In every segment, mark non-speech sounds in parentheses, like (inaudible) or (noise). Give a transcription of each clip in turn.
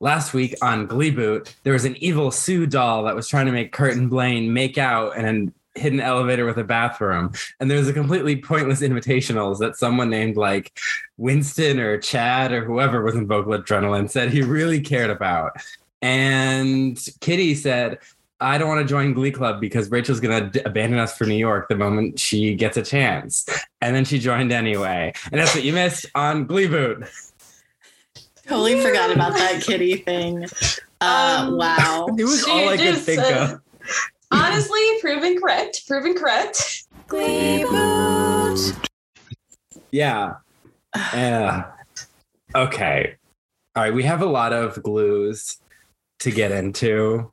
last week on Glee Boot, there was an evil Sue doll that was trying to make Kurt and Blaine make out in a hidden elevator with a bathroom. And there's a completely pointless invitationals that someone named like Winston or Chad or whoever was in vocal adrenaline said he really cared about. And Kitty said, I don't want to join Glee Club because Rachel's going to d- abandon us for New York the moment she gets a chance. And then she joined anyway. And that's what you missed on Glee Boot. (laughs) Totally forgot about that kitty thing. Uh, Um, wow. (laughs) It was She all I could think said- of. Honestly, proven correct. Proven correct. Glee boot. Yeah. Yeah. Okay. All right. We have a lot of glues to get into.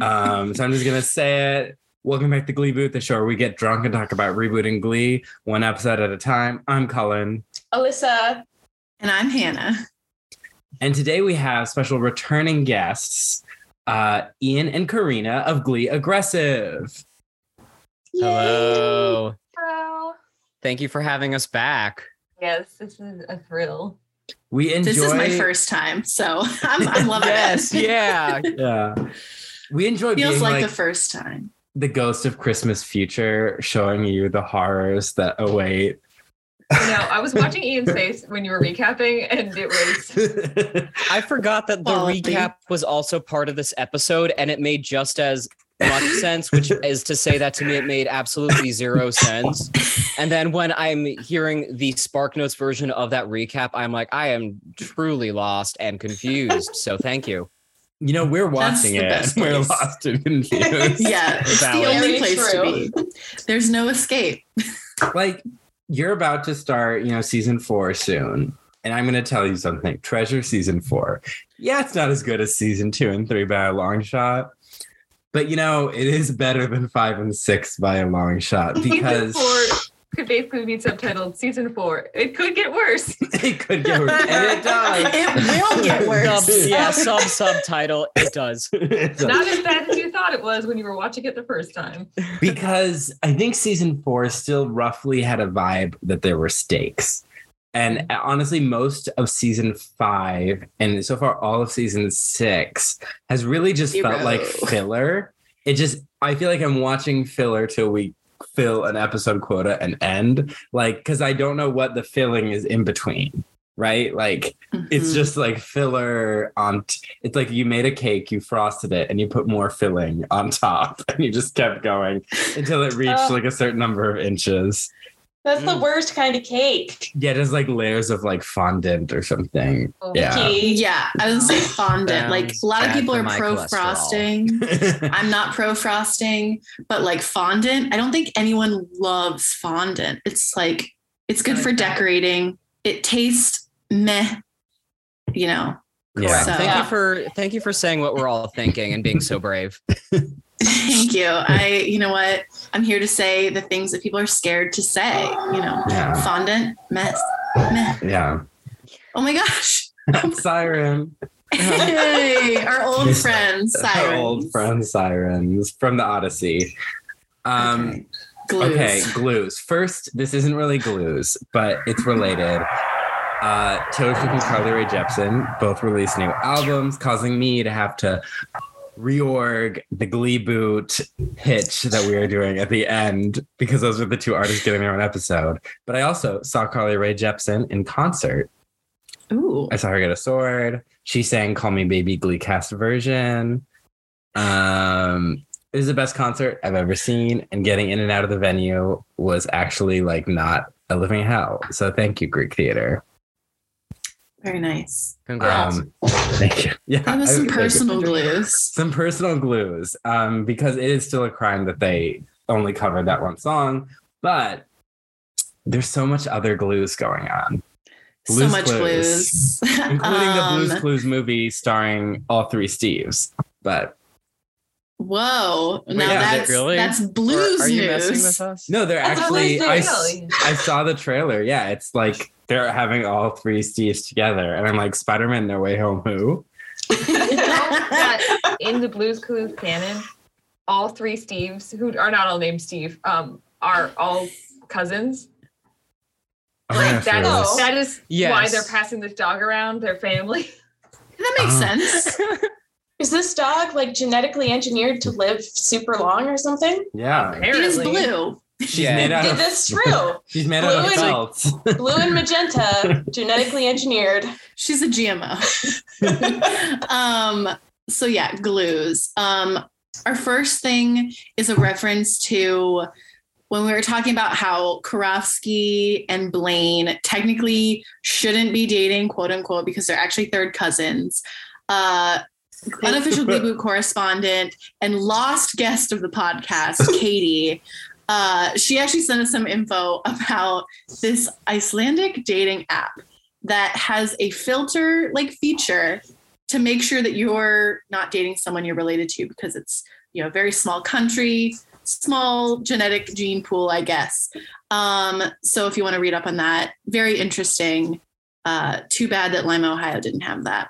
Um, so I'm just gonna say it. Welcome back to Glee Boot, the show where we get drunk and talk about rebooting Glee one episode at a time. I'm Cullen. Alyssa. And I'm Hannah. And today we have special returning guests, uh, Ian and Karina of Glee Aggressive. Hello. Hello. Thank you for having us back. Yes, this is a thrill. We enjoy This is my first time, so (laughs) I'm, I'm loving yes, it. (laughs) yeah. Yeah. We enjoy Feels being like, like, the first time. the ghost of Christmas future, showing you the horrors that await. You know, I was watching Ian's face when you were recapping, and it was I forgot that the Quality. recap was also part of this episode and it made just as much sense, which is to say that to me it made absolutely zero sense. And then when I'm hearing the Spark Notes version of that recap, I'm like, I am truly lost and confused. So thank you. You know, we're watching it. best (laughs) We're lost and confused. (laughs) Yeah, it's Valid. the only place true. to be. There's no escape. like you're about to start, you know, season four soon. And I'm going to tell you something. Treasure season four. Yeah, it's not as good as season two and three by a long shot. But, you know, it is better than five and six by a long shot because could basically be subtitled season four. It could get worse. (laughs) it could get worse. (laughs) And it (laughs) does. It will get worse. Sub, yeah, sub subtitle. It does. It does. Not as bad as you thought it was when you were watching it the first time. because I think season four still roughly had a vibe that there were stakes. And mm-hmm. honestly, most of season five and so far all of season six has really just felt like filler. It just, I feel like I'm watching filler till we fill an episode quota and end. Like, because I don't know what the filling is in between, right? Like, it's Mhm. just like filler on t- it's like you made a cake you frosted it and you put more filling on top (laughs) and you just kept going until it reached Oh. like a certain number of inches That's the mm. worst kind of cake. yeah there's like layers of like fondant or something oh, yeah Yeah, I would say (laughs) fondant. Like a lot of people are for pro cholesterol. frosting. I'm not pro frosting, but like fondant, I don't think anyone loves fondant. It's like it's good for decorating. It tastes meh, you know. yeah So- Thank Yeah. you for thank you for saying what we're all thinking and being so brave. (laughs) Thank you. (laughs) I, you know what? I'm here to say the things that people are scared to say. You know, yeah fondant, mess, meh. yeah Oh my gosh. (laughs) siren (laughs) Hey, our old friends, sirens. our old friend sirens from the odyssey um Okay. Glues. Okay, glues. First, this isn't really glues, but it's related. Uh, Taylor Swift and Carly Rae Jepsen both released new albums, causing me to have to reorg the Glee Boot pitch that we are doing at the end because those are the two artists getting their own episode. But I also saw Carly Rae Jepsen in concert. Ooh. I saw her get a sword. She sang "Call Me Baby" Glee cast version. Um, it was the best concert I've ever seen, and getting in and out of the venue was actually like not a living hell. So thank you, Greek Theater. Very nice. Congrats. Um, thank you. Yeah, That was some thank you. personal glues. some personal glues um, because it is still a crime that they only covered that one song, but there's so much other glues going on. so Blues much Clues. blues. (laughs) including the Blues Um, Clues movie starring all three Steves. But Whoa. Now yeah, that's really? that's Or blues are you news. messing with us? no, they're That's actually. I, they s- say. I saw the trailer. Yeah, it's like they're having all three Steves together, and I'm like, Spider Man, No Way Home, who? You know that (laughs) in the Blues Clues canon, all three Steves, who are not all named Steve, um, are all cousins. I'm Like that feel is this. that is why they're passing this dog around their family. That makes Oh. sense. (laughs) Is this dog like genetically engineered to live super long or something? Yeah. It is Apparently. blue. She's Yeah. made out of this true? (laughs) she's made out of Blue and- Blue and magenta, genetically engineered. She's a GMO. (laughs) um, so yeah, glues. Um, our first thing is a reference to when we were talking about how Karofsky and Blaine technically shouldn't be dating, quote unquote, because they're actually third cousins. Uh, unofficial Boot correspondent and lost guest of the podcast, (laughs) Katie. Uh, she actually sent us some info about this Icelandic dating app that has a filter like feature to make sure that you're not dating someone you're related to because it's you know a very small country small genetic gene pool i guess. Um, so if you want to read up on that very interesting. Uh, too bad that lima ohio didn't have that.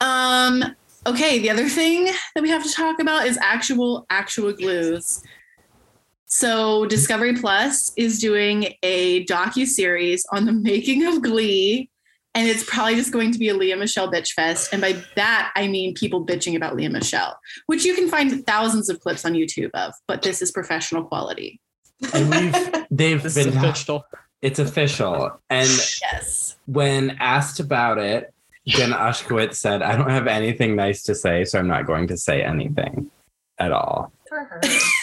Um, okay the other thing that we have to talk about is actual actual glues so discovery plus is doing a docu-series on the (laughs) making of glee and it's probably just going to be a Lea Michele bitch fest. And by that, I mean people bitching about Lea Michele, which you can find thousands of clips on YouTube of, but this is professional quality. And we've they've This been official. it's official. And Yes. when asked about it, Jenna Ushkowitz said, I don't have anything nice to say, so I'm not going to say anything at all. For her.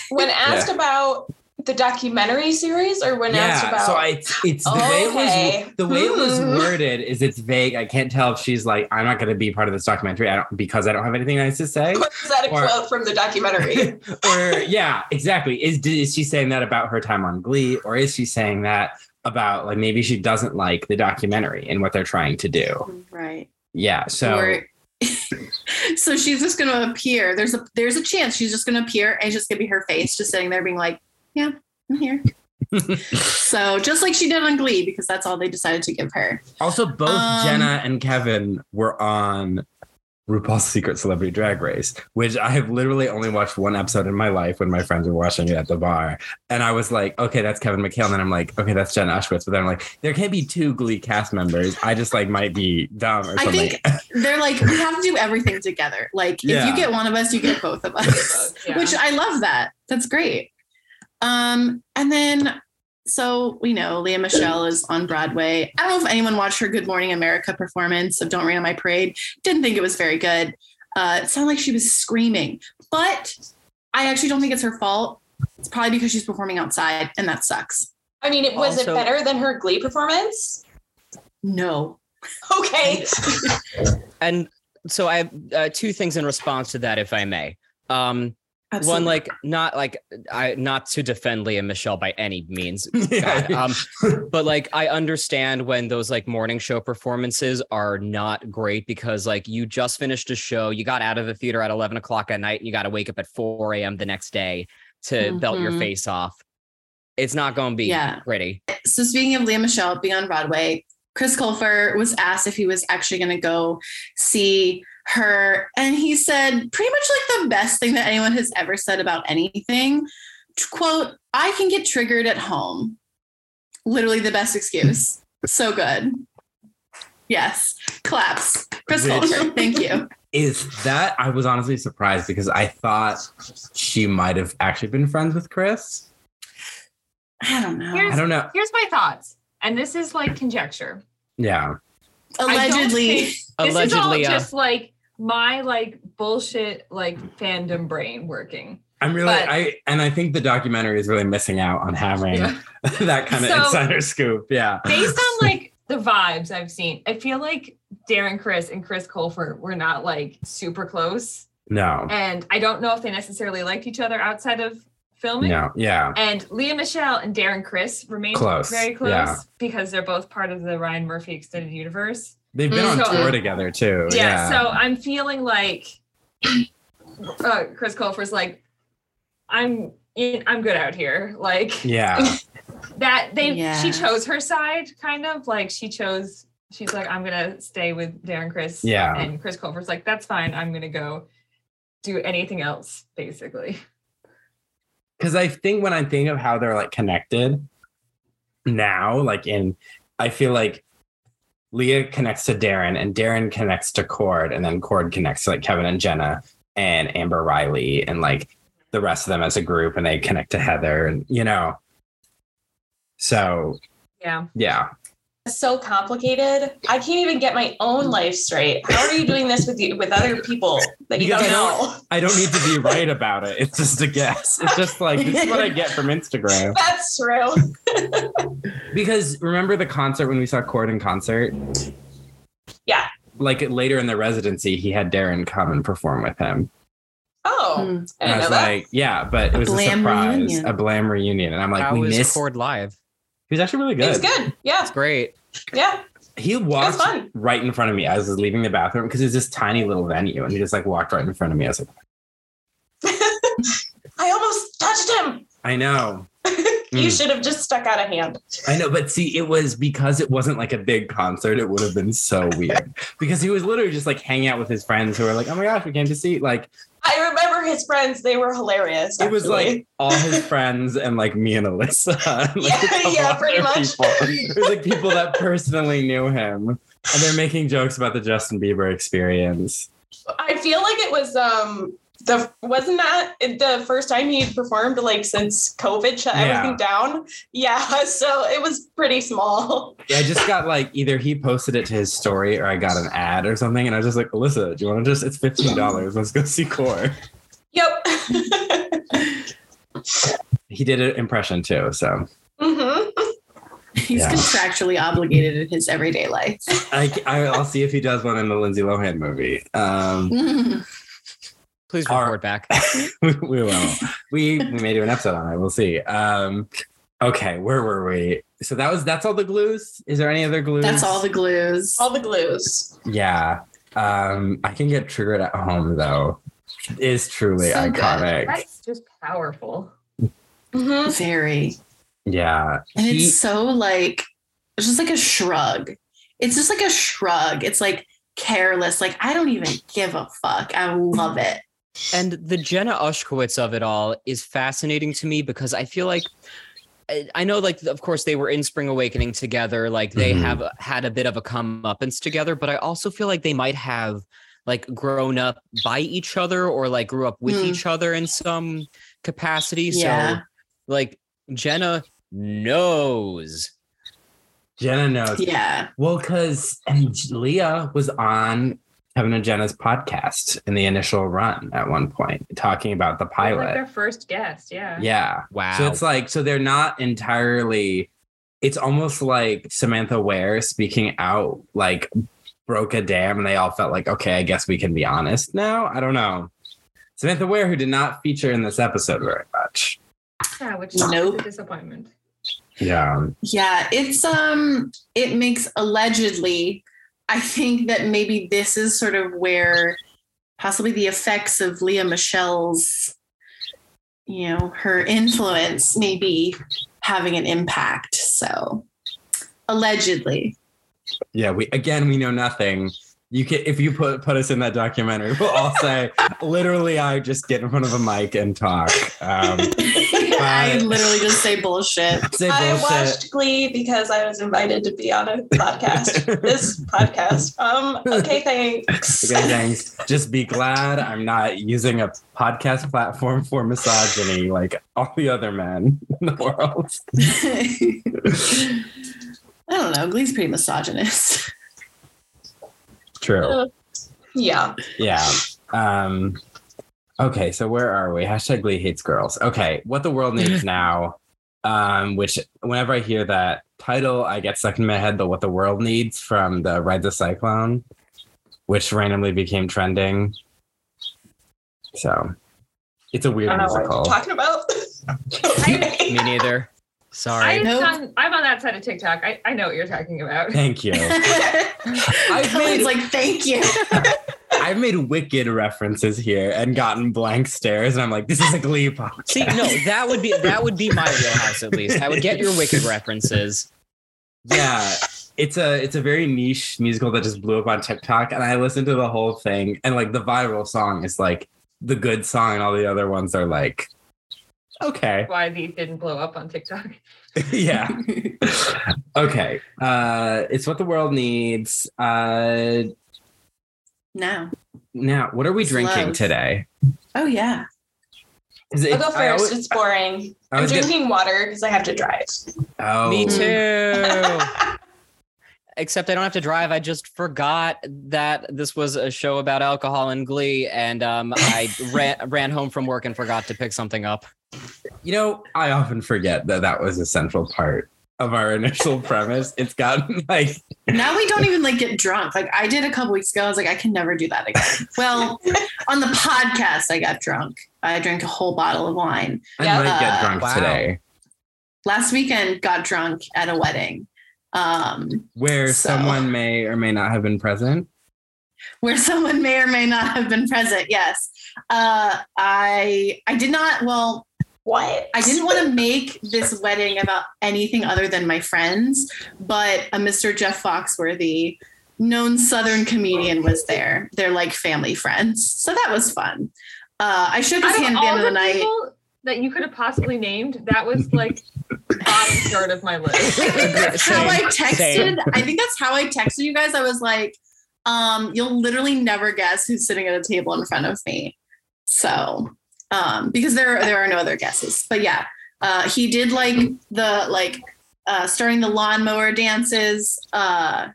When asked about the documentary series or when asked yeah, about so I it's the way it was the way it was Hmm. worded is it's vague. I can't tell if she's like, I'm not gonna be part of this documentary. I because I don't have anything nice to say. (laughs) was that a Or- quote from the documentary? (laughs) or yeah, exactly. Is is she saying that about her time on Glee, or is she saying that about like maybe she doesn't like the documentary and what they're trying to do? Right. Yeah. So Or- (laughs) so she's just going to appear. There's a there's a chance she's just going to appear and it's just to be her face just sitting there being like, "Yeah, I'm here." (laughs) so just like she did on Glee because that's all they decided to give her. also both Um, Jenna and Kevin were on RuPaul's Secret Celebrity Drag Race, which I have literally only watched one episode in my life when my friends were watching it at the bar. And I was like, okay, that's Kevin McHale. And then I'm like, okay, that's Jen Ushkowitz. But then I'm like, there can't be two Glee cast members. I just like might be dumb or I something. think they're like we have to do everything together. Like if you get one of us, you get both of us. (laughs) Yeah. Which I love that. That's great. Um, and then so we know Lea Michele is on Broadway. I don't know if anyone watched her Good Morning America performance of Don't Rain on My Parade. Didn't think it was very good. Uh, it sounded like she was screaming, but I actually don't think it's her fault. It's probably because she's performing outside, and that sucks. I mean, it was Also- it better than her Glee performance? No. Okay. (laughs) And so I have uh, two things in response to that, if I may. Um, Absolutely. one, like not like I not to defend Lea Michele by any means. (laughs) God, um, (laughs) but like I understand when those like morning show performances are not great because like you just finished a show, you got out of the theater at eleven o'clock at night, and you got to wake up at four a.m. the next day to belt your Mhm. face off. It's not going to be Yeah. pretty. so speaking of Lea Michele being on Broadway, Chris Colfer was asked if he was actually going to go see her, and he said pretty much like the best thing that anyone has ever said about anything. Quote: "I can get triggered at home." Literally the best excuse. (laughs) So good. Yes, claps. Chris Which- (laughs) thank you. is that I was honestly surprised because I thought she might have actually been friends with Chris. I don't know. Here's- I don't know. Here's my thoughts, and this is like conjecture. Yeah. I don't Allegedly, This is uh, all just like my like bullshit like fandom brain working. I'm really But- I and I think the documentary is really missing out on having Yeah. (laughs) that kind of So- insider scoop. Yeah. Based on (laughs) like the vibes I've seen, I feel like Darren Criss and Chris Colfer were not like super close. No. And I don't know if they necessarily liked each other outside of filming. No. Yeah. And Lea Michele and Darren Criss remain Close, very close yeah. because they're both part of the Ryan Murphy extended universe. They've been on So- tour together too. yeah, Yeah. so i'm feeling like (clears throat) uh, chris colfer's like i'm in, i'm good out here like yeah. (laughs) that they Yeah. she chose her side kind of like she chose she's like i'm gonna stay with darren criss Yeah. and chris colfer's like that's fine i'm gonna go do anything else basically Because I think when I think of how they're like connected now, like in, I feel like Lea connects to Darren, and Darren connects to Chord, and then Chord connects to like Kevin and Jenna and Amber Riley and like the rest of them as a group, and they connect to Heather, and you know. So Yeah. yeah, so complicated. I can't even get my own life straight. How are you doing this with you with other people that you Because don't know? I don't need to be right about it. It's just a guess. It's just like this is what I get from Instagram. (laughs) That's true. (laughs) Because remember the concert when we saw Chord in concert? Yeah. Like later in the residency, he had Darren come and perform with him. Oh, Hmm. I And I didn't know was that. like, yeah, but it was a, blam surprise, reunion. a blam reunion. And I'm like, How we missed. Chord live? He was actually really good. was good. good. Yeah, It's great. yeah. He walked fun. right in front of me as I was leaving the bathroom because it's this tiny little venue, and he just like walked right in front of me. I was like, (laughs) I almost touched him. I know, (laughs) you Mm. should have just stuck out a hand. I know, but see, it was because it wasn't like a big concert. It would have been so weird because he was literally just like hanging out with his friends who were like, "Oh my gosh, we came to see." Like I remember his friends; they were hilarious. it was like all his (laughs) friends and like me and Alyssa. and, (laughs) like, Yeah, yeah, pretty much. People. It was like people that personally knew him, and they're making jokes about the Justin Bieber experience. I feel like it was um the wasn't that the first time he performed like since COVID shut Yeah. everything down. Yeah, (laughs) so it was pretty small. Yeah, I just got like either he posted it to his story or I got an ad or something, and I was just like, Alyssa, do you want to just? It's fifteen dollars. Let's go see Core. Yep. (laughs) He did an impression too, so hmm He's Yeah. contractually obligated in his everyday life. I, I I'll see if he does one in the Lindsay Lohan movie. Um, (laughs) Please Our- back. (laughs) we will. We we may do an episode on it. We'll see. Um, okay, where were we? So that was that's all the glues. Is there any other glues? That's all the glues. All the glues. Yeah. Um, I can get triggered at home though. It is truly So good. iconic. That's just powerful. hmm Very. Yeah. And He- it's so like, it's just like a shrug. It's just like a shrug. It's like careless. Like, I don't even give a fuck. I love it. And the Jenna Ushkowitz of it all is fascinating to me because I feel like I- I know, like, of course, they were in Spring Awakening together. Like, they Mhm. have had a bit of a comeuppance together, but I also feel like they might have like grown up by each other or like grew up with Mm. each other in some capacity. Yeah. So, like, Jenna knows. Jenna knows. Yeah. Well, because and Lea was on Kevin and Jenna's podcast in the initial run at one point, talking about the pilot. Like pilot. their first guest. Yeah. Yeah. Wow. So it's like, so they're not entirely, it's almost like Samantha Ware speaking out, like broke a dam, and they all felt like, okay, I guess we can be honest now. I don't know. Samantha Ware, who did not feature in this episode very much. Yeah, which Nope. is a disappointment. Yeah. Yeah. It's, um, it makes allegedly, I think that maybe this is sort of where possibly the effects of Lea Michele's, you know, her influence may be having an impact. So allegedly. Yeah. We, again, we know nothing. You can, if you put, put us in that documentary, we'll all say, (laughs) literally, I just get in front of a mic and talk. Um, (laughs) I literally just say bullshit. (laughs) say I watched Glee because I was invited to be on a podcast. this (laughs) podcast. Um. Okay. (laughs) Thanks. Okay, thanks. Just be glad I'm not using a podcast platform for misogyny like all the other men in the world. I don't know. Glee's pretty misogynist. True. Yeah. Yeah. Um, okay, so where are we? Hashtag Glee hates girls. Okay, what the world needs (laughs) now. Um, which whenever I hear that title, I get stuck in my head the what the world needs from the Ride the Cyclone, which randomly became trending. So it's a weird don't know what musical. you're talking about. (laughs) Me neither. Sorry. I'm, Nope. on, I'm on that side of TikTok. I, I know what you're talking about. Thank you. (laughs) Colleen's made- like, thank you. (laughs) I've made wicked references here and gotten blank stares, and I'm like, this is a Glee podcast. (laughs) See, no, that would be that would be my wheelhouse at least. I would get your wicked references. yeah, it's a it's a very niche musical that just blew up on TikTok, and I listened to the whole thing, and like the viral song is like the good song, and all the other ones are like Okay. Why these didn't blow up on TikTok. (laughs) yeah. Okay. Uh, it's what the world needs. Uh, now. now, what are we It's drinking love. today? Oh yeah. 'Cause I'll go first. always- it's boring. I I'm was gonna- drinking water because I have to drive. oh, Me Mm. too. (laughs) Except I don't have to drive. I just forgot that this was a show about alcohol and glee, and um, I (laughs) ran ran home from work and forgot to pick something up. You know, I often forget that that was a central part of our initial (laughs) premise. It's gotten like, Now we don't even like get drunk. Like I did a couple weeks ago. I was like, I can never do that again. Well, on the podcast, I got drunk. I drank a whole bottle of wine. I Yeah. might get Uh, drunk wow. today. Last weekend, got drunk at a wedding. Um, Where So- someone may or may not have been present. where someone may or may not have been present. Yes. Uh, I I did not. Well, What? I didn't want to make this wedding about anything other than my friends, but a Mr. Jeff Foxworthy, known Southern comedian, was there. They're like family friends, so that was fun. Uh, I shook his Out of hand at the end of the the night. that you could have possibly named, that was like bottom third of my list. I (laughs) think that's how I texted. same. I think that's how I texted you guys. I was like, um, you'll literally never guess who's sitting at a table in front of me. So, um, because there there are no other guesses. But yeah, uh, he did like the like uh, starting the lawnmower dances. Uh,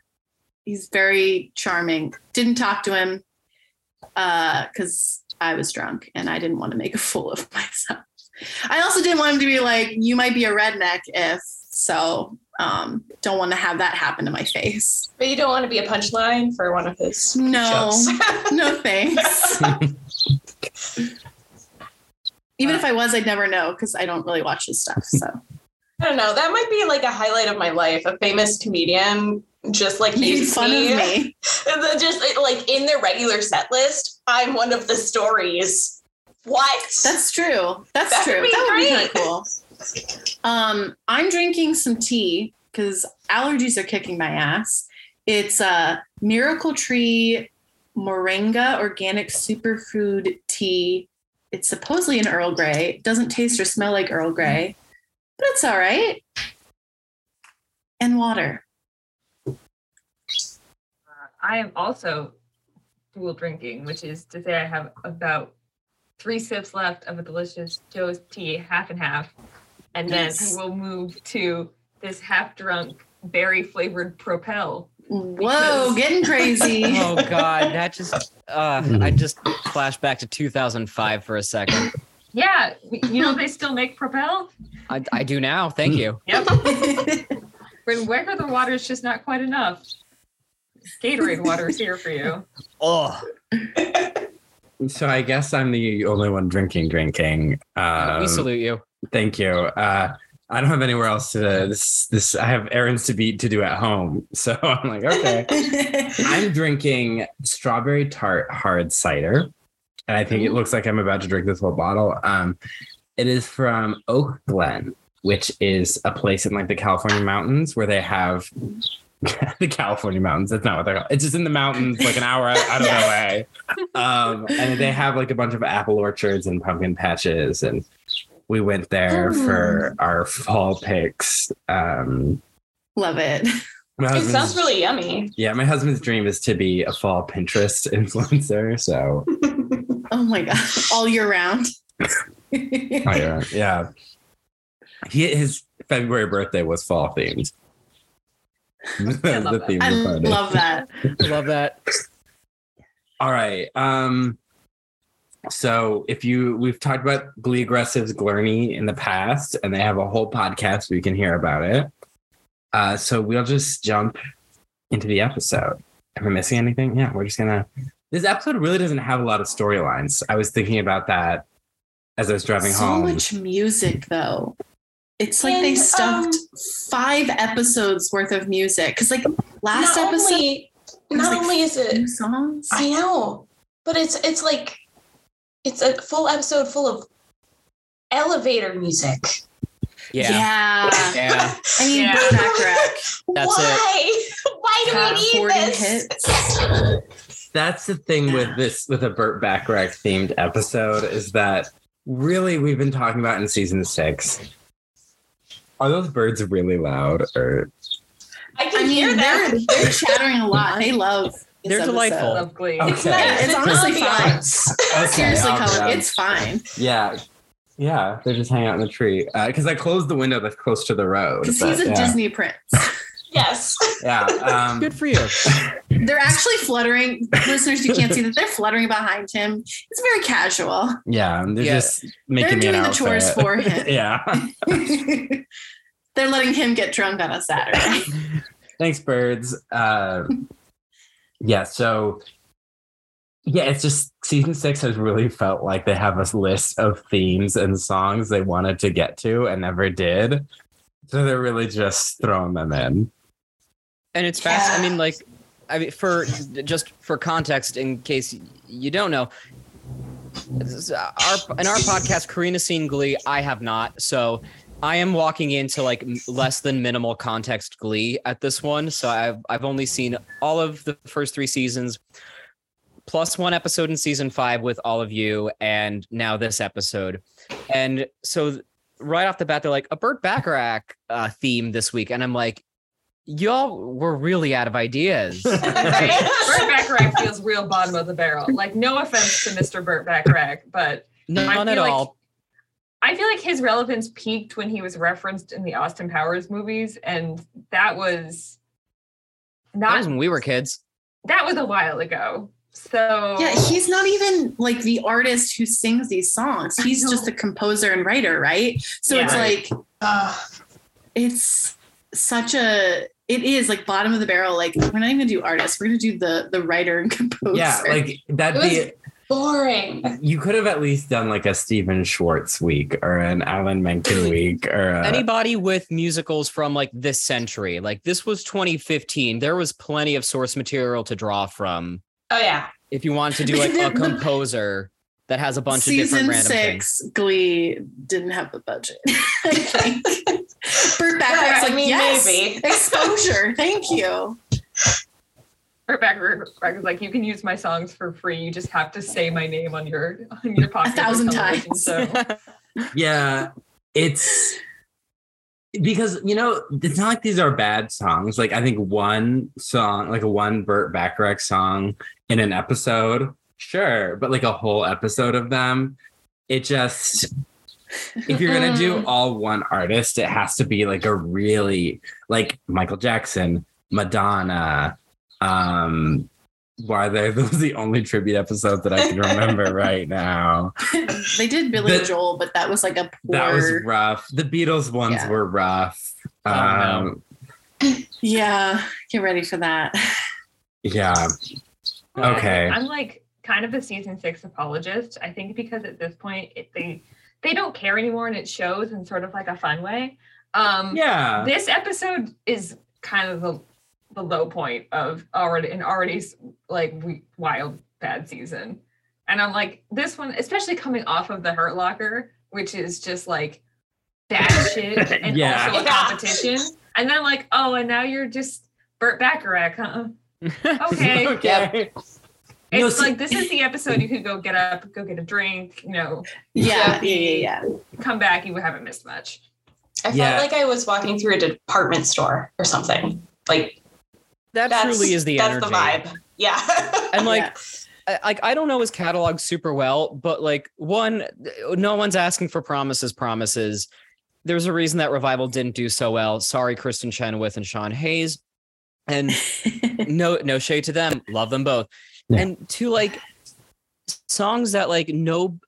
he's very charming. Didn't talk to him because I was drunk and I didn't want to make a fool of (laughs) myself. I also didn't want him to be like, you might be a redneck if so. Um, don't want to have that happen to my face. But you don't want to be a punchline for one of his No, shows. (laughs) no thanks. (laughs) Even if I was, I'd never know because I don't really watch his stuff. So I don't know. That might be like a highlight of my life. A famous comedian just like made fun me. of me. (laughs) Just like in their regular set list, I'm one of the stories. What? That's true. That's That true. that would be kind of cool. Um, I'm drinking some tea because allergies are kicking my ass. It's a Miracle Tree Moringa organic superfood tea. It's supposedly an Earl Grey. It doesn't taste or smell like Earl Grey, mm-hmm. but it's all right. And water. Uh, I am also dual drinking, which is to say I have about three sips left of a delicious Joe's tea, half and half. And then we'll move to this half drunk berry flavored propel. Whoa, getting crazy. (laughs) Oh God, that just uh, I just flashed back to 2005 for a second. Yeah, you know they still make propel? I, I do now. Thank you. Yep. (laughs) When regular water is just not quite enough. Gatorade water is here for you. Oh, So I guess I'm the only one drinking, drinking. Um, we salute you. Thank you. Uh, I don't have anywhere else to this. This I have errands to be to do at home. (laughs) So I'm like, okay. (laughs) I'm drinking strawberry tart hard cider, and I think it looks like I'm about to drink this whole bottle. Um, it is from Oak Glen, which is a place in like the California mountains where they have (laughs) the California mountains. That's not what they're called. It's just in the mountains, like an hour out, out of LA. Um, and they have like a bunch of apple orchards and pumpkin patches, and we went there (gasps) for our fall picks. Um, Love it. It sounds really yummy. yeah, my husband's dream is to be a fall Pinterest (laughs) influencer. So, (laughs) Oh my god, all year round. oh, yeah, yeah. He, his February birthday was fall themed. That was love (laughs) the that. theme I of the party. love that. Love that. All right. Um, so if you we've talked about Glee Aggressive's Gurney in the past, and they have a whole podcast where you can hear about it. Uh, so we'll just jump into the episode. Am I missing anything? Yeah, we're just gonna. This episode really doesn't have a lot of storylines. I was thinking about that as I was driving so home. So much music though. It's like they stuffed um, five episodes worth of music because like last not episode only, not like only is it two songs. I know, but it's it's like it's a full episode full of elevator music. Yeah. yeah. Yeah. I mean, Yeah. Burt Bacharach That's it. Why? Why do top we need this? hits. That's the thing with this with a Burt Bacharach themed episode is that really we've been talking about in season six. Are those birds really loud or I can I hear mean, that. they're they're chattering a lot. They love. This They're delightful. episode. Love Glee. Okay. It's nice. It's honestly fine. ambiance. (laughs) Okay, Seriously, I'll Colin, grab- it's fine Yeah. Yeah, they're just hanging out in the tree. Because I closed the window that's close to the road. because but he's a yeah. Disney prince. (laughs) Yes. Yeah. Um, Good for you. (laughs) They're actually fluttering. Listeners, you can't see that they're fluttering behind him. It's very casual. yeah, they're Yeah. just making They're me an doing the chores for him. yeah. they're letting him get drunk on a Saturday. Thanks, birds. Uh, yeah, so yeah, it's just season six has really felt like they have a list of themes and songs they wanted to get to and never did. So they're really just throwing them in. And it's fast. I mean, like, I mean, for just for context, in case you don't know, this is uh, our in our podcast, Karina seen Glee. I have not, so I am walking into like less than minimal context Glee at this one. So I've I've only seen all of the first three seasons, plus one episode in season five with all of you, and now this episode. And so right off the bat, they're like a Burt Bacharach uh, theme this week, and I'm like, y'all were really out of ideas. (laughs) Right? Burt Bacharach feels real bottom of the barrel. Like, no offense to Mr. Burt Bacharach, but None I at like- all. I feel like his relevance peaked when he was referenced in the Austin Powers movies, and that was That not was when we were kids. that was a while ago. So yeah, he's not even like the artist who sings these songs. He's just a composer and writer, right? So Yeah. it's like Uh, it's such a it is like bottom of the barrel. Like we're not even gonna do artist. We're gonna do the the writer and composer. Yeah, like that'd It be boring. you could have at least done like a Stephen Schwartz week or an Alan Menken (laughs) week or a, Anybody with musicals from like this century, like this was 2015, there was plenty of source material to draw from. Oh yeah. If you want to do like a (laughs) composer that has a bunch of season different random things. six, Glee didn't have the budget. (laughs) I think. Burt Yeah, Bacharach's I like, mean, yes, maybe. exposure. Thank you. (laughs) Burt Bacharach was like, you can use my songs for free. You just have to say my name on your on your podcast a thousand times. show. (laughs) yeah it's because you know it's not like these are bad songs like i think one song like a one burt bacharach song in an episode sure but like a whole episode of them it just if you're gonna do (laughs) uh. all one artist it has to be like a really like michael jackson madonna um why they those are the only tribute episodes that i can remember (laughs) right now they did Billy The- Joel, but that was like a poor. that was rough. The Beatles ones Yeah. were rough. Oh, no. Um, yeah, get ready for that. yeah. Okay. I'm like kind of a season six apologist. I think because at this point it, they they don't care anymore and it shows in sort of like a fun way. Um Yeah. this episode is kind of the the low point of already an already like wild bad season. And I'm like, this one, especially coming off of the Hurt Locker, which is just like bad (laughs) shit and Yeah. also a Yeah. competition. And then like, oh, and now you're just Burt Bacharach, huh? (laughs) Okay. okay. It's No, see- like this is the episode you could go get up, go get a drink, you know, Yeah, yeah, yeah, yeah. come back, you haven't missed much. I Yeah. felt like I was walking through a department store or something. Like that that's truly is the that's energy. the vibe. Yeah. (laughs) And like Yeah. I- like I don't know his catalog super well, but like one, no one's asking for promises. Promises. There's a reason that revival didn't do so well. Sorry, Kristin Chenoweth and Sean Hayes. And (laughs) no, no shade to them. Love them both. Yeah. And to like songs that like no,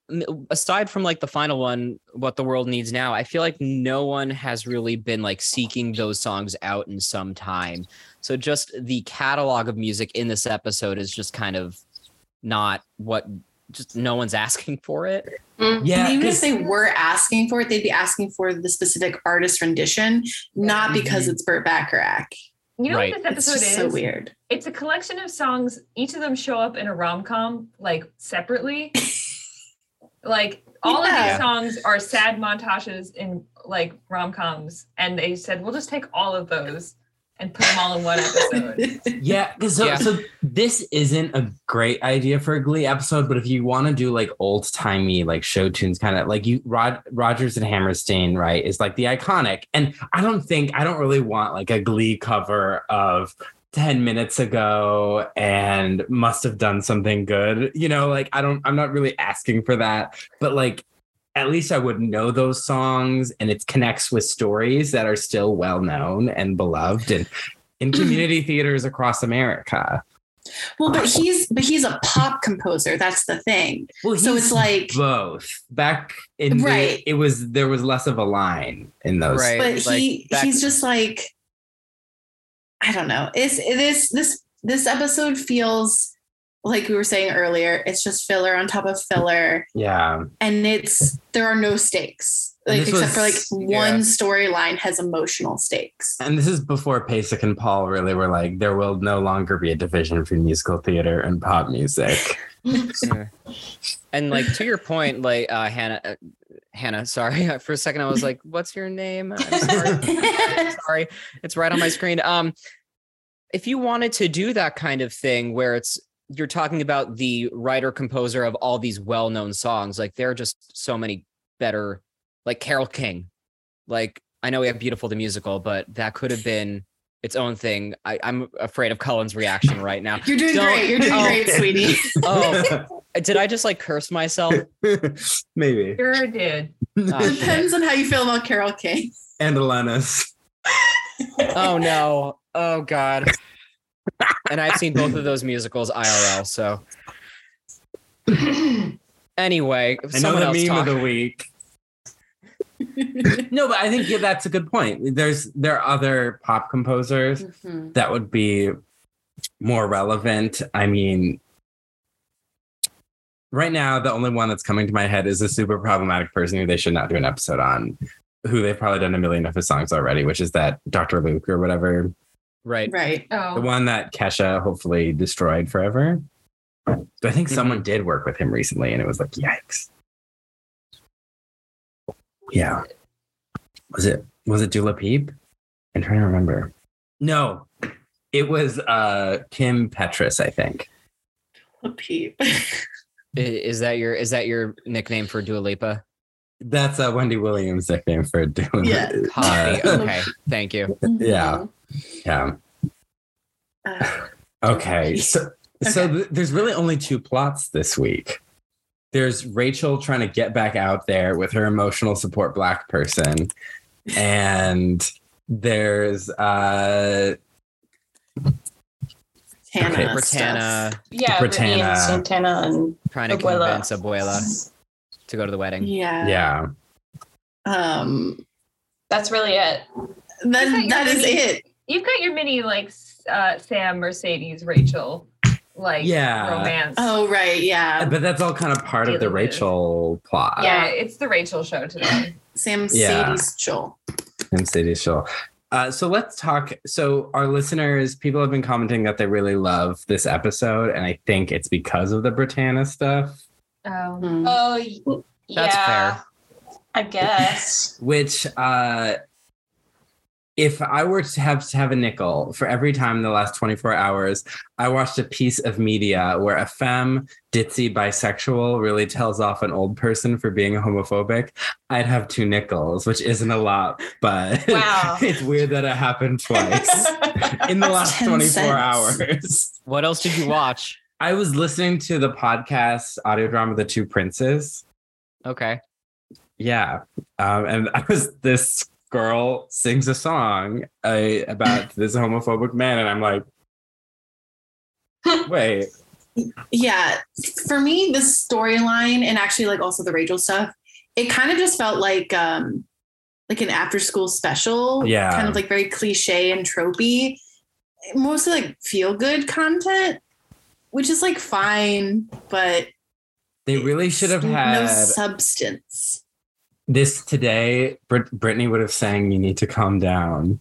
aside from like the final one, what the world needs now. I feel like no one has really been like seeking those songs out in some time. So just the catalog of music in this episode is just kind of not what just no one's (laughs) asking for it. Mm-hmm. Yeah. And even 'cause- if they were asking for it, they'd be asking for the specific artist rendition, not mm-hmm. because it's Burt Bacharach. You know Right. what this It's episode just is? so weird. It's a collection of songs. Each of them show up in a rom com, like separately. (laughs) like all of these songs are sad montages in like rom coms, and they said we'll just take all of those and put them all in one episode. (laughs) Yeah, 'cause so, Yeah. so this isn't a great idea for a Glee episode, but if you want to do like old timey like show tunes, kind of like you Rod Rodgers and Hammerstein, right, is like the iconic. And I don't think I don't really want like a Glee cover of 10 minutes ago and must have done something good. You know, like I don't I'm not really asking for that, but like at least I would know those songs and it connects with stories that are still well known and beloved and in community (clears throat) theaters across America. Well, but he's but he's a pop composer. That's the thing. Well, So it's like- both. Back in the- Right. it was there was less of a line in those. Right. But like, he back- he's just like I don't know. It's this this this episode feels like we were saying earlier. It's just filler on top of filler, Yeah. and it's there are no stakes. Like this except for like was- one yeah. storyline has emotional stakes. And this is before Pasek and Paul really were like, there will no longer be a division between musical theater and pop music. (laughs) Yeah. And like to your point, like uh, Hannah, uh, Hannah, sorry, (laughs) for a second I was like, "What's your name?" I'm sorry. (laughs) sorry, it's right on my screen. Um, if you wanted to do that kind of thing, where it's you're talking about the writer composer of all these well-known songs, like there are just so many better, like Carole King. Like I know we have "Beautiful" the musical, but that could have been its own thing. I, I'm afraid of Cullen's reaction right now. (laughs) You're doing Don't- great. You're doing Oh. great, sweetie. (laughs) Oh, (laughs) did I just like curse myself? Maybe. Sure did. Oh, shit. Depends on how you feel about Carole King. And Alanis. Oh no. Oh god. And I've seen both of those musicals IRL, so anyway, I know someone the else meme talk. of the week. (laughs) no, but I think yeah, that's a good point. There's there are other pop composers Mhm. that would be more relevant. I mean, right now, the only one that's coming to my head is a super problematic person who they should not do an episode on, who they've probably done a million of his songs already, which is that Dr. Luke or whatever, Right. Right. Oh. the one that Kesha hopefully destroyed forever. But I think Mhm. someone did work with him recently, and it was like, yikes. Yeah. Was it was it Dula Peep? I'm trying to remember. No, it was uh Kim Petras, I think. A peep. (laughs) Is that your is that your nickname for Dua Lipa? That's uh, Wendy Williams' nickname for doing Yeah. Copy. Uh, Okay. (laughs) Thank you. Yeah. Yeah. Uh, Okay. So so th- there's really only two plots this week. There's Rachel trying to get back out there with her emotional support black person. And there's uh Hannah Okay, stuff. Brittana yeah, Brittana. Brittana. Santana and trying to Abuela. convince Abuela to go to the wedding. Yeah. yeah. Um. that's really it. Then that is it. You've got your mini like uh, Sam, Mercedes, Rachel, like Yeah. romance. Oh right. Yeah. But that's all kind of part of the Dealing with- Rachel plot. yeah, it's the Rachel show today. (clears throat) Sam Yeah. Sadie's Joel. in City Show. Uh, so let's talk. So our listeners, people have been commenting that they really love this episode, and I think it's because of the Brittana stuff. Oh, Mm. Oh, y- That's yeah, fair. I guess. (laughs) Which, uh, if I were to have to have a nickel for every time in the last 24 hours, I watched a piece of media where a femme, ditzy, bisexual really tells off an old person for being homophobic, I'd have two nickels, which isn't a lot, but Wow. (laughs) it's weird that it happened twice (laughs) in the last 24 cents. hours. What else did you watch? I was listening to the podcast audio drama The Two Princes. Okay. Yeah. Um, and I was this girl sings a song uh, about (laughs) this homophobic man, and I'm like, wait, yeah for me the storyline and actually like also the rachel stuff it kind of just felt like um like an after school special Yeah. kind of like very cliche and tropey mostly like feel good content which is like fine but they really should have no had substance this today. Brit- Brittany would have sang "You Need to Calm Down"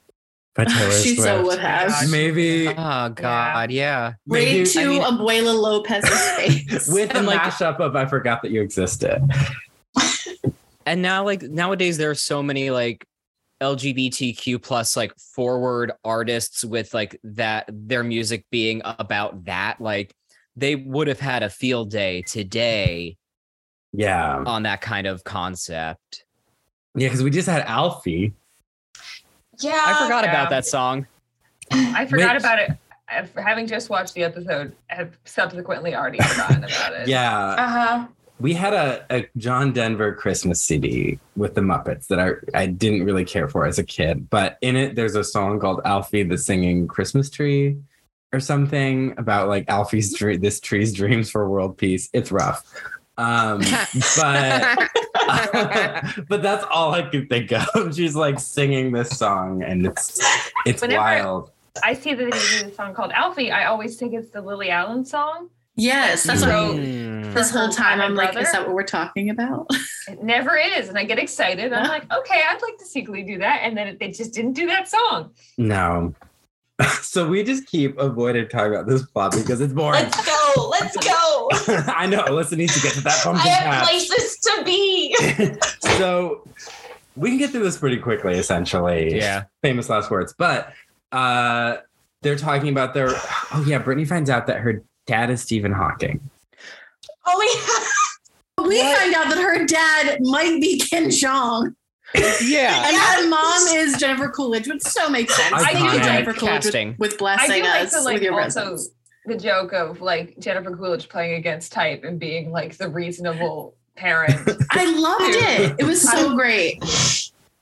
But (laughs) Taylor she Swift. so would have Maybe, Oh God, yeah. maybe right to I mean- abuela lopez's face (laughs) with a (laughs) And, like- mashup of "I Forgot That You Existed." And now, like nowadays, there are so many like LGBTQ plus like forward artists with like that their music being about that, like they would have had a field day today Yeah. on that kind of concept. Yeah, because we just had Alfie. Yeah. I forgot yeah. about that song. I forgot Which- about it. Having just watched the episode, have subsequently already forgotten about it. (laughs) Yeah. Uh huh. We had a, a John Denver Christmas CD with the Muppets that I, I didn't really care for as a kid. But in it, there's a song called Alfie the Singing Christmas Tree or something about like Alfie's dream, this tree's dreams for world peace. It's rough. Um, but (laughs) but that's all I could think of. (laughs) She's like singing this song and it's it's Whenever- wild. I see that they do a song called Alfie. I always think it's the Lily Allen song. Yes, that's what So- Mm. this whole time I'm like, is that what we're talking about? (laughs) It never is. And I get excited. I'm like, okay, I'd like to see Glee do that. And then they just didn't do that song. No. so we just keep avoiding talking about this plot because it's boring. Let's go. Let's go. (laughs) I know. Alyssa needs to get to that I pumpkin have patch. places to be. (laughs) (laughs) so we can get through this pretty quickly, essentially. Yeah. Famous last words. But uh they're talking about their oh yeah, Brittany finds out that her dad is Stephen Hawking. Oh we What? find out that her dad might be Ken Jeong Yeah. and Yes. her mom is Jennifer Coolidge, which so makes sense. I Thank you, Jennifer Coolidge, casting. with, with I blessing do like us the like with your also presence. The joke of like Jennifer Coolidge playing against type and being like the reasonable parent. (laughs) I loved it. It was so great.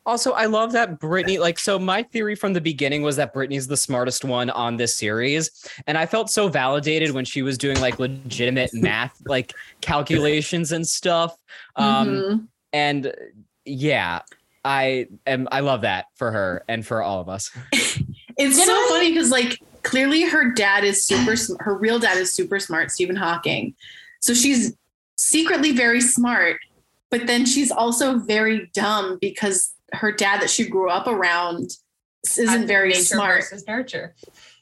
Also, I love that Brittany, like, so my theory from the beginning was that Brittany's the smartest one on this series. And I felt so validated when she was doing like legitimate math, like calculations and stuff. Um, Mhm. and yeah, I am, I love that for her and for all of us. (laughs) It's Did so I- funny because like clearly her dad is super (clears throat) sm- her real dad is super smart, Stephen Hawking. So she's secretly very smart, but then she's also very dumb because her dad that she grew up around isn't very Nature smart. versus nurture.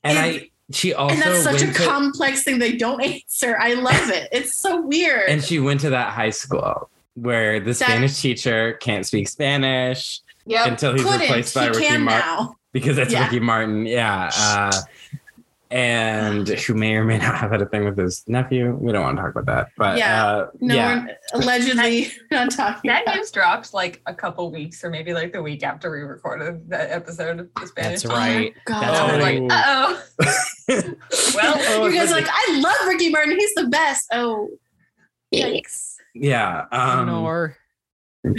And And- I she also And that's such a to, complex thing they don't answer. I love it. It's so weird. and she went to that high school where the Spanish teacher can't speak Spanish Yep. until he's Couldn't. replaced by he Ricky Martin. Now. because that's Yeah. Ricky Martin. Yeah. Uh, and who may or may not have had a thing with his nephew. We don't want to talk about that. But Yeah. uh, No, yeah. we're allegedly (laughs) not talking That about. news dropped like a couple weeks or maybe like the week after we recorded that episode of the Spanish. That's right. Oh, That's I was right. like, uh oh. (laughs) well, Oh, you guys are like, I love Ricky Martin. He's the best. Oh, yikes. yeah. Um, Nor- (laughs)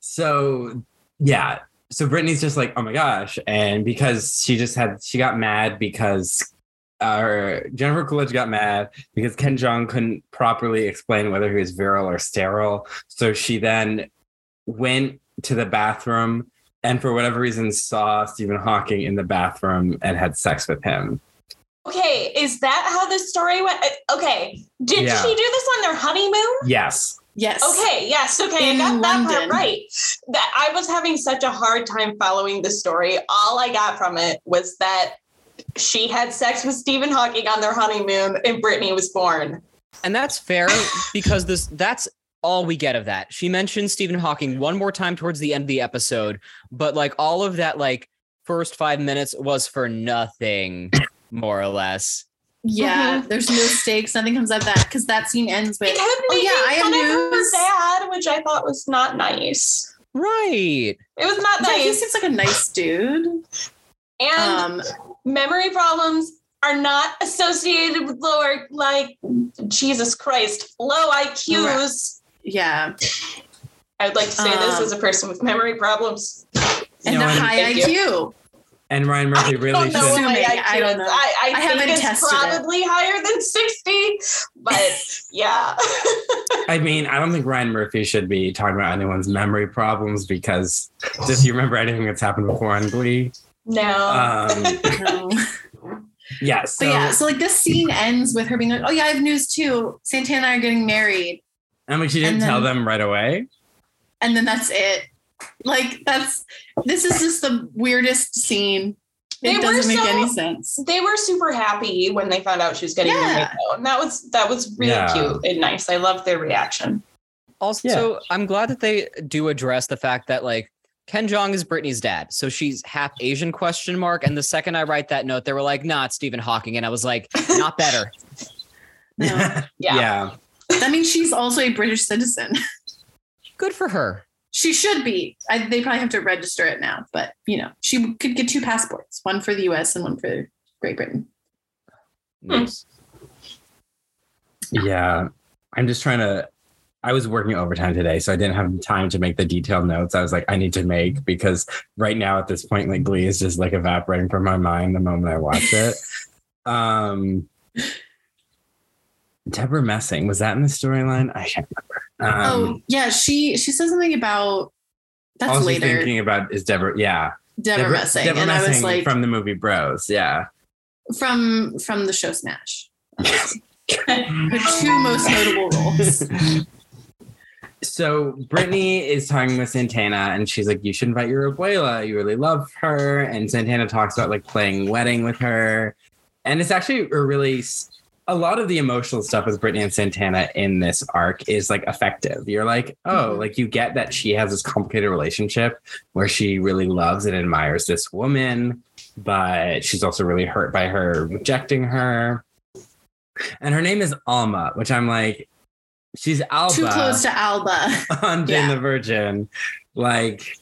so yeah. So Brittany's just like, oh my gosh. And because she just had, she got mad because uh, Jennifer Coolidge got mad because Ken Jeong couldn't properly explain whether he was virile or sterile. So she then went to the bathroom and for whatever reason saw Stephen Hawking in the bathroom and had sex with him. Okay, is that how this story went? Uh, Okay, did Yeah. she do this on their honeymoon? Yes. Yes. Okay, yes, okay, In I got that part right. That I was having such a hard time following the story. All I got from it was that she had sex with Stephen Hawking on their honeymoon and Brittany was born. And that's fair (laughs) because this that's all we get of that. She mentions Stephen Hawking one more time towards the end of the episode, but like all of that like first 5 minutes was for nothing more or less. Yeah, (laughs) there's no stakes. Nothing comes out of that because that scene ends They with, kept oh yeah, I have fun of her news. dad, which I thought was not nice. Right. It was not Yeah, he seems like a nice dude. And Um, memory problems are not associated with lower, like Jesus Christ, low IQs. yeah, I would like to say this Um, as a person with memory problems. and No, the and- high Thank IQ. And Ryan Murphy really don't know what should. my Assuming, IQ I don't know. I, I, I haven't think it's tested it. probably higher than 60, but (laughs) yeah. I mean, I don't think Ryan Murphy should be talking about anyone's memory problems because does he remember anything that's happened before on Glee? no. Um, (laughs) No. yeah. So, but yeah, so like this scene ends with her being like, "Oh yeah, I have news too. Santana and I are getting married," I mean, she didn't and tell them right away. and then that's it. Like that's this is just the weirdest scene. It were doesn't make so- any sense. they were super happy when they found out she was getting Yeah. married though. And that was that was really Yeah. cute and nice. I loved their reaction. Also, I'm glad that they do address the fact that like Ken Jeong is Brittany's dad, so she's half Asian question mark. And the second I write that note, they were like, "Nah, Stephen Hawking," and I was like, "Not (laughs) better." No. (laughs) Yeah. yeah. That means she's also a British citizen. (laughs) Good for her. She should be. I, they probably have to register it now, but you know, she could get two passports, one for the US and one for Great Britain. Nice. Yeah. I'm just trying to. I was working overtime today, so I didn't have time to make the detailed notes I was like, I need to make because right now at this point, like Glee is just like evaporating from my mind the moment I watch it. (laughs) um Deborah Messing, was that in the storyline? I can't remember. Oh Um yeah, she she says something about that's all I was later. thinking about is Deborah, yeah. Deborah, Messing, Deborah and I was like from the movie Bros, yeah. from from the show Smash. (laughs) Her two most notable roles. (laughs) so Brittany is talking with Santana and she's like, You should invite your abuela. You really love her. And Santana talks about like playing wedding with her. And it's actually a really a lot of the emotional stuff with Brittany and Santana in this arc is like effective. You're like, oh, Mhm. like you get that she has this complicated relationship where she really loves and admires this woman, but she's also really hurt by her rejecting her. And her name is Alma, which I'm like, she's Alba Too close to Alba. (laughs) on Jane Yeah. the Virgin. Like,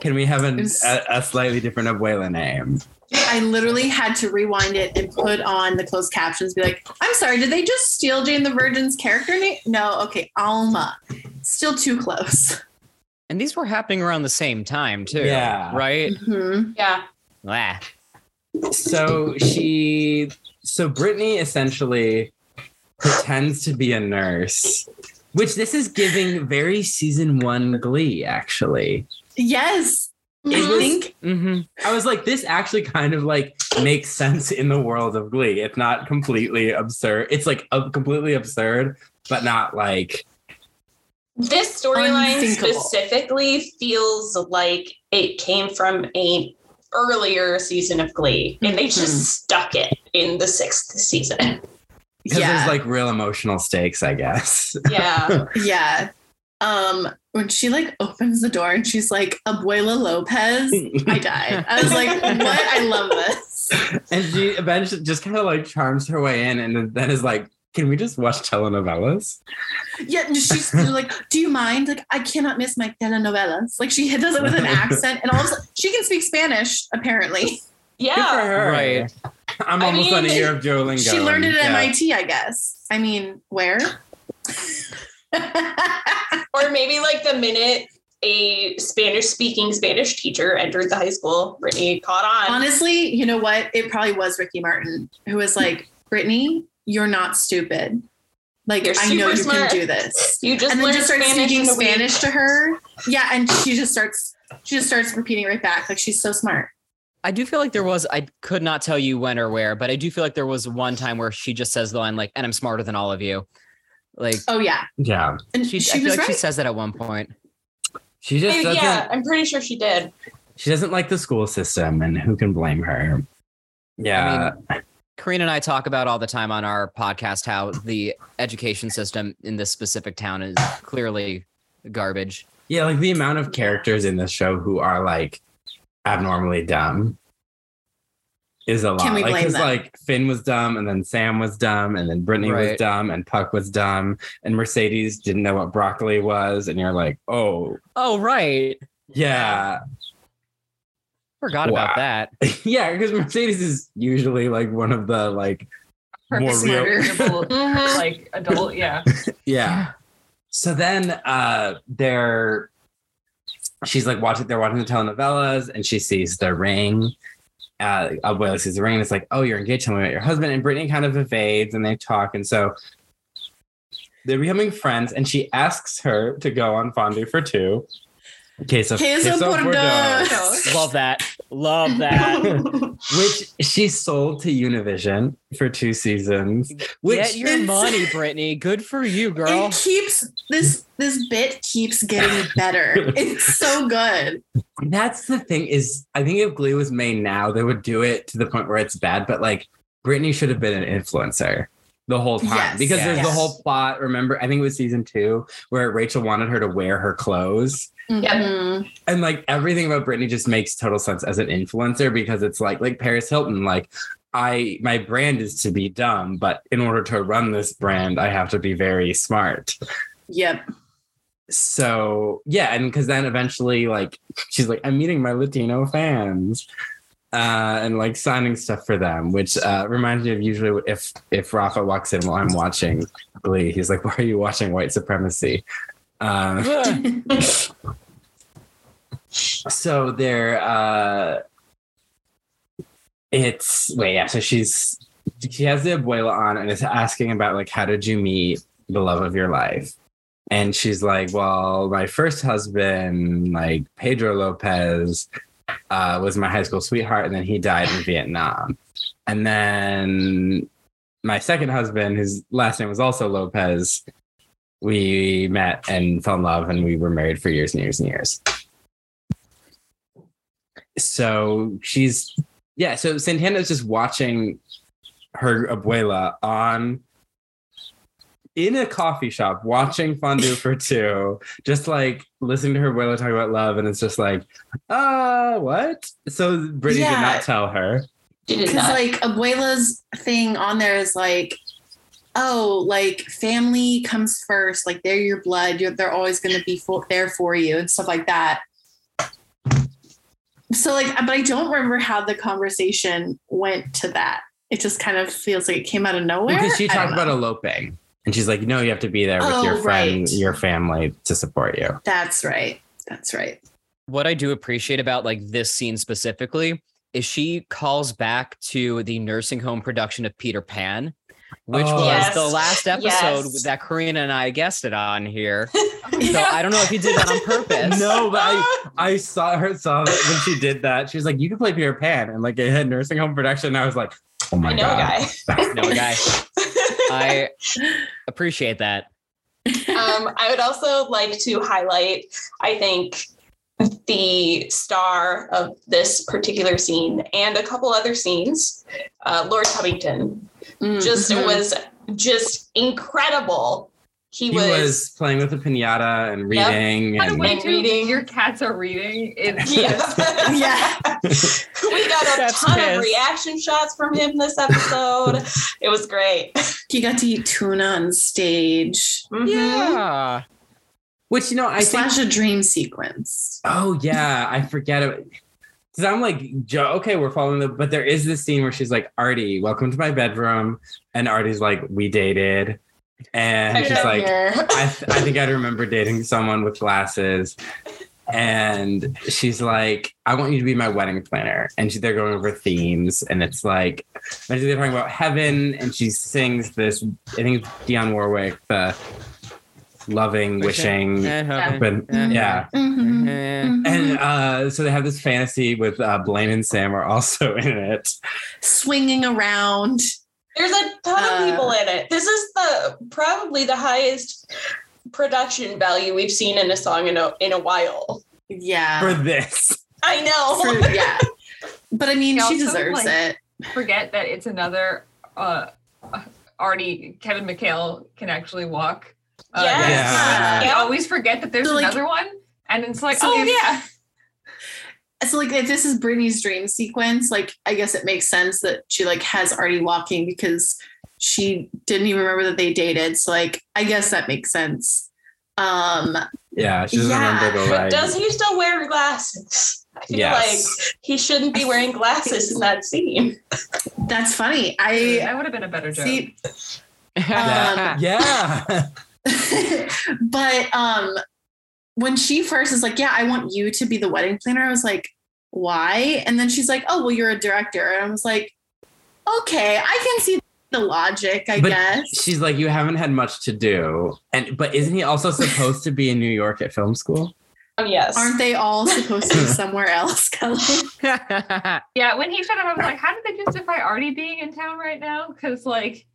can we have an, a, a slightly different abuela name? I literally had to rewind it and put on the closed captions, be like, I'm sorry, did they just steal Jane the Virgin's character name? No, okay, Alma. Still too close. And these were happening around the same time too. Yeah. Right. hmm Yeah. Ah. So she, so Brittany essentially pretends to be a nurse, which this is giving very season one Glee, actually. Yes. It I was- think hmm I was like, this actually kind of like makes sense in the world of Glee. It's not completely absurd. It's like uh, completely absurd, but not like This storyline specifically feels like it came from a earlier season of Glee, and they just stuck it in the sixth season. because yeah. there's like real emotional stakes, I guess. Yeah. (laughs) yeah. Um, when she like opens the door and she's like, Abuela Lopez, I died. I was like, (laughs) what? I love this. and she eventually just kind of like charms her way in and then is like, can we just watch telenovelas? Yeah, and she's like, "Do you mind? Like, I cannot miss my telenovelas." Like, she does it with an accent, and all of a sudden, she can speak Spanish. Apparently, Good for Yeah. her. Right. I'm I almost mean, on a year of Duolingo. she learned it at Yeah. MIT, I guess. I mean, where? (laughs) Or maybe like the minute a Spanish speaking Spanish teacher entered the high school, Brittany caught on. Honestly, you know what? It probably was Ricky Martin who was like, "Brittany, you're not stupid. Like, You're I know you smart. can do this." you just and then learned just starts Spanish speaking in a week. Spanish to her. Yeah, and she just starts she just starts repeating right back like she's so smart. I do feel like there was. I could not tell you when or where, but I do feel like there was one time where she just says the line like, "And I'm smarter than all of you." Like Oh yeah, Yeah. and she, she, I feel was like she says that at one point. She just doesn't Yeah, I'm pretty sure she did. she doesn't like the school system and who can blame her? Yeah. Karina and I talk about all the time on our podcast how the education system in this specific town is clearly garbage. yeah, like the amount of characters in this show who are like abnormally dumb is a lot. Can we like, blame 'cause, them? like Finn was dumb and then Sam was dumb and then Brittany was dumb and Puck was dumb and Mercedes didn't know what broccoli was and you're like, oh Oh right, yeah. forgot about that. (laughs) yeah, because Mercedes is usually like one of the like more Perfect real (laughs) (laughs) like adult, yeah. yeah. So then uh they're she's like watching they're watching the telenovelas and she sees the ring. Uh sees the ring it's like, oh, you're engaged, tell me about your husband. And Brittany kind of evades and they talk. And so they're becoming friends and she asks her to go on fondue for two. Queso, Queso queso por Bordeaux. dos. Love that. Love that. (laughs) which she sold to Univision for two seasons. Which Get your is- money, Brittany. Good for you, girl. It keeps this this bit keeps getting better. (laughs) it's so good. That's the thing is, I think if Glee was made now, they would do it to the point where it's bad. But like, Brittany should have been an influencer. the whole time Yes. because there's the whole plot. Remember, I think it was season two where Rachel wanted her to wear her clothes. Mhm. And like everything about Brittany just makes total sense as an influencer because it's like like Paris Hilton, like I my brand is to be dumb, but in order to run this brand, I have to be very smart. Yep. So yeah, and because then eventually, like she's like, I'm meeting my Latino fans, uh, and like signing stuff for them, which uh, reminds me of usually if if Rafa walks in while I'm watching Glee, he's like, "Why are you watching White Supremacy?" Uh, (laughs) so they're uh it's wait yeah so she's she has the abuela on and is asking about like how did you meet the love of your life? And she's like well my first husband like pedro lopez uh, was my high school sweetheart and then he died in vietnam. And then my second husband his last name was also lopez we met and fell in love and we were married for years and years and years. So she's yeah so santana's just watching her abuela on in a coffee shop watching fondue (laughs) for two just like listening to her abuela talk about love and it's just like uh what? So brittany did not tell her. She Because like Abuela's thing on there is like, oh, like family comes first. Like they're your blood. You're, they're always going to be for, there for you and stuff like that. So like, uh, but I don't remember how the conversation went to that. It just kind of feels like it came out of nowhere. because she talked about know. eloping and she's like no you have to be there with Oh, your friend right. your family to support you That's right. That's right. what I do appreciate about like this scene specifically is she calls back to the nursing home production of Peter Pan, which Oh. was Yes. the last episode Yes. that Karina and I guested on here. (laughs) So I don't know if you did that on purpose. no but i I saw her saw that when she did that. She was like, "You can play Peter Pan," and like it had nursing home production. And I was like, "Oh my I know, god!" guy. (laughs) No, guy. I appreciate that. um, I would also like to highlight, I think, the star of this particular scene and a couple other scenes, uh, Lord Tubbington, Mm, just was just incredible. He, He was, was playing with a pinata and reading. By the and- way, And reading. your cats are reading. It's (laughs) yeah. (laughs) Yeah. we got a Chef's ton kiss. of reaction shots from him this episode. (laughs) it was great. He got to eat tuna on stage. Mhm. Yeah. Which you know, I think. slash a dream sequence. Oh yeah, I forget it. Because I'm like, Joe, okay, we're following the, but there is this scene where she's like, Artie, welcome to my bedroom, and Artie's like, we dated, and I've like. I, th- I think I'd remember dating someone with glasses. And she's like, I want you to be my wedding planner. And she, they're going over themes. And it's like, they're talking about heaven. And she sings this, I think it's Dionne Warwick, the loving, wishing. Okay. But Eh, yeah. Mhm. eh. Mhm. And uh, so they have this fantasy with uh, Blaine and Sam are also (laughs) in it. swinging around. There's a ton Uh, of people in it. This is the probably the highest production value we've seen in a song in a in a while. Yeah. For this. I know. For- yeah. But I mean, She she deserves like- it. forget that it's another uh Artie Kevin McHale can actually walk. Uh, Yes. Yeah. I always forget that there's So, like- another one. And it's like, So oh yeah. So like if this is Brittany's dream sequence, like I guess it makes sense that she like has Artie walking because she didn't even remember that they dated. So like I guess that makes sense. Um Yeah, she doesn't Yeah. remember the like. does he still wear glasses? I feel Yes. like he shouldn't be wearing glasses in that scene. that's funny. I that would have been a better joke. see (laughs) yeah. Um, yeah. (laughs) (laughs) but um when she first is like, Yeah, I want you to be the wedding planner, I was like, why? And then she's like, Oh, well, you're a director. And I was like, okay, I can see the logic, I But guess. She's like, you haven't had much to do. And but isn't he also supposed to be in New York at film school? Oh yes. Aren't they all supposed to be (laughs) somewhere else, Kelly? (laughs) Yeah, when he showed up, I was like, how did they justify Artie being in town right now? Because like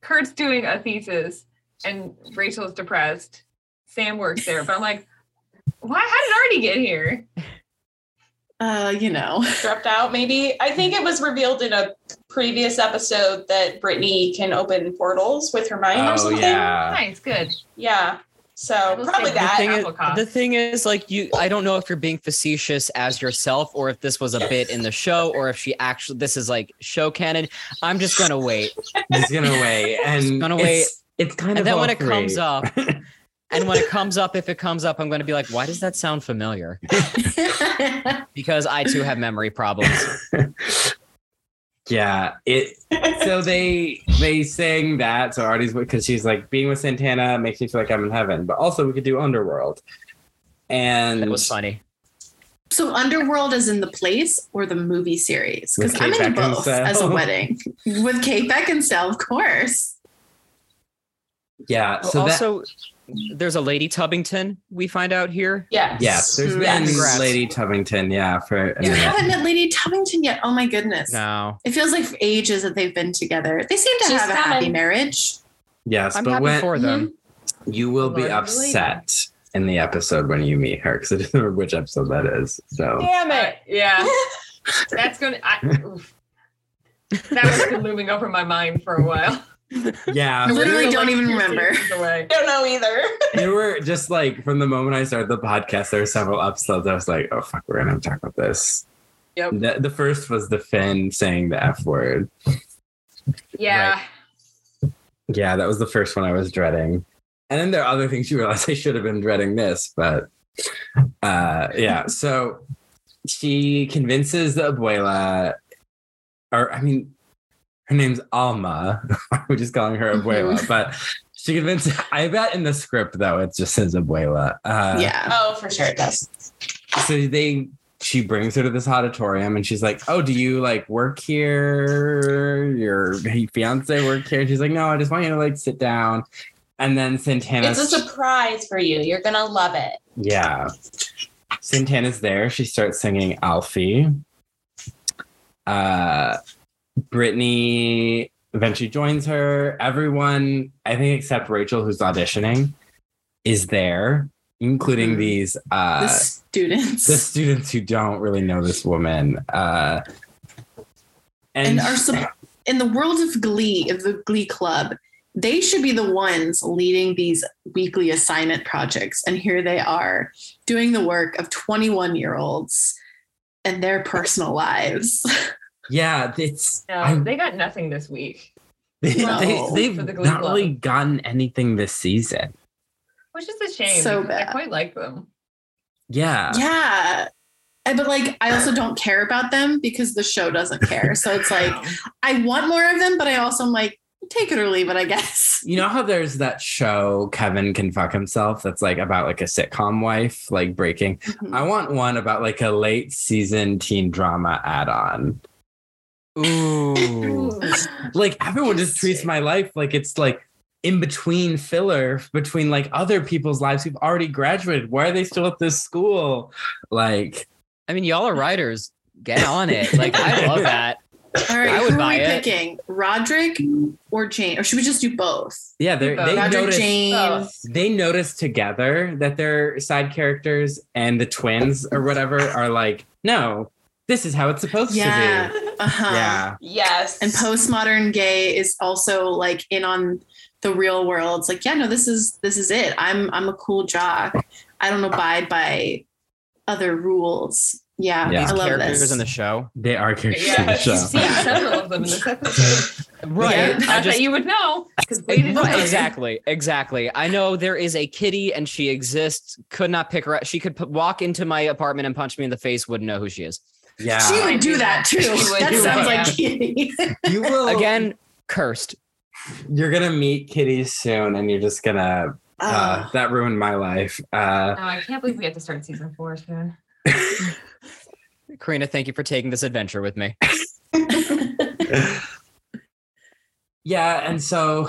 Kurt's doing a thesis and Rachel's depressed. Sam works there, but I'm like, why how did Artie get here? Uh, you know. dropped out. Maybe I think it was revealed in a previous episode that Brittany can open portals with her mind or Oh something. yeah. Nice, good. Yeah. So We'll probably see. that. thing is, the thing is, like you, I don't know if you're being facetious as yourself, or if this was a bit in the show, or if she actually this is like show canon. I'm just gonna wait, Just gonna wait and gonna wait. It's kind and of then all when it comes up, (laughs) and when it comes up, if it comes up, I'm gonna be like, why does that sound familiar? (laughs) Because I too have memory problems. yeah, it so they they sing that so Artie's because she's like being with Santana makes me feel like I'm in heaven, but also we could do Underworld. And That was funny. so Underworld is in the place or the movie series? Because I'm in both as a wedding. With Kate Beckinsale, of course. Yeah, Well, so that also, there's a Lady Tubbington. We find out here. Yes. yes, there's Yeah, been congrats. Lady Tubbington, yeah, for a You minute. haven't met Lady Tubbington yet. Oh my goodness. No, It feels like ages that they've been together. They seem to She's have a happy marriage. yes, I'm but happy when for them. you will be Lord, upset in the episode when you meet her because I don't remember which episode that is. So Damn Uh, it. yeah, (laughs) that's gonna. I. That was been (laughs) looming over my mind for a while. Yeah, I literally don't like even remember. seasons. Don't know either. (laughs) there were just like from the moment I started the podcast, there were several episodes. I was like, oh fuck, we're gonna talk about this. Yep. The, the first was the Finn saying the F word. Yeah. Yeah, that was the first one I was dreading. And then there are other things you realize (laughs) I should have been dreading this, but uh yeah. So she convinces the abuela, or I mean, her name's Alma. (laughs) We're just calling her abuela, but she convinced. I bet in the script though it just says abuela. Uh yeah. Oh, for sure it does. so they she brings her to this auditorium and she's like, Oh, do you like work here? Your fiance work here? And she's like, No, I just want you to like sit down. And then Santana It's a surprise for you. You're gonna love it. Yeah. Santana's there. She starts singing Alfie. Uh Brittany eventually joins her. Everyone, I think except Rachel, who's auditioning, is there, including Mhm. these uh the students. the students who don't really know this woman. Uh and are sup- in the world of Glee, of the Glee Club, they should be the ones leading these weekly assignment projects. And here they are doing the work of 21 year olds and their personal lives. (laughs) yeah, it's No, I- they got nothing this week, (laughs) they, No. they, For the have Glee not Club. really gotten anything this season. which is a shame. So because I quite like them. Yeah. yeah. But like, I also don't care about them because the show doesn't care. So it's (laughs) like, I want more of them, but I also am like, take it or leave it, I guess. (laughs) You know how there's that show Kevin Can Fuck Himself that's like about like a sitcom wife like breaking. Mhm. I want one about like a late season teen drama add-on. (laughs) Ooh. Like everyone just treats my life like it's like in between filler between like other people's lives who've already graduated. Why are they still at this school? Like I mean, y'all are writers. Get (laughs) on it. Like I love that. All right, I would who are we it. picking? Roderick or Jane? Or should we just do both? yeah, they Both. they Roderick, notice Jane. They notice together that their side characters and the twins or whatever are like, no, this is how it's supposed Yeah. to be. Uh-huh. Yeah. Yes. And postmodern gay is also like in on the real world. It's like, yeah, no, this is this is it. I'm I'm a cool jock. I don't abide by other rules. Yeah, Yeah. I These love characters this. in the show. They are characters in Yeah, the you've show. seen several of them in this (laughs) episode. Right. Yeah. I Not just that you would know, because we didn't know. Right, exactly, exactly. I know there is a kitty and she exists. Could not pick her. up. She could p- walk into my apartment and punch me in the face. Wouldn't know who she is. Yeah. she would do do that that. too. (laughs) That sounds that, like Kitty. you will Again, cursed. You're gonna meet Kitty soon, and you're just gonna. Uh, Oh. that ruined my life. Uh, No, I can't believe we have to start season four soon. (laughs) Karina, thank you for taking this adventure with me. (laughs) yeah, and so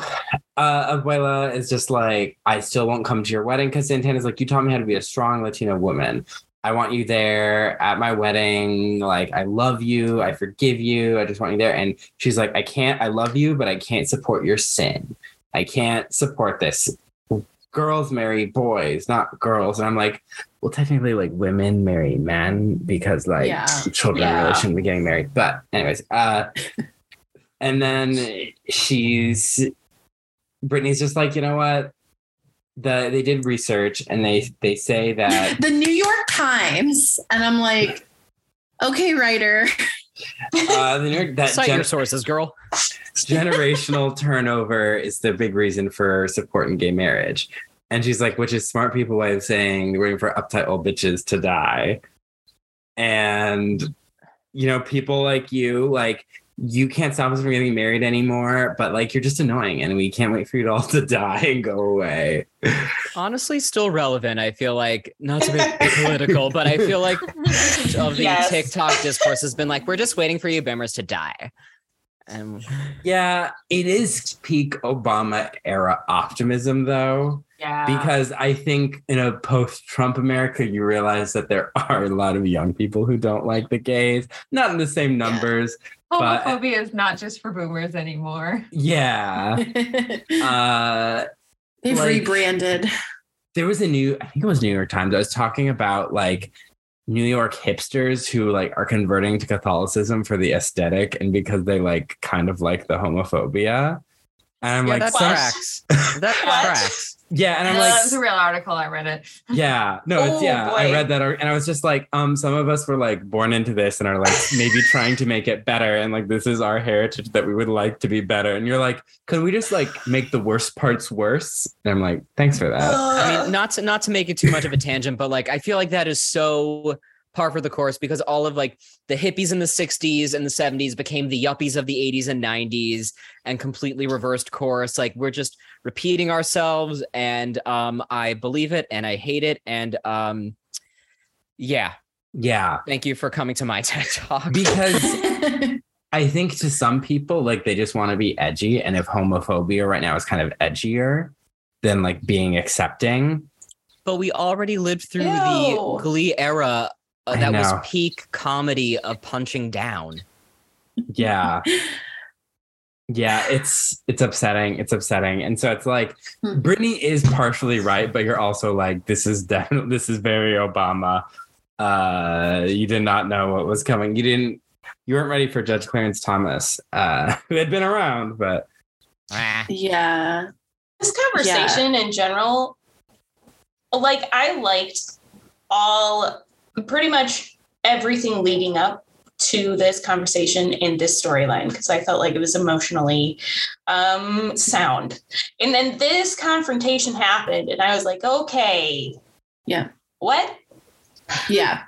uh, Abuela is just like, I still won't come to your wedding because Santana's like, you taught me how to be a strong Latino woman. I want you there at my wedding. Like, I love you. I forgive you. I just want you there. And she's like, I can't, I love you, but I can't support your sin. I can't support this. girls marry boys, not girls. And I'm like, well, technically, like women marry men because like Yeah. children Yeah. really shouldn't be getting married. But anyways, uh, (laughs) and then she's Brittany's just like, you know what? The they did research and they they say that (laughs) the New York Times, and I'm like, okay, writer. uh, the New York, that Cite gen- your sources, girl. generational turnover is the big reason for supporting gay marriage. And she's like, which is smart people way of saying we're waiting for uptight old bitches to die. And you know, people like you, like you can't stop us from getting married anymore, but like you're just annoying and we can't wait for you to all (laughs) to die and go away. Honestly, still relevant. I feel like not to be (laughs) political, but I feel like (laughs) of the Yes. TikTok discourse has been like, we're just waiting for you boomers to die. And Yeah, it is peak Obama era optimism though. Yeah. because I think in a post-Trump America, you realize that there are a lot of young people who don't like the gays, not in the same numbers. but- homophobia is not just for boomers anymore. Yeah. (laughs) Uh, They've Like- rebranded. there was a new, I think it was New York Times. I was talking about like New York hipsters who like are converting to Catholicism for the aesthetic and because they like kind of like the homophobia. And I'm yeah, like, that some- tracks. (laughs) That What? tracks. yeah, and I'm Uh, like, it was a real article. I read it. (laughs) Yeah, no, it's Oh, yeah. I read that, and I was just like, um, some of us were like born into this and are like maybe trying to make it better, and like this is our heritage that we would like to be better. And you're like, can we just like make the worst parts worse? And I'm like, thanks for that. I mean, not to not to make it too much of a tangent, but like I feel like that is so par for the course because all of like the hippies in the 60s and the 70s became the yuppies of the 80s and 90s and completely reversed course. Like we're just repeating ourselves and um I believe it and I hate it. And um yeah, Yeah, thank you for coming to my (laughs) TED talk. because (laughs) I think to some people, like they just want to be edgy, and if homophobia right now is kind of edgier than like being accepting, But we already lived through Ew. the Glee era uh, that was peak comedy of punching down. yeah (laughs) yeah it's it's upsetting it's upsetting and so it's like Hmm. brittany is partially right but you're also like this is definitely (laughs) this is very obama uh you did not know what was coming you didn't you weren't ready for judge clarence thomas uh (laughs) who had been around but Ah. yeah. this conversation in general, like I liked all pretty much everything leading up to this conversation in this storyline because I felt like it was emotionally um, sound. And then this confrontation happened, and I was like, okay, Yeah. what? Yeah.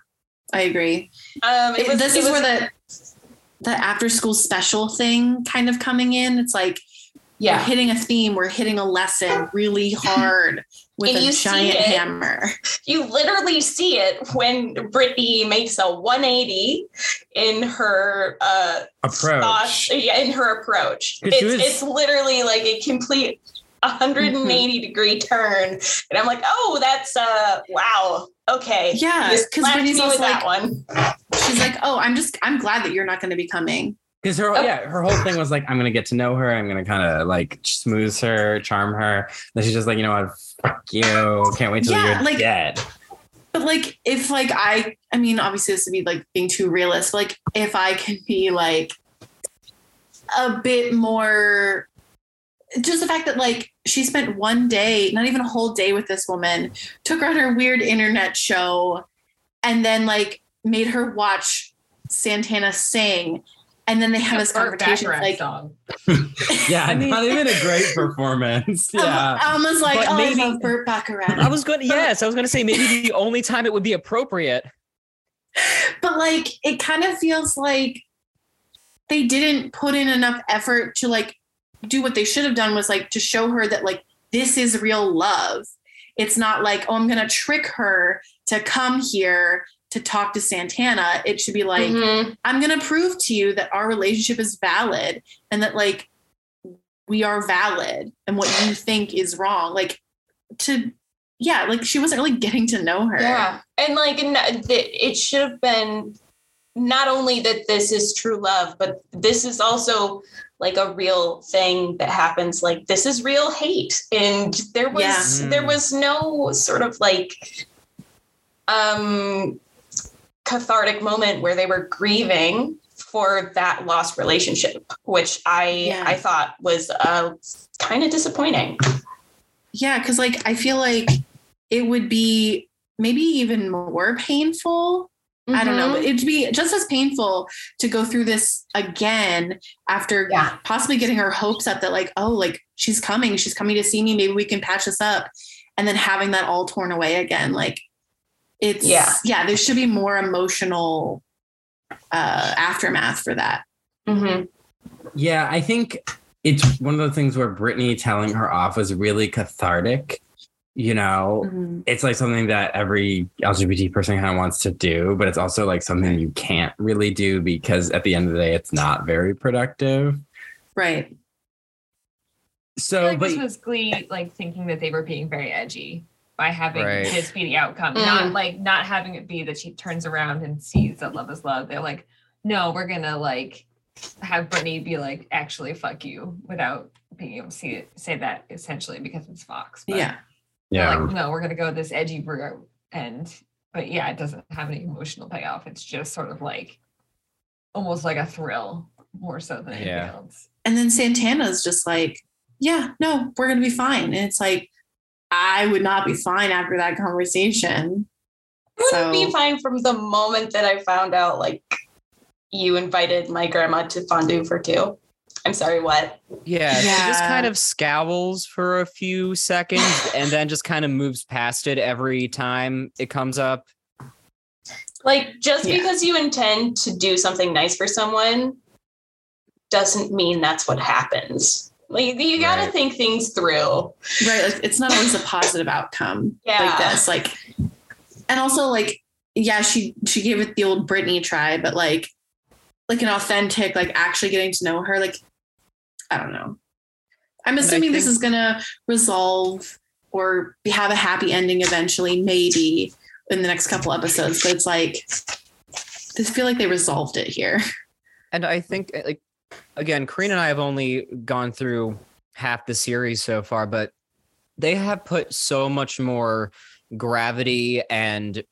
I agree. Um, it was, this it is was- where the the after school special thing kind of coming in. It's like we're yeah. hitting a theme, we're hitting a lesson really hard with And a you see giant it. hammer. You literally see it when Brittany makes a 180 in her uh, approach thoughts yeah, in her approach. 'Cause It's, was- it's literally like a complete 180 degree turn. And I'm like, oh, that's uh wow. Okay. Yeah, because slapped Brittany's me also with that one. She's like, "Oh, I'm just I'm glad that you're not going to be coming." Because her yeah her whole thing was like i'm gonna get to know her i'm gonna kind of like smooth her charm her then she's just like you know what fuck you can't wait till Yeah, you're like- dead But like if like I I mean obviously this would be like being too realist. Like if I can be like a bit more just the fact that like she spent one day, not even a whole day with this woman, took her on her weird internet show and then like made her watch Santana sing. And then they have this Burt confrontation. Bacharach Like, song. (laughs) (laughs) yeah I mean- not even a (laughs) great performance yeah I was like, But oh, maybe- I love Burt Bacharach. I was going to, yes, I was going to say maybe the only time it would be appropriate. but like it kind of feels like they didn't put in enough effort to like do what they should have done was like to show her that like this is real love it's not like oh i'm gonna trick her to come here to talk to santana it should be like Mhm. i'm gonna prove to you that our relationship is valid and that like we are valid and what you think is wrong like to yeah like she wasn't really getting to know her Yeah. And like it should have been not only that this is true love, but this is also like a real thing that happens. Like this is real hate, and there was Yeah. there was no sort of like um cathartic moment where they were grieving for that lost relationship, which I Yeah. I thought was uh kind of disappointing. Yeah, because like I feel like it would be maybe even more painful. I don't know, but Mm-hmm. it'd be just as painful to go through this again after Yeah. possibly getting her hopes up that like, oh, like she's coming, she's coming to see me, maybe we can patch this up, and then having that all torn away again. Like it's Yeah. yeah, there should be more emotional uh aftermath for that. Mhm. Yeah, I think it's one of the things where Brittany telling her off was really cathartic. You know, it's like something that every LGBT person kind of wants to do, but it's also like something you can't really do because at the end of the day, it's not very productive. Right. I So, feel like but this was Glee like thinking that they were being very edgy by having Right. this be the outcome, Mm. not like not having it be that she turns around and sees that love is love. They're like, no, we're gonna like have Brittany be like, actually, fuck you, without being able to see it, say that essentially because it's Fox. But Yeah. yeah, like, no, we're gonna go this edgy route, and but yeah, it doesn't have any emotional payoff. It's just sort of like almost like a thrill more so than anything Yeah. else. And then Santana's just like, yeah, no, we're going to be fine. And it's like, I would not be fine after that conversation. Wouldn't be fine from the moment that I found out like you invited my grandma to fondue for two. I'm sorry, what? Yeah, she just kind of scowls for a few seconds (laughs) and then just kind of moves past it every time it comes up. Like just Yeah. because you intend to do something nice for someone doesn't mean that's what happens. Like you got to Right. think things through. Right. Like, it's not always a positive outcome yeah. like Yeah. this. Like, and also, like, yeah, she she gave it the old Brittany try, but like, like an authentic, like actually getting to know her. Like, I don't know. I'm I assuming this is gonna resolve or have a happy ending eventually, maybe in the next couple episodes. But it's like, I feel like they resolved it here. And I think, like, again, Karina and I have only gone through half the series so far, but they have put so much more gravity and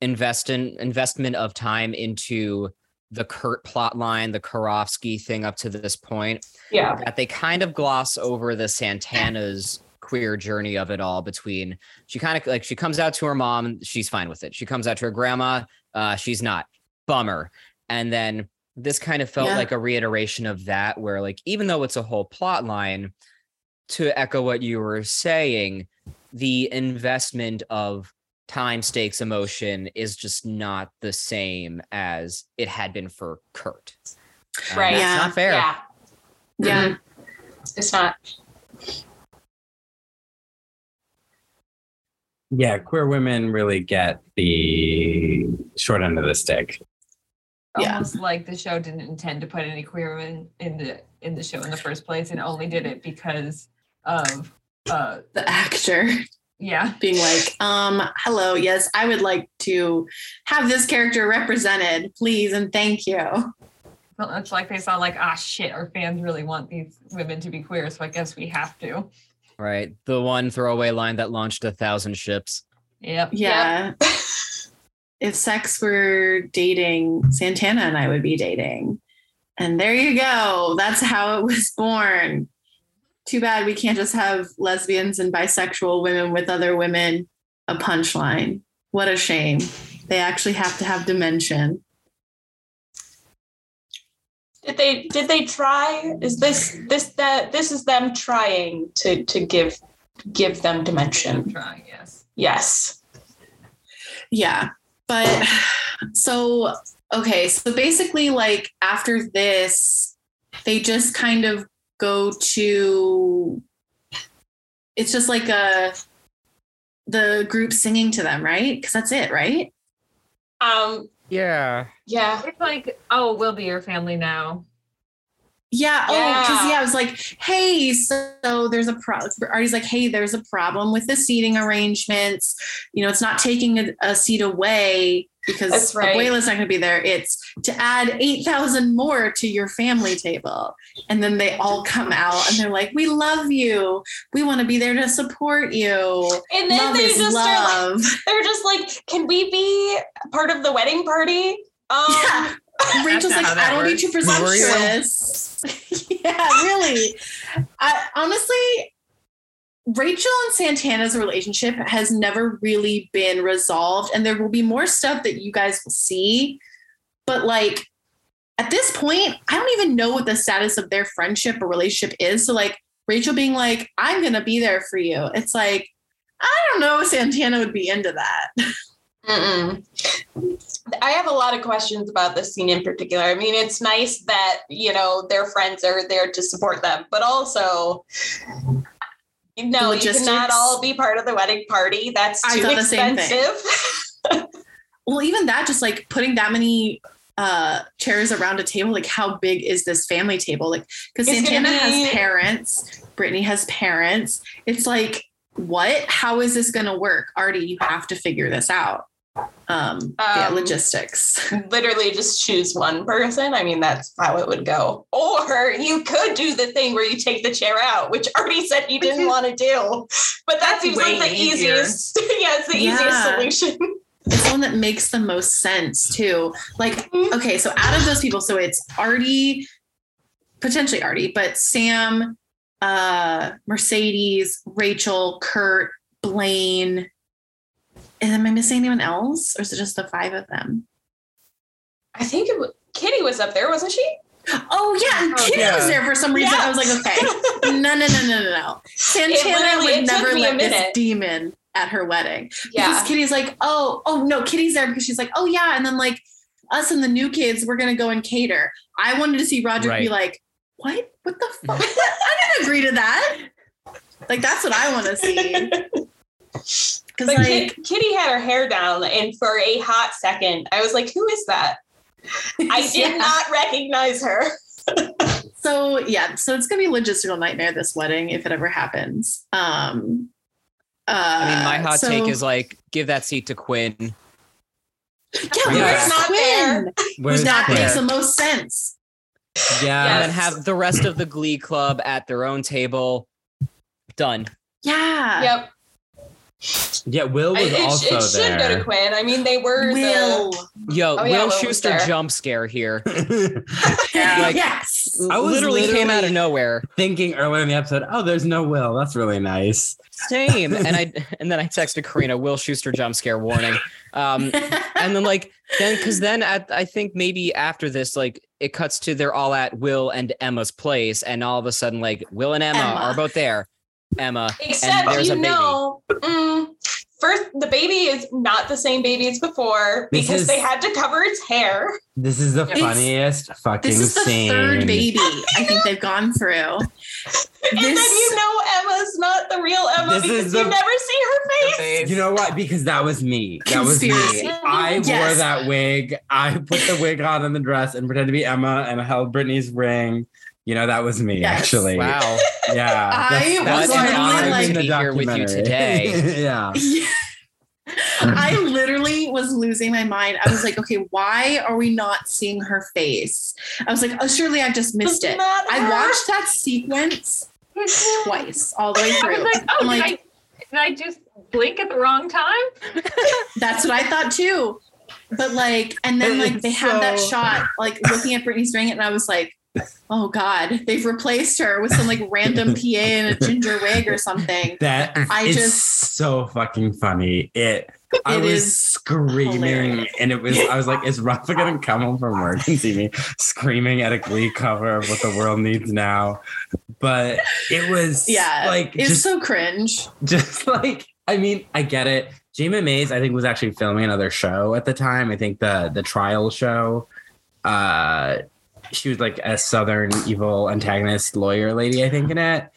invest in, investment of time into the Kurt plot line, the Karofsky thing up to this point, Yeah. that they kind of gloss over the Santana's queer journey of it all between she kind of like she comes out to her mom she's fine with it. She comes out to her grandma uh she's not. Bummer. And then this kind of felt Yeah. like a reiteration of that where like even though it's a whole plot line to echo what you were saying the investment of time stakes emotion is just not the same as it had been for kurt And Right. that's Yeah. not fair Yeah. Yeah. Mhm. It's not. yeah, queer women really get the short end of the stick. Yeah. almost like the show didn't intend to put any queer women in the in the show in the first place and only did it because of uh The actor. yeah (laughs) being like, um, hello, yes, I would like to have this character represented, please, and thank you. well, it's like they saw like ah shit our fans really want these women to be queer so i guess we have to Right. The one throwaway line that launched a thousand ships. yep Yeah. (laughs) if sex were dating, Santana and I would be dating. And there you go. That's how it was born. Too bad we can't just have lesbians and bisexual women with other women a punchline. What a shame. They actually have to have dimension. Did they did they try? Is this this that this is them trying to to give give them dimension? trying yes Yes. Yeah. But so, okay. So basically, like after this, they just kind of go to, it's just like a, the group singing to them, right? Because that's it, right? Um. Yeah. Yeah. it's like oh we'll be your family now Yeah. Oh, because Yeah. I was like, hey, so there's a pro. Artie's like, hey, there's a problem with the seating arrangements. You know, it's not taking a, a seat away. because That's right. Abuela's not going to be there. It's to add 8,000 more to your family table. And then they all come out and they're like, we love you. We want to be there to support you. And then love they just are Like, they're just like, can we be part of the wedding party? (laughs) Um, yeah. (laughs) Rachel's like, I don't need works. you Who are presumptuous. yeah, really. I honestly, Rachel and Santana's relationship has never really been resolved, and there will be more stuff that you guys will see. But like at this point, I don't even know what the status of their friendship or relationship is. So like Rachel being like, I'm gonna be there for you. It's like, I don't know if Santana would be into that. (laughs) Mm-mm. I have a lot of questions about this scene in particular. I mean, it's nice that, you know, their friends are there to support them, but also, no, you Logistics. cannot all be part of the wedding party. That's too thought the same thing. expensive. (laughs) well even that just like putting that many uh chairs around a table like how big is this family table like because santana be- has parents brittany has parents it's like what how is this gonna work artie you have to figure this out um, yeah Um, logistics (laughs) Literally just choose one person. I mean, that's how it would go. Or you could do the thing where you take the chair out, which Artie said he didn't want to do. But that That's seems like the easier. easiest. (laughs) yeah, it's the Yeah. easiest solution. it's the one that makes the most sense too like Mhm. okay so out of those people so it's artie potentially artie but sam uh mercedes rachel kurt blaine am i missing anyone else or is it just the five of them I think it was, Kitty was up there, wasn't she? oh yeah and Oh, kitty yeah. was there for some reason i was like okay (laughs) no no no no no no santana would never let this demon at her wedding Yeah. Because Kitty's like, oh, oh no, Kitty's there because she's like, oh yeah, and then like us and the new kids, we're gonna go and cater. I wanted to see Roger be like, what? What the fuck? (laughs) I didn't agree to that. Like that's what I want to see. (laughs) Because like, Kit- Kitty had her hair down, and for a hot second, I was like, "Who is that?" I (laughs) did Yeah. not recognize her. (laughs) So yeah, so it's gonna be a logistical nightmare this wedding if it ever happens. Um, uh, I mean, my hot so- take is like, give that seat to Quinn. yeah, Yeah. where's Not there. Quinn? Where's That Claire? makes the most sense. yeah. And then have the rest of the Glee Club at their own table. Done. Yeah. Yep, Yeah, Will I- was it, sh- also it should there. go to Quinn. I mean, they were Will. Yo, Oh, yeah, Will Will Schuester jump scare here. (laughs) Yeah. Like- yes. I was literally, came out of nowhere. Thinking earlier in the episode, oh, there's no Will. That's really nice. Same. and I (laughs) and then I texted Karina, Will Schuester jump scare warning. Um, and then like then because then at I think maybe after this, like it cuts to they're all at Will and Emma's place, and all of a sudden, like Will and Emma, Emma. are both there. Emma. Except there's a you baby. know, mm, first the baby is not the same baby as before This because is- they had to cover its hair. This is the It's- funniest fucking This is the scene. third baby I think they've gone through. And then you know Emma's not the real Emma This because is you never see her face. You know what? Because that was me. That was Conspiracy. me. I wore that wig. I put the wig on and the dress and pretended to be Emma and held Brittany's ring. You know, that was me, Yes. actually. Wow. (laughs) Yeah. I that's was my literally like- to be here with you today. (laughs) yeah. I literally was losing my mind. I was like, okay, why are we not seeing her face? I was like, oh, surely I've just missed it. I watched that sequence twice, all the way (laughs) I through. was like, oh, I'm did, I, did I just blink at the wrong time? that's what I thought too. But like, and then like they had that shot, like looking at Brittany's ring, and I was like, oh God, they've replaced her with some like random (laughs) PA in a ginger wig or something. That I is just- so fucking funny. It I was screaming hilarious. and it was I was like, is Rafa gonna come home from work and see me screaming at a glee cover of what the world needs now? But it was Yeah, like it's just so cringe. just like I mean, I get it. Jayma Mays, I think, was actually filming another show at the time. I think the the trial show. Uh she was like a southern evil antagonist lawyer lady, I think, in it.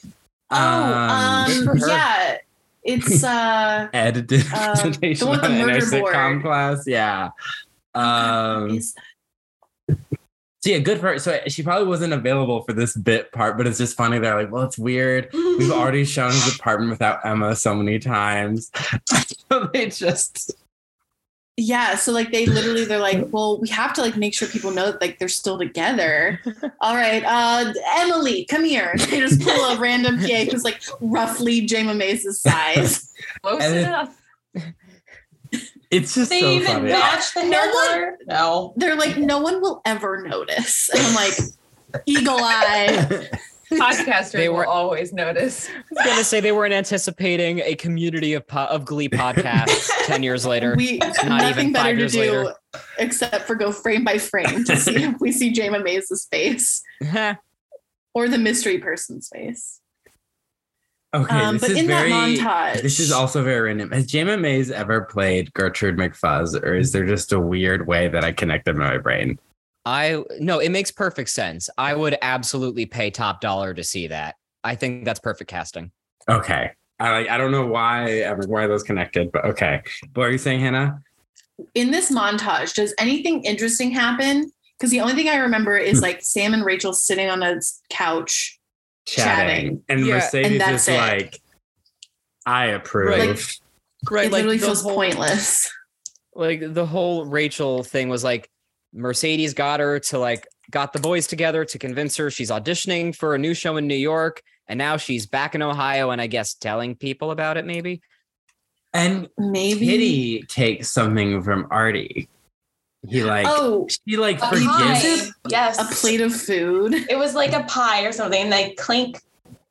Oh, um, (laughs) good yeah, it's uh. (laughs) Ed did (laughs) Um, presentation the one the it in our murder sitcom board. class. Yeah. Um, so yeah, good for her. So she probably wasn't available for this bit part, but it's just funny. They're like, well, it's weird. We've already shown his apartment without Emma so many times. so they just Yeah, so like they literally they're like, (laughs) well, we have to like make sure people know that like they're still together. (laughs) All right, uh Emily, come here. (laughs) They just pull a random PA who's like roughly Jayma Mays' size. Close And it- enough. It's just they so even funny. match the No one- No. They're like, no one will ever notice. And I'm like, eagle eye. Podcasters They were- will always notice. I was gonna say they weren't anticipating a community of po- of Glee podcasts (laughs) ten years later. We even nothing five better to do later. except for go frame by frame to see if we see Jayma Mays' face (laughs) or the mystery person's face. Okay, Um, this but is in very. that montage, This is also very random. Has Jayma Mays ever played Gertrude McFuzz, or is there just a weird way that I connected in my brain? I no, it makes perfect sense. I would absolutely pay top dollar to see that. I think that's perfect casting. Okay, I like. I don't know why why those connected, but okay. What are you saying, Hannah? in this montage, does anything interesting happen? Because the only thing I remember is Hmm. like Sam and Rachel sitting on a couch. Chatting, Chatting. and Yeah, Mercedes and is it. like, I approve. Like- Right, it literally the feels whole- pointless. (laughs) like the whole Rachel thing was like Mercedes got her to like got the boys together to convince her she's auditioning for a new show in New York and now she's back in Ohio and I guess telling people about it maybe. and Maybe. Kitty takes something from Artie. He like oh, she like A forgives. Yes. a plate of food. It was like a pie or something. like clink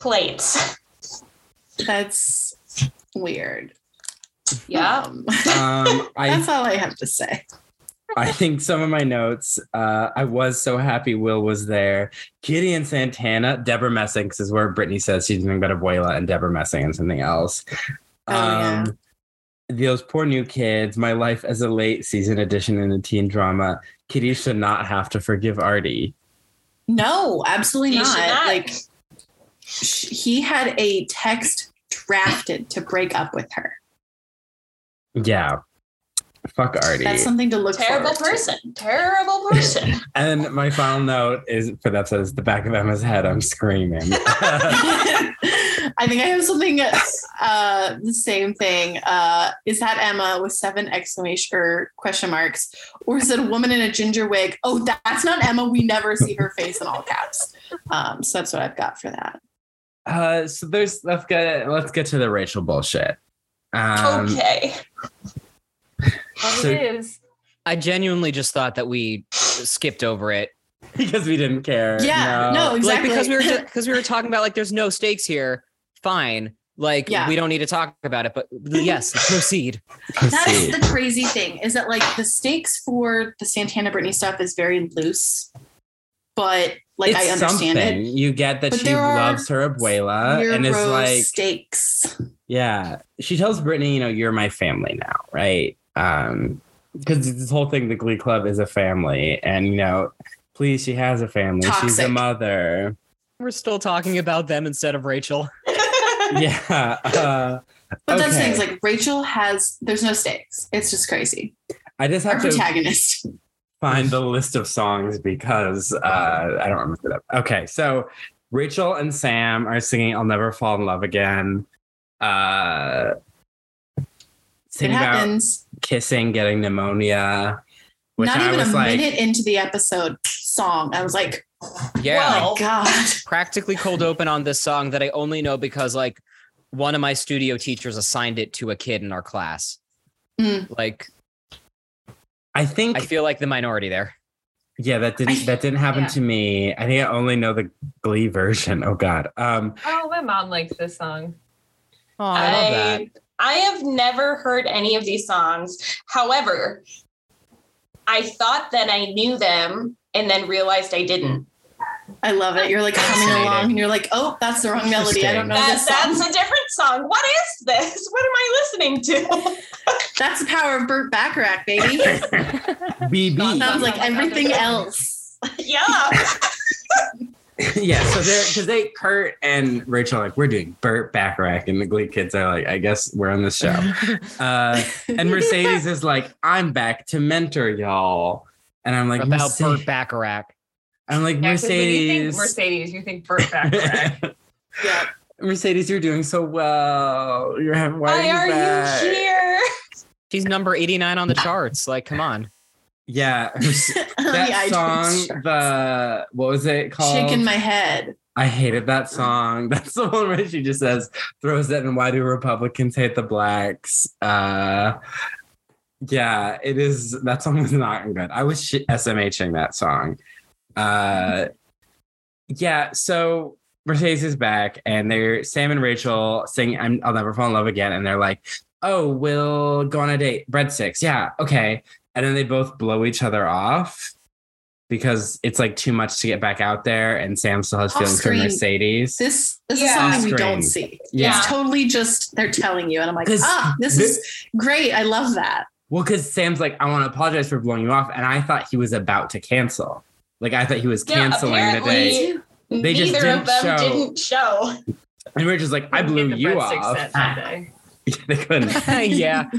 plates. That's weird. Yeah. Um, (laughs) Um, I that's all I have to say. I think some of my notes. Uh, I was so happy Will was there. Kitty and Santana. Debra Messing. This is where Brittany says she's doing about Abuela and Debra Messing and something else. Oh, yeah. Those poor new kids. My life as a late season addition in a teen drama. Kitty should not have to forgive Artie. No, absolutely not. not. Like sh- he had a text drafted to break up with her. Yeah. Fuck Artie. That's something to look Terrible forward to. person. Terrible person. (laughs) and my final note is for that says the back of Emma's head. I'm screaming. (laughs) (laughs) I think I have something. Uh, the same thing. Uh, is that Emma with seven exclamation or question marks, or is it a woman in a ginger wig? Oh, that's not Emma. We never see her face in all caps. Um, so that's what I've got for that. uh, so there's let's get let's get to the Rachel bullshit. Um, okay. Oh, well, So- it is. I genuinely just thought that we skipped over it. (laughs) because we didn't care. Yeah, no, exactly. Like because we were (laughs) because we were talking about like there's no stakes here. Fine. Like Yeah. we don't need to talk about it, but yes, (laughs) proceed. That is the crazy thing is that like the stakes for the Santana Brittany stuff is very loose, but like I understand something. it. You get that But she loves her abuela, and it's like, stakes. yeah. She tells Brittany, you know, you're my family now, right? Um, because this whole thing, the Glee Club is a family, and you know, please, she has a family. She's a mother. We're still talking about them instead of Rachel. (laughs) Yeah. Uh, But that's things like Rachel has. There's no stakes. It's just crazy. I just Our have to protagonist. find the list of songs because uh, I don't remember that. Okay, so Rachel and Sam are singing "I'll Never Fall in Love Again." Uh, It singing about happens. kissing, getting pneumonia. Which Not I even was a like, minute into the episode song, I was like, Yeah. Well, God. (laughs) practically cold open on this song that I only know because like one of my studio teachers assigned it to a kid in our class. Mm. Like I think, I feel like the minority there. yeah, that didn't that didn't happen Yeah. to me. I think I only know the Glee version. Oh God. Um, Oh, my mom likes this song. Oh, I love that. I, I have never heard any of these songs. However, I thought that I knew them and then realized I didn't. I love it. You're like coming along and you're like, oh, that's the wrong melody. I don't know That, this song. that's a different song. What is this? What am I listening to? (laughs) That's the power of Burt Bacharach, baby. (laughs) BB. Sounds like everything else. yeah. (laughs) (laughs) yeah, so they're because they Kurt and Rachel are like we're doing Burt Bacharach, and the Glee kids are like, I guess we're on the show. (laughs) Uh, and Mercedes is like, I'm back to mentor y'all, and I'm like, About Merce- Burt Bacharach. I'm like Yeah, 'cause when you think Mercedes. Mercedes, you think Burt Bacharach. (laughs) Yeah. Mercedes, you're doing so well. You're having why, Why are are you back? you here? She's number 89 on the charts. Like, come on. Yeah, (laughs) that song, the what was it called? shaking my head. I hated that song. (laughs) That's the one where she just says, throws it and why do Republicans hate the blacks? Uh yeah, it is that song was not good. I was sh- SMHing that song. Uh yeah, so Mercedes is back and they're Sam and Rachel sing I'm, I'll never fall in love again. And they're like, oh, we'll go on a date. Breadsticks. Yeah, okay. And then they both blow each other off because it's like too much to get back out there. And Sam still has feelings for. Mercedes. This this is Yeah. something we don't see. yeah. It's totally just they're telling you, and I'm like, ah, this thi- is great. I love that. Well, because Sam's like, I want to apologize for blowing you off. And I thought he was about to cancel. Like, I thought he was Yeah, canceling the day. They just Neither didn't of them show. didn't show. And Rachel's like, I blew you off. set Sunday. (laughs) they couldn't. (laughs) yeah.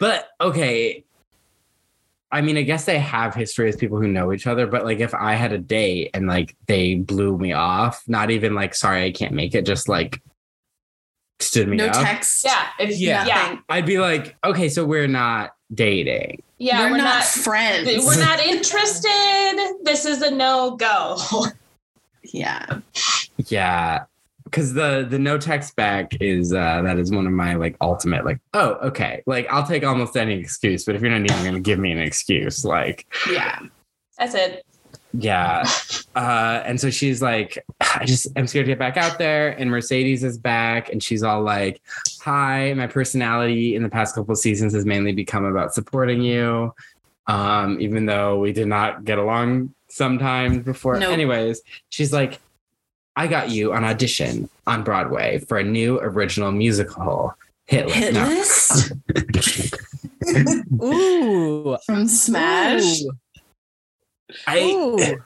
But okay. I mean, I guess they have history as people who know each other, but like if I had a date and like they blew me off, not even like sorry I can't make it, just like stood me No up, text. Yeah. If, Yeah. yeah. nothing. I'd be like, okay, so we're not dating. Yeah. we're, We're, not, not. friends. we're not interested. This is a no go. (laughs) yeah. Yeah. Cause the the no text back is uh that is one of my like ultimate like oh okay like I'll take almost any excuse but if you're not even gonna give me an excuse like Yeah. That's it. Yeah. (laughs) Uh, and so she's like, I just, I'm scared to get back out there. And Mercedes is back and she's all like, Hi, my personality in the past couple of seasons has mainly become about supporting you. Um, even though we did not get along sometimes before. Nope. Anyways, she's like, I got you an audition on Broadway for a new original musical. Hit list. Hit No. (laughs) Ooh. from Smash. Ooh. I, Ooh.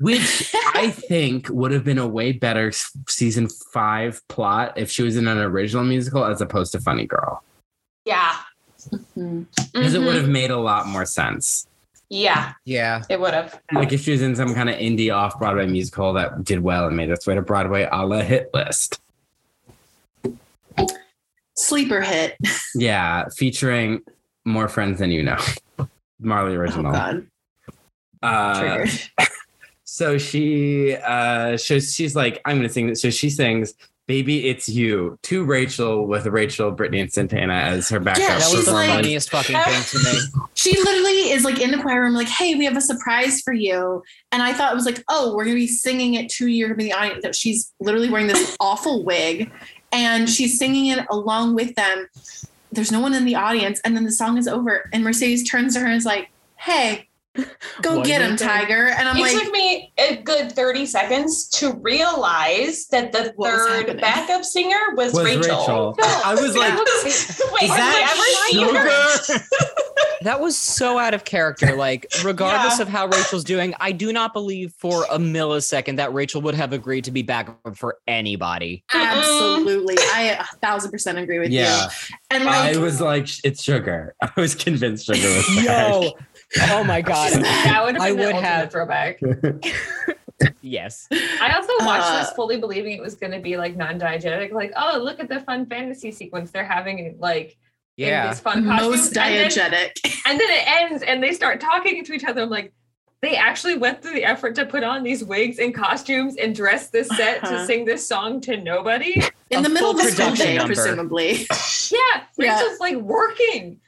which I (laughs) think would have been a way better season five plot if she was in an original musical as opposed to Funny Girl, Yeah. Mhm. because it Mhm. would have made a lot more sense. Yeah. Yeah. It would have. Like if she was in some kind of indie off Broadway musical that did well and made its way to Broadway, a la hit list. Sleeper hit. Yeah, featuring more friends than you know, (laughs) Marley Oh original. God. uh, Triggered. (laughs) so she uh so she's like i'm gonna sing this so she sings baby it's you to rachel with rachel brittany and santana as her backup Yeah, That was the like- funniest fucking thing to me. (laughs) she literally is like in the choir room, like, hey, we have a surprise for you. And I thought it was like, oh, we're gonna be singing it to you. You're gonna be the audience. That she's literally wearing this (laughs) awful wig and she's singing it along with them. There's no one in the audience, and then the song is over, and Mercedes turns to her and is like, Hey, go What get him. Tiger. And I'm it like, it took me a good 30 seconds to realize that the third backup singer was, was rachel. rachel, (laughs) i was like (laughs) Wait, is that ever sugar (laughs) That was so out of character. Like, regardless Yeah. of how Rachel's doing, I do not believe for a millisecond that Rachel would have agreed to be backup for anybody. absolutely. I a thousand percent agree with yeah you. And like i was like it's sugar i was convinced sugar was back. Yo. Oh my (laughs) god. That would have I been the would ultimate have- throwback. (laughs) Yes. I also watched Uh, this fully believing it was going to be like non-diegetic. Like, oh, look at the fun fantasy sequence they're having, like in Yeah. these fun costumes. most and, then, and then it ends, and they start talking to each other. I'm like, they actually went through the effort to put on these wigs and costumes and dress this set Uh-huh. to sing this song to nobody. In A the middle of the school production day, presumably. Yeah, (laughs) Yeah. Rachel's like working.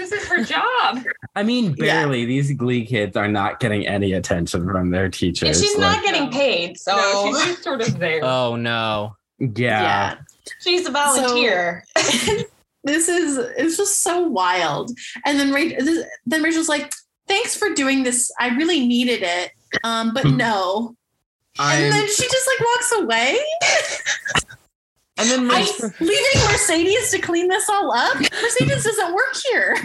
This is her job. i mean Yeah. barely these glee kids are not getting any attention from their And teachers she's Like, not getting paid, so No, she's just sort of there. Oh no. yeah. she's a volunteer. (laughs) this is it's just so wild. And then Rachel, then Rachel's like, "Thanks for doing this. I really needed it, um, but no." And I'm- then she just like walks away, (laughs) and then I- Rachel- (laughs) leaving Mercedes to clean this all up. Mercedes doesn't work here.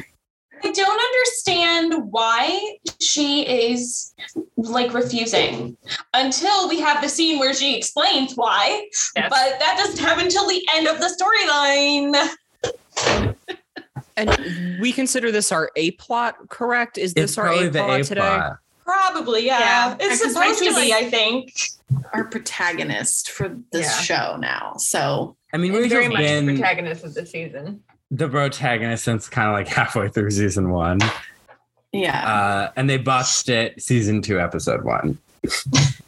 I don't understand why she is like refusing until we have the scene where she explains why. Yes. But that doesn't happen until the end of the storyline. And we consider this our A plot, correct? Is this it's our A the plot A today? plot. Probably, yeah. Yeah. It's Because supposed to be, like- I think. Our protagonist for this Yeah. show now. So I mean, Very much the been protagonist of the season. the protagonist since kind of like halfway through season one. Yeah. Uh, and they botched it season two, episode one, (laughs)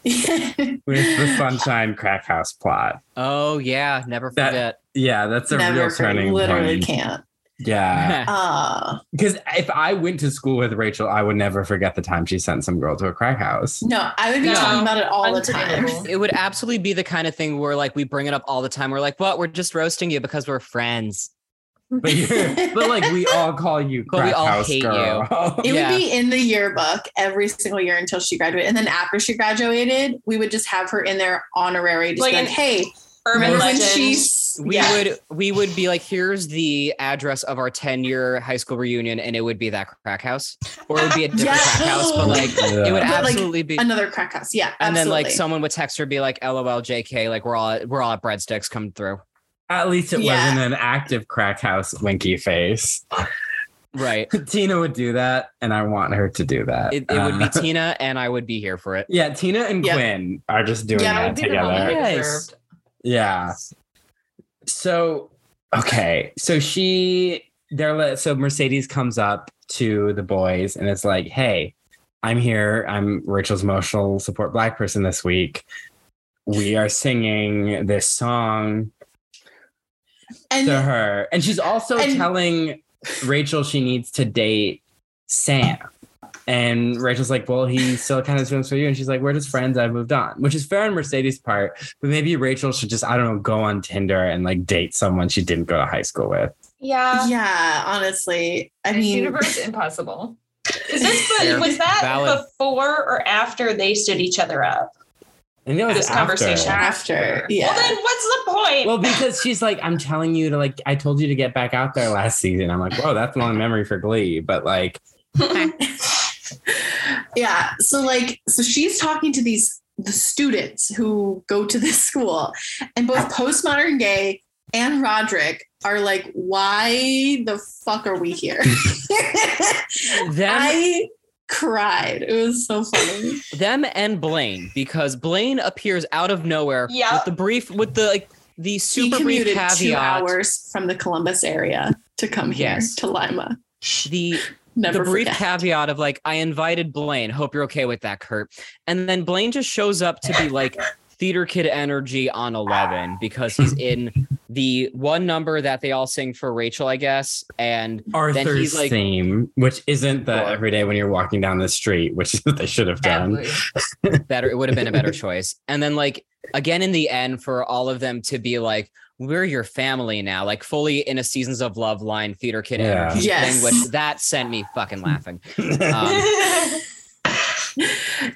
with the Sunshine Crack House plot. Oh yeah, never That- forget. Yeah, that's a Never real for- turning literally point. can't. Yeah. (laughs) Uh Because if I went to school with Rachel, I would never forget the time she sent some girl to a crack house. no, I would be No. talking about it all the time. (laughs) It would absolutely be the kind of thing where like we bring it up all the time. We're like, what? We're just roasting you because we're friends. But you're, (laughs) but like we all call you But we crack all house hate girl. It Yeah. would be in the yearbook every single year until she graduated. And then after she graduated, we would just have her in there honorary, just Like be like, hey, Urban remember when legend. she's We yeah. would we would be like, here's the address of our 10 year high school reunion, and it would be that crack house. Or it would be a different Yeah. crack house, but like (laughs) it would But, like, absolutely be another crack house. Yeah. and then like someone would text her be like LOL JK, like we're all we're all at breadsticks come through. At least it Yeah. wasn't an active crack house winky face. Right. (laughs) Tina would do that, and I want her to do that. It, it would be Uh, (laughs) Tina and I would be here for it. yeah, Tina and Yep. Quinn are just doing Yeah, that That would be the moment together. Yes. Yeah. So okay, so she they're so Mercedes comes up to the boys and it's like, hey, I'm here. I'm Rachel's emotional support black person this week. We are singing this song and to her. And she's also and- telling Rachel she needs to date Sam. And Rachel's like, well, he still kind of feelings for you. And she's like, we're just friends. I've moved on, which is fair on Mercedes' part. But maybe Rachel should just, I don't know, go on Tinder and like date someone she didn't go to high school with. Yeah. yeah, honestly. I This mean universe (laughs) impossible. Is this (laughs) Fair. was that Valid. before or after they stood each other up? And that was This after. conversation. after. Yeah. Well, then what's the point? Well, because she's like, I'm telling you to like, I told you to get back out there last season. I'm like, whoa, that's a long memory for Glee. But like, (laughs) yeah. So like, so she's talking to these the students who go to this school, and both postmodern gay and Roderick are like, why the fuck are we here? (laughs) Them I cried. It was so funny. them and Blaine because Blaine appears out of nowhere Yeah. with the brief with the like the super brief commuted two caveat hours from the Columbus area to come here Yes. to Lima. the Never the brief forget. caveat of like I invited Blaine hope you're okay with that Kurt and then Blaine just shows up to be like (laughs) theater kid energy on 11 because he's in the one number that they all sing for Rachel I guess and Arthur's he's like- theme, which isn't the Or- every day when you're walking down the street, which is what they should have done. Better it would have been a better choice and then like again in the end for all of them to be like we're your family now like fully in a seasons of love line theater kid Yeah. energy Yes. thing which that sent me fucking (laughs) laughing (laughs) Um,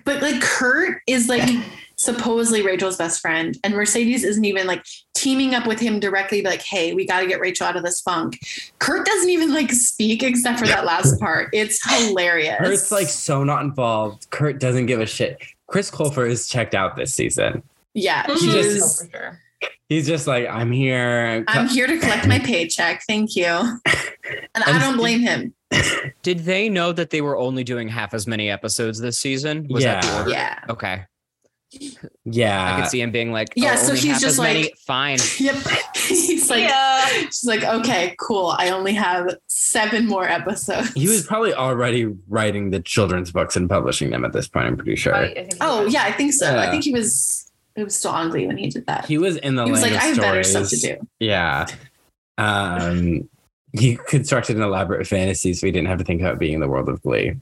but like Kurt is like supposedly Rachel's best friend, and Mercedes isn't even like teaming up with him directly, like, hey, we got to get Rachel out of this funk. Kurt doesn't even like speak except for that last part. It's hilarious. Kurt's like so not involved. Kurt doesn't give a shit. Chris Colfer is checked out this season. yeah, He he just- Oh, for sure. He's just like, I'm here. I'm here to collect my (laughs) paycheck. Thank you. And I don't blame him. (laughs) did they know that they were only doing half as many episodes this season was Yeah. order Yeah. okay Yeah. I could see him being like, Yeah, yeah, so so he's he's just just many. like- Fine. (laughs) Yep. He's like, yeah. she's like, okay, cool. I only have seven more episodes. He was probably already writing the children's books and publishing them at this point, I'm pretty sure. Right, I Oh so. yeah, I think so. I think he was. It was still on Glee when he did that. He was in the He was like, I have better stuff to do. Yeah. Um, he constructed an elaborate fantasy so he didn't have to think about being in the world of Glee.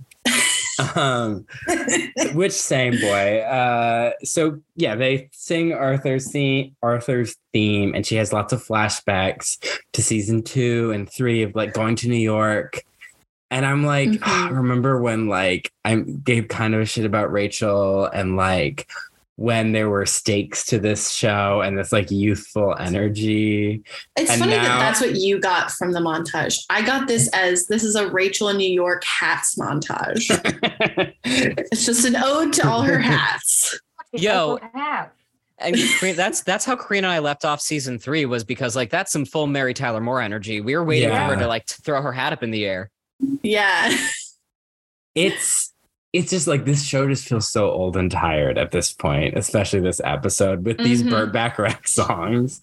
um, (laughs) which same boy. Uh, so yeah, they sing Arthur's theme, Arthur's theme, and she has lots of flashbacks to season two and three of like going to New York. And I'm like. "Ah, remember when like I gave kind of a shit about Rachel and like when there were stakes to this show and this like youthful energy. It's And funny now- that that's what you got from the montage. I got this as this is a Rachel in New York hats montage. (laughs) it's just an ode to all her (laughs) hats. Yo. I have. And that's that's how Karina and I left off season three was because like that's some full Mary Tyler Moore energy. We were waiting Yeah. for her to like t- throw her hat up in the air. Yeah. it's it's just like this show just feels so old and tired at this point, especially this episode with these Mhm. Burt Bacharach (laughs) songs.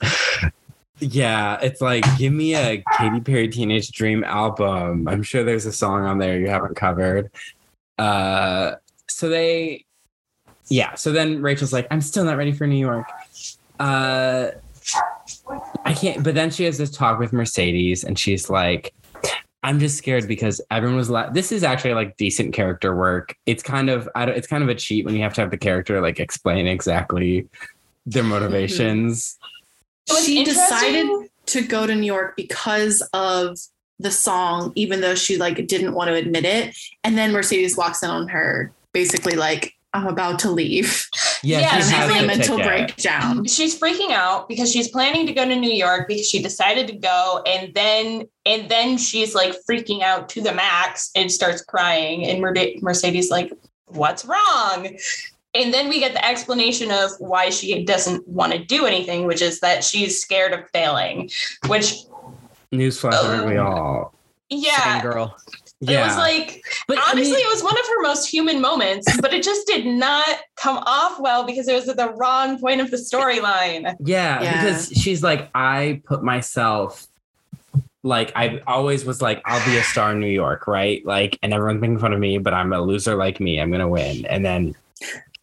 Yeah, it's like give me a Katy Perry Teenage Dream album. I'm sure there's a song on there you haven't covered. Uh so they yeah, so then Rachel's like, I'm still not ready for New York. Uh I can't but then she has this talk with Mercedes and she's like I'm just scared because everyone was la- this is actually like decent character work. It's kind of I don't it's kind of a cheat when you have to have the character like explain exactly their (laughs) motivations. She decided to go to New York because of the song, even though she like didn't want to admit it. And then Mercedes walks in on her, basically like, "I'm about to leave." Yeah, Yeah, she's she's having a mental ticket. breakdown. she's freaking out because she's planning to go to New York because she decided to go and then and then she's like freaking out to the max and starts crying and Mercedes like what's wrong and then we get the explanation of why she doesn't want to do anything which is that she's scared of failing which Newsflash, aren't we um, all? yeah Same girl. Yeah. it was like but I honestly mean- it was one of her most human moments but it just did not come off well because it was at the wrong point of the storyline Yeah, Yeah. because she's like, I put myself like I always was like, I'll be a star in New York, right? Like, and everyone's making fun of me, but I'm a loser like me. I'm gonna win. And then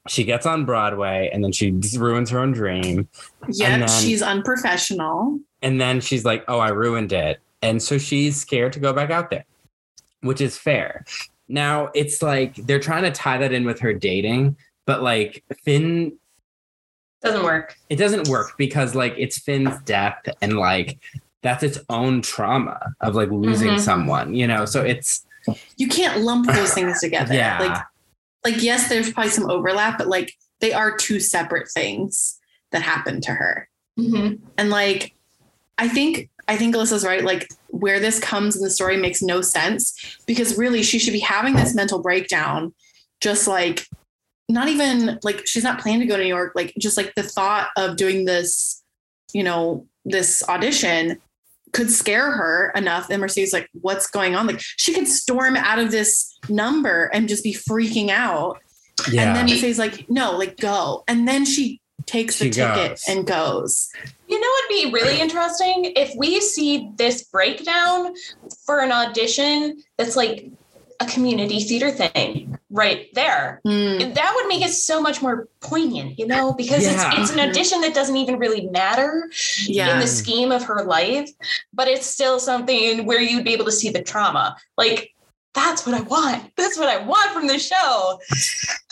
she gets on Broadway, and then she ruins her own dream. Yeah, she's unprofessional. And then she's like, Oh, I ruined it. And so she's scared to go back out there, which is fair. Now it's like they're trying to tie that in with her dating, but like Finn doesn't work it doesn't work because like it's Finn's death and like that's its own trauma of like losing Mhm. someone, you know. So it's You can't lump those things (sighs) together. yeah, Like, like yes, there's probably some overlap, but like they are two separate things that happened to her. Mm-hmm. And like, I think I think Alyssa's right. Like where this comes in the story makes no sense because really she should be having this mental breakdown, just like not even like she's not planning to go to New York. Like just like the thought of doing this, you know, this audition could scare her enough. And Mercedes like, what's going on? Like she could storm out of this number and just be freaking out. yeah. And then Mercedes like, no, like go. And then she takes the She ticket goes. and goes. You know what'd be really interesting if we see this breakdown for an audition that's like a community theater thing right there. Hmm. That would make it so much more poignant, you know, because Yeah. it's it's an audition that doesn't even really matter in the scheme of her life, but it's still something where you'd be able to see the trauma. Like that's what I want. That's what I want from the show.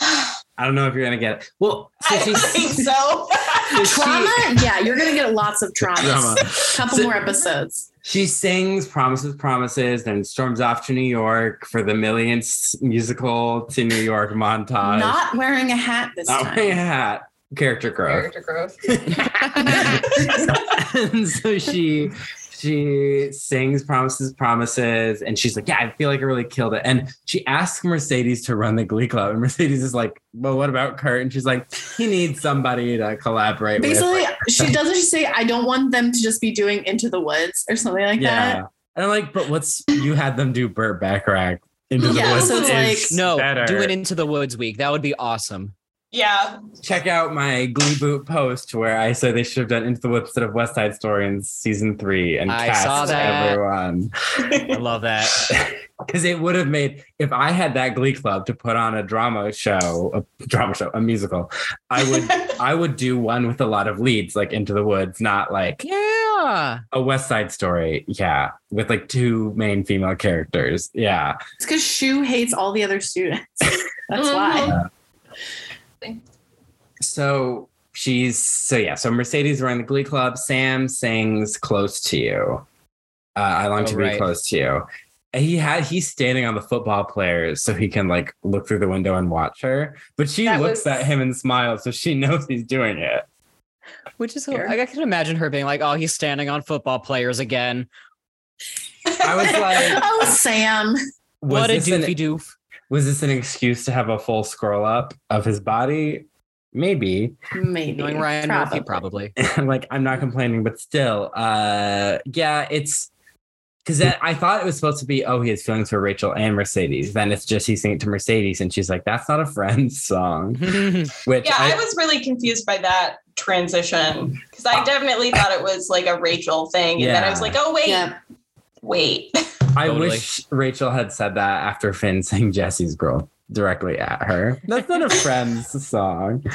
(sighs) (sighs) I don't know if you're gonna get it. Well, so I she's think so. so (laughs) she- trauma yeah you're gonna get lots of traumas Drama. couple So- more episodes She sings promises, promises, then storms off to New York for the millionth musical to New York montage. not wearing a hat this Not wearing a hat. Character growth. Character growth. (laughs) (laughs) and so she she sings promises promises and she's like yeah i feel like i really killed it and she asks mercedes to run the glee club and mercedes is like well what about kurt and she's like he needs somebody to collaborate basically with she (laughs) doesn't she say i don't want them to just be doing into the woods or something like yeah that and i'm like but what's you had them do burt bacharach into the Yeah, woods so it's is like- No, better. do it into the woods week. That would be awesome. Yeah. check out my glee boot post where i said they should have done into the woods instead of west side story in season three and I cast saw that. everyone I love that. (laughs) because it would have made if I had that Glee Club to put on a drama show, a drama show, a musical, I would (laughs) I would do one with a lot of leads, like Into the Woods, not like Yeah. a West Side Story, yeah, with like two main female characters, yeah. it's because Schue hates all the other students (laughs) that's Mhm. Why So she's so yeah. So Mercedes running the Glee Club. Sam sings "Close to You." Uh, I long Oh, to be close to you. And he had he's standing on the football players so he can like look through the window and watch her. But she That looks was- at him and smiles, so she (laughs) knows he's doing it. Which is, Fair. like, I can imagine her being like, oh, he's standing on football players again. I was (laughs) like, oh sam was what a this an- doofy doof. Was this an excuse to have a full scroll up of his body? Maybe. maybe Knowing Ryan Probably. Murphy, probably. (laughs) I'm like, I'm not complaining, but still, uh, yeah, it's because I thought it was supposed to be, oh, he has feelings for Rachel and Mercedes. Then it's just he's singing to Mercedes, and she's like, that's not a friend's song. (laughs) Which Yeah, I, I was really confused by that transition because I definitely thought it was like a Rachel thing, and then I was like, oh wait, Yeah. Wait. (laughs) I Totally. wish Rachel had said that after Finn sang Jesse's Girl directly at her. That's not a Friends song. (laughs)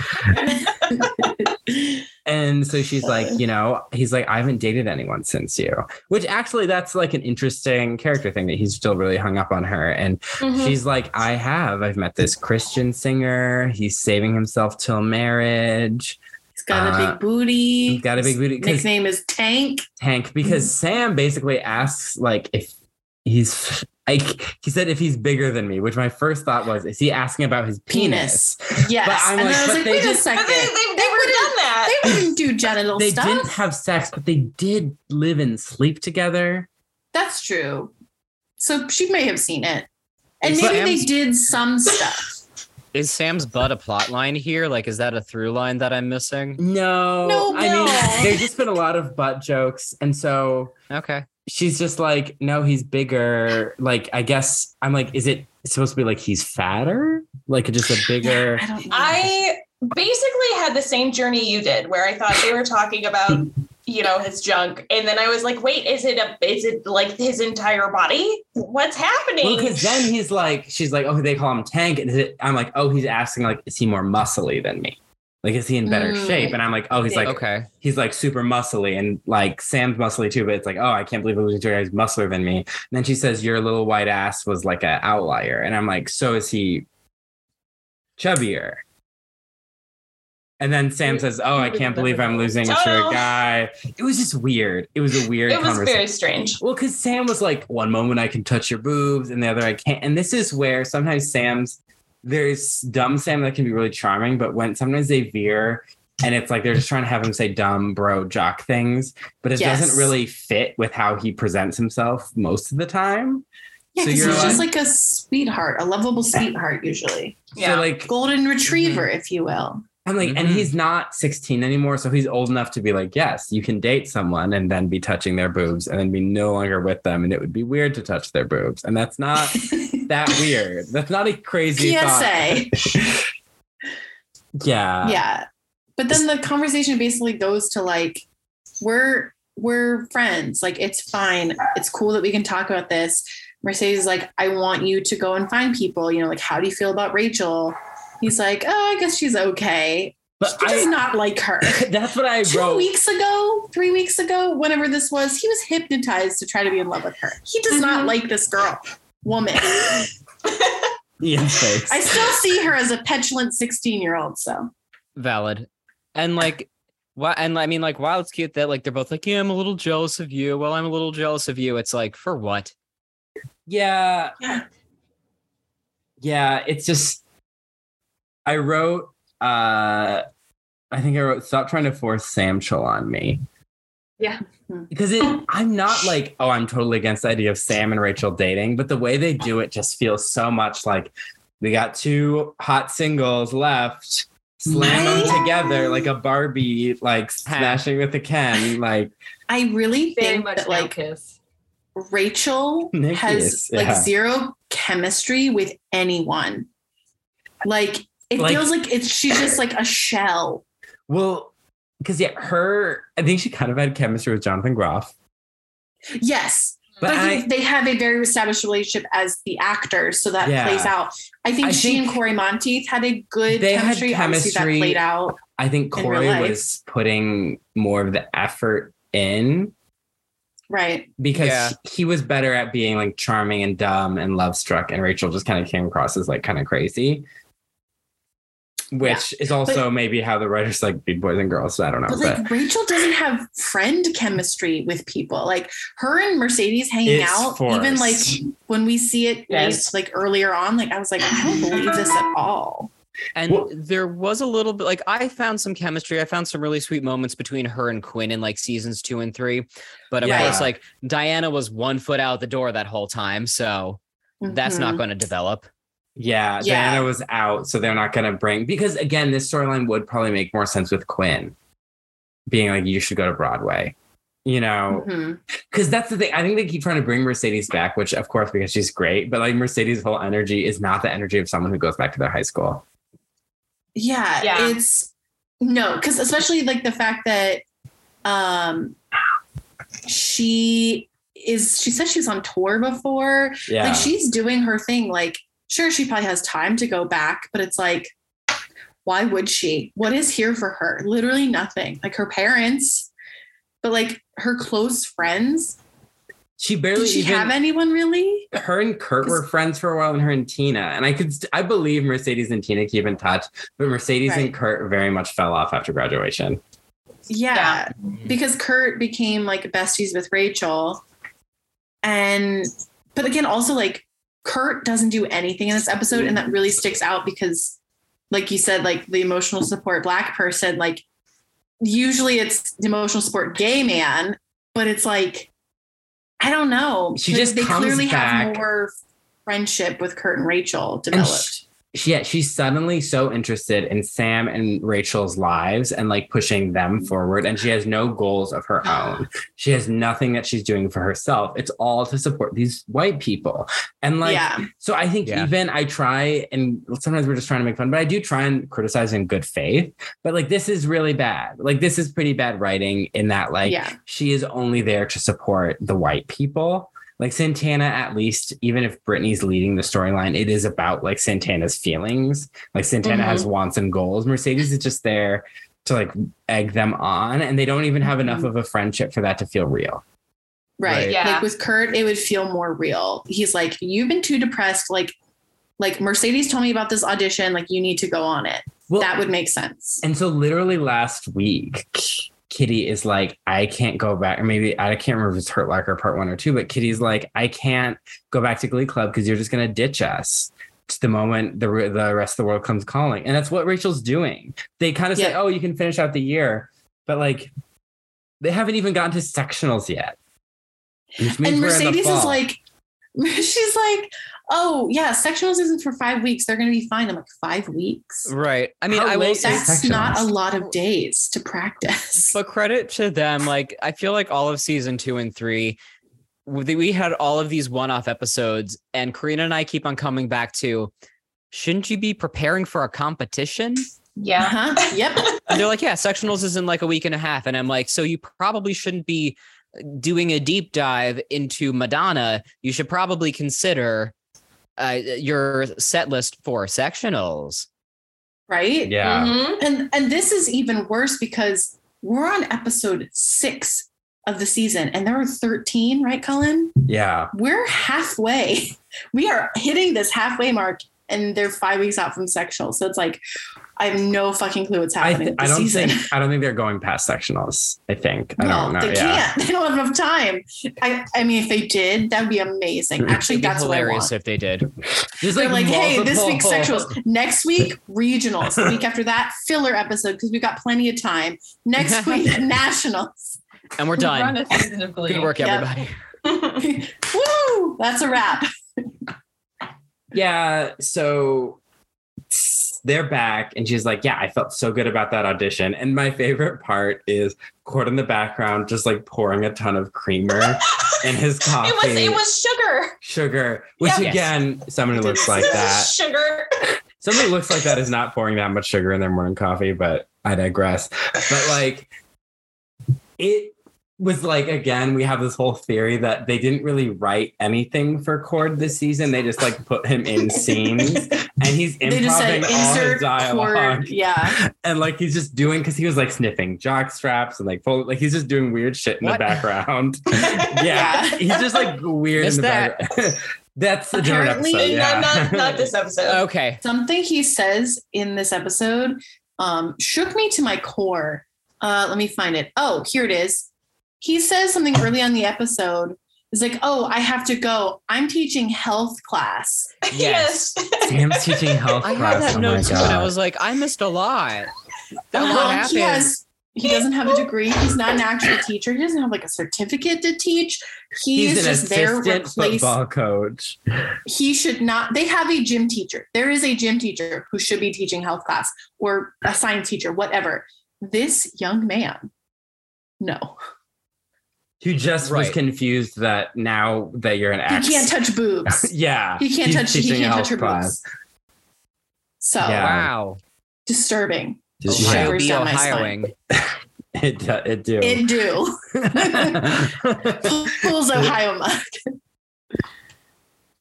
And so she's like, you know, he's like, I haven't dated anyone since you, which actually that's like an interesting character thing that he's still really hung up on her. And Mhm. she's like, I have. I've met this Christian singer. He's saving himself till marriage. He's got a Uh, big booty. He's got a big booty. His name is Tank. Tank, because Sam basically asks, like, if he's like, he said, if he's bigger than me, which my first thought was, is he asking about his penis? Yes. But I'm and like, then I was but like, they wait just- a second. But they, they've done that. They wouldn't do genital They stuff. didn't have sex, but they did live and sleep together. That's true. So she may have seen it. And Is maybe they did some stuff. Is Sam's butt a plot line here? Like, is that a through line that I'm missing? No, No, I no. mean, (laughs) there's just been a lot of butt jokes, and so Okay. she's just like, no, he's bigger. Like, I guess I'm like, is it supposed to be like he's fatter, like just a (sighs) bigger? I don't know. I basically had the same journey you did, where I thought they were talking about, (laughs) you know, his junk, and then I was like, wait, is it a, is it like his entire body? What's happening? Well, because then he's like, she's like, oh, they call him Tank, and is it, I'm like, oh, he's asking like, is he more muscly than me? Like, is he in better Mm. shape? And I'm like, oh, he's like, Okay. he's like super muscly, and like Sam's muscly too. But it's like, oh, I can't believe losing to a guy who's muscler than me. And then she says, your little white ass was like an outlier, and I'm like, so is he chubbier? And then Sam says, "Oh, I can't believe I'm losing to a Total. guy." It was just weird. It was a (laughs) weird it was conversation. very strange. Well, because Sam was like, one moment I can touch your boobs, and the other I can't. And this is where sometimes Sam's there's dumb Sam that can be really charming, but when sometimes they veer and it's like they're just trying to have him say dumb bro jock things, but it Yes. doesn't really fit with how he presents himself most of the time. yeah, so because you're he's just like- like a sweetheart, a lovable sweetheart, usually. Yeah. So like Golden mm-hmm. retriever, if you will. I'm like, and Mhm. he's not 16 anymore, so he's old enough to be like, yes, you can date someone and then be touching their boobs and then be no longer with them, and it would be weird to touch their boobs, and that's not (laughs) that weird. That's not a crazy thought. PSA. (laughs) Yeah. yeah. But then the conversation basically goes to like, we're we're friends. Like it's fine. It's cool that we can talk about this. Mercedes is like, I want you to go and find people. You know, like how do you feel about Rachel? He's like, oh, I guess she's okay. But He does I, not like her. (laughs) that's what I Two wrote. weeks ago, three weeks ago, whenever this was, he was hypnotized to try to be in love with her. He does not Mhm. like this girl, woman. (laughs) Ian's face. I still see her as a petulant 16 year old. So Valid. And like, why? And I mean, like, while it's cute that like they're both like, yeah, I'm a little jealous of you. Well, I'm a little jealous of you. It's like, for what? yeah. Yeah. Yeah. It's just I wrote uh I think I wrote stop trying to force Samchel on me. Yeah. Because it I'm not like, oh, I'm totally against the idea of Sam and Rachel dating, but the way they do it just feels so much like we got two hot singles left. Slam them together like a Barbie, like smashing with a Ken. Like I really Very think much that like like kiss. Rachel Nick has is, like yeah. zero chemistry with anyone. Like it Like- feels like it's she's just like a shell. Well, because yeah, her I think she kind of had chemistry with Jonathan Groff. Yes. But But, I they have a very established relationship as the actors, so that Yeah. plays out. I think I she think and Cory Monteith had a good they had chemistry. Obviously, that played out. I think Cory was putting more of the effort in Right. because Yeah. he was better at being like charming and dumb and love struck, and Rachel just kind of came across as like kind of crazy. Which is also maybe how the writers like Beat boys and girls. So I don't know. But But, like Rachel doesn't have friend chemistry with people. Like her and Mercedes hanging It's out, even like when we see it Yes. like earlier on, like I was like, I don't believe this at all. And Well- there was a little bit like I found some chemistry. I found some really sweet moments between her and Quinn in like seasons two and three. But of Yeah. course, like Dianna was one foot out the door that whole time. So that's not Mhm. going to develop. Yeah, Yeah. Dianna was out, so they're not going to bring because again, this storyline would probably make more sense with Quinn being like, you should go to Broadway. You know, because that's the thing. I think they keep trying to bring Mercedes back, which of course because she's great, but like Mercedes' whole energy is not the energy of someone who goes back to their high school. Yeah, Yeah. it's No, because especially like the fact that um she is she said she's on tour before. Yeah. Like she's doing her thing. Like, sure, she probably has time to go back, but it's like, why would she? What is here for her? Literally nothing. Like her parents, but like her close friends. she barely Did she even have anyone really? her and Kurt were friends for a while, and her and Tina. And I could, I believe Mercedes and Tina keep in touch, but Mercedes and Kurt very much fell off after graduation. Yeah, because Kurt became like besties with Rachel. And but again, also like Kurt doesn't do anything in this episode, and that really sticks out because, like you said, like the emotional support black person, like usually it's the emotional support gay man, but it's like I don't know. She just they comes clearly back- have more friendship with Kurt and Rachel And developed. She, yeah, she's suddenly so interested in Sam and Rachel's lives and like pushing them mm. forward. And she has no goals of her own. (sighs) She has nothing that she's doing for herself. It's all to support these white people. And like, yeah, so I think Yeah. even I try, and sometimes we're just trying to make fun, but I do try and criticize in good faith. But like, this is really bad. Like, this is pretty bad writing in that, like, yeah, she is only there to support the white people. Like Santana, at least, even if Brittany's leading the storyline, it is about like Santana's feelings. Like Santana has mm-hmm. wants and goals. Mercedes is just there to like egg them on, and they don't even have enough mm-hmm. of a friendship for that to feel real. right. Right. Yeah. Like with Kurt, it would feel more real. He's like, you've been too depressed. Like, like Mercedes told me about this audition. Like, you need to go on it. Well, that would make sense. And so, literally last week, Kitty is like, I can't go back. Or maybe I can't remember if it's Hurt Locker part one or two, but Kitty's like, I can't go back to Glee Club because you're just going to ditch us. It's the moment the, the rest of the world comes calling. And that's what Rachel's doing. They kind of say, oh, you can finish out the year. But like, they haven't even gotten to sectionals yet. And we're in the Mercedes is like, (laughs) she's like, oh yeah, sectionals isn't for five weeks. They're going to be fine. I'm like, five weeks. Right. I mean, How I will say, is That's not a lot of days to practice. but credit to them. Like, I feel like all of season two and three, we we had all of these one-off episodes, and Karina and I keep on coming back to, shouldn't you be preparing for a competition? Yeah. Uh-huh. Yep. And they're like, yeah, sectionals is in like a week and a half, and I'm like, so you probably shouldn't be doing a deep dive into Madonna. You should probably consider uh, your set list for sectionals. Right. yeah. Mhm. And and this is even worse because we're on episode six of the season, and there are 13, right, Cullen? Yeah. We're halfway. (laughs) We are hitting this halfway mark, and they're five weeks out from sectional. So it's like I have no fucking clue what's I, happening th- this I don't season. think I don't think they're going past sectionals. I think I no, don't know. they yeah. can't. (laughs) They don't have enough time. I, I mean, if they did, that would be amazing. Actually, It'd be that's what I hilarious want. if they did. Just They're like, hey, this multiple- week sectionals. (laughs) Next week, regionals. The week after that, filler episode because we've got plenty of time. Next (laughs) week, nationals. And we're done. a season of Good work, Yep. everybody. Woo! That's a wrap. Yeah. So they're back, and she's like, "Yeah, I felt so good about that audition." And my favorite part is Chord in the background, just like pouring a ton of creamer (laughs) in his coffee, It was it was sugar. sugar. Which Yeah. again, someone who looks like that, Sugar. (laughs) someone who looks like that is not pouring that much sugar in their morning coffee. But I digress. But like, it was like again we have this whole theory that they didn't really write anything for Chord this season. They just like put him in (laughs) scenes and he's They just said improvising all his insert dialogue Chord. Yeah. (laughs) and like he's just doing because he was like sniffing jock straps and like full, like he's just doing weird shit in What? the background. (laughs) yeah, Yeah. he's just like weird Missed in the that. background. (laughs) That's a different Apparently- episode. Yeah. not, not, not this episode. Okay. Something he says in this episode um, shook me to my core. Uh, let me find it. Oh, here it is. He says something early on the episode. It's like, oh, I have to go. I'm teaching health class. Yes. (laughs) Sam's teaching health (laughs) I class. had that oh note too, and I was like, I missed a lot. That Well, lot he has. He doesn't have a degree. He's not an actual teacher. He doesn't have like a certificate to teach. He's, He's an just there assistant replace. football coach. (laughs) He should not. They have a gym teacher. There is a gym teacher who should be teaching health class or a science teacher, whatever. This young man, no, Who just was confused that now that you're an he ex. can't touch boobs. (laughs) yeah. He can't touch. He can't touch her class. boobs. So Yeah. Wow. disturbing. Just- Ohio Shivers be down my spine. Ohioing. (laughs) It, do- it do. It do. (laughs) Pulls Ohio mud.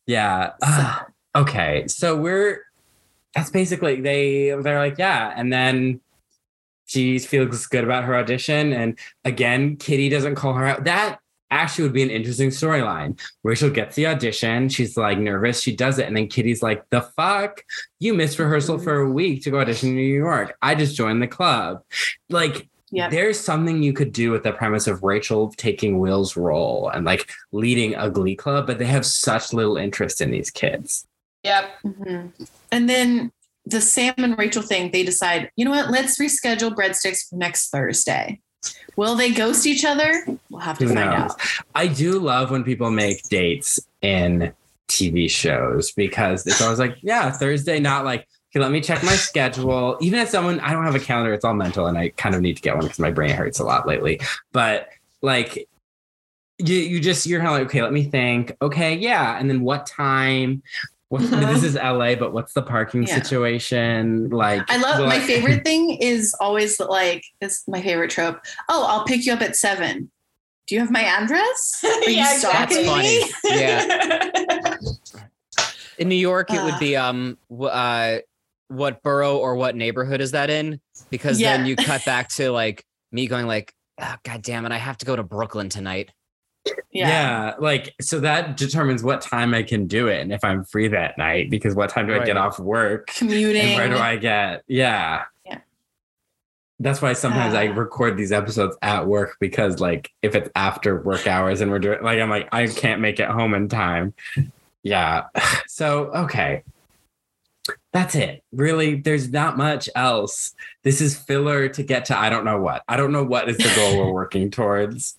yeah. Ah, okay. So we're that's basically they they're like, yeah. And then she feels good about her audition. And again, Kitty doesn't call her out. That actually would be an interesting storyline. Rachel gets the audition. She's like nervous. She does it. And then Kitty's like, the fuck? You missed rehearsal for a week to go audition in New York. I just joined the club. Like, Yep. there's something you could do with the premise of Rachel taking Will's role and like leading a glee club, but they have such little interest in these kids. Yep. Mhm. And then the Sam and Rachel thing, they decide, you know what, let's reschedule breadsticks for next Thursday. Will they ghost each other? We'll have to Who find knows? out. I do love when people make dates in TV shows because it's always like, yeah, Thursday, not like, okay, let me check my schedule. Even if someone, I don't have a calendar, it's all mental, and I kind of need to get one because my brain hurts a lot lately. But like, you, you just, you're kind of like, okay, let me think. Okay, yeah. And then what time? What, Mhm. (laughs) This is LA, but what's the parking Yeah. situation? Like, I love will my I- (laughs) favorite thing is always like this my favorite trope. Oh, I'll pick you up at seven. Do you have my address? (laughs) Are you stalking exactly. me? Yeah. In New York, it would Ah. be um uh what borough or what neighborhood is that in? Because Yeah. then you cut back to like me going like, oh, God damn it, I have to go to Brooklyn tonight. Yeah. like so that determines what time I can do it and if I'm free that night because what time do I get off work Commuting. where do I get yeah. Yeah. That's why sometimes I Ah. record these episodes at work because like if it's after work hours and we're doing like I'm like I can't make it home in time. Yeah. (sighs) So okay. That's it. Really, there's not much else. This is filler to get to I don't know what. I don't know what is the goal we're working towards.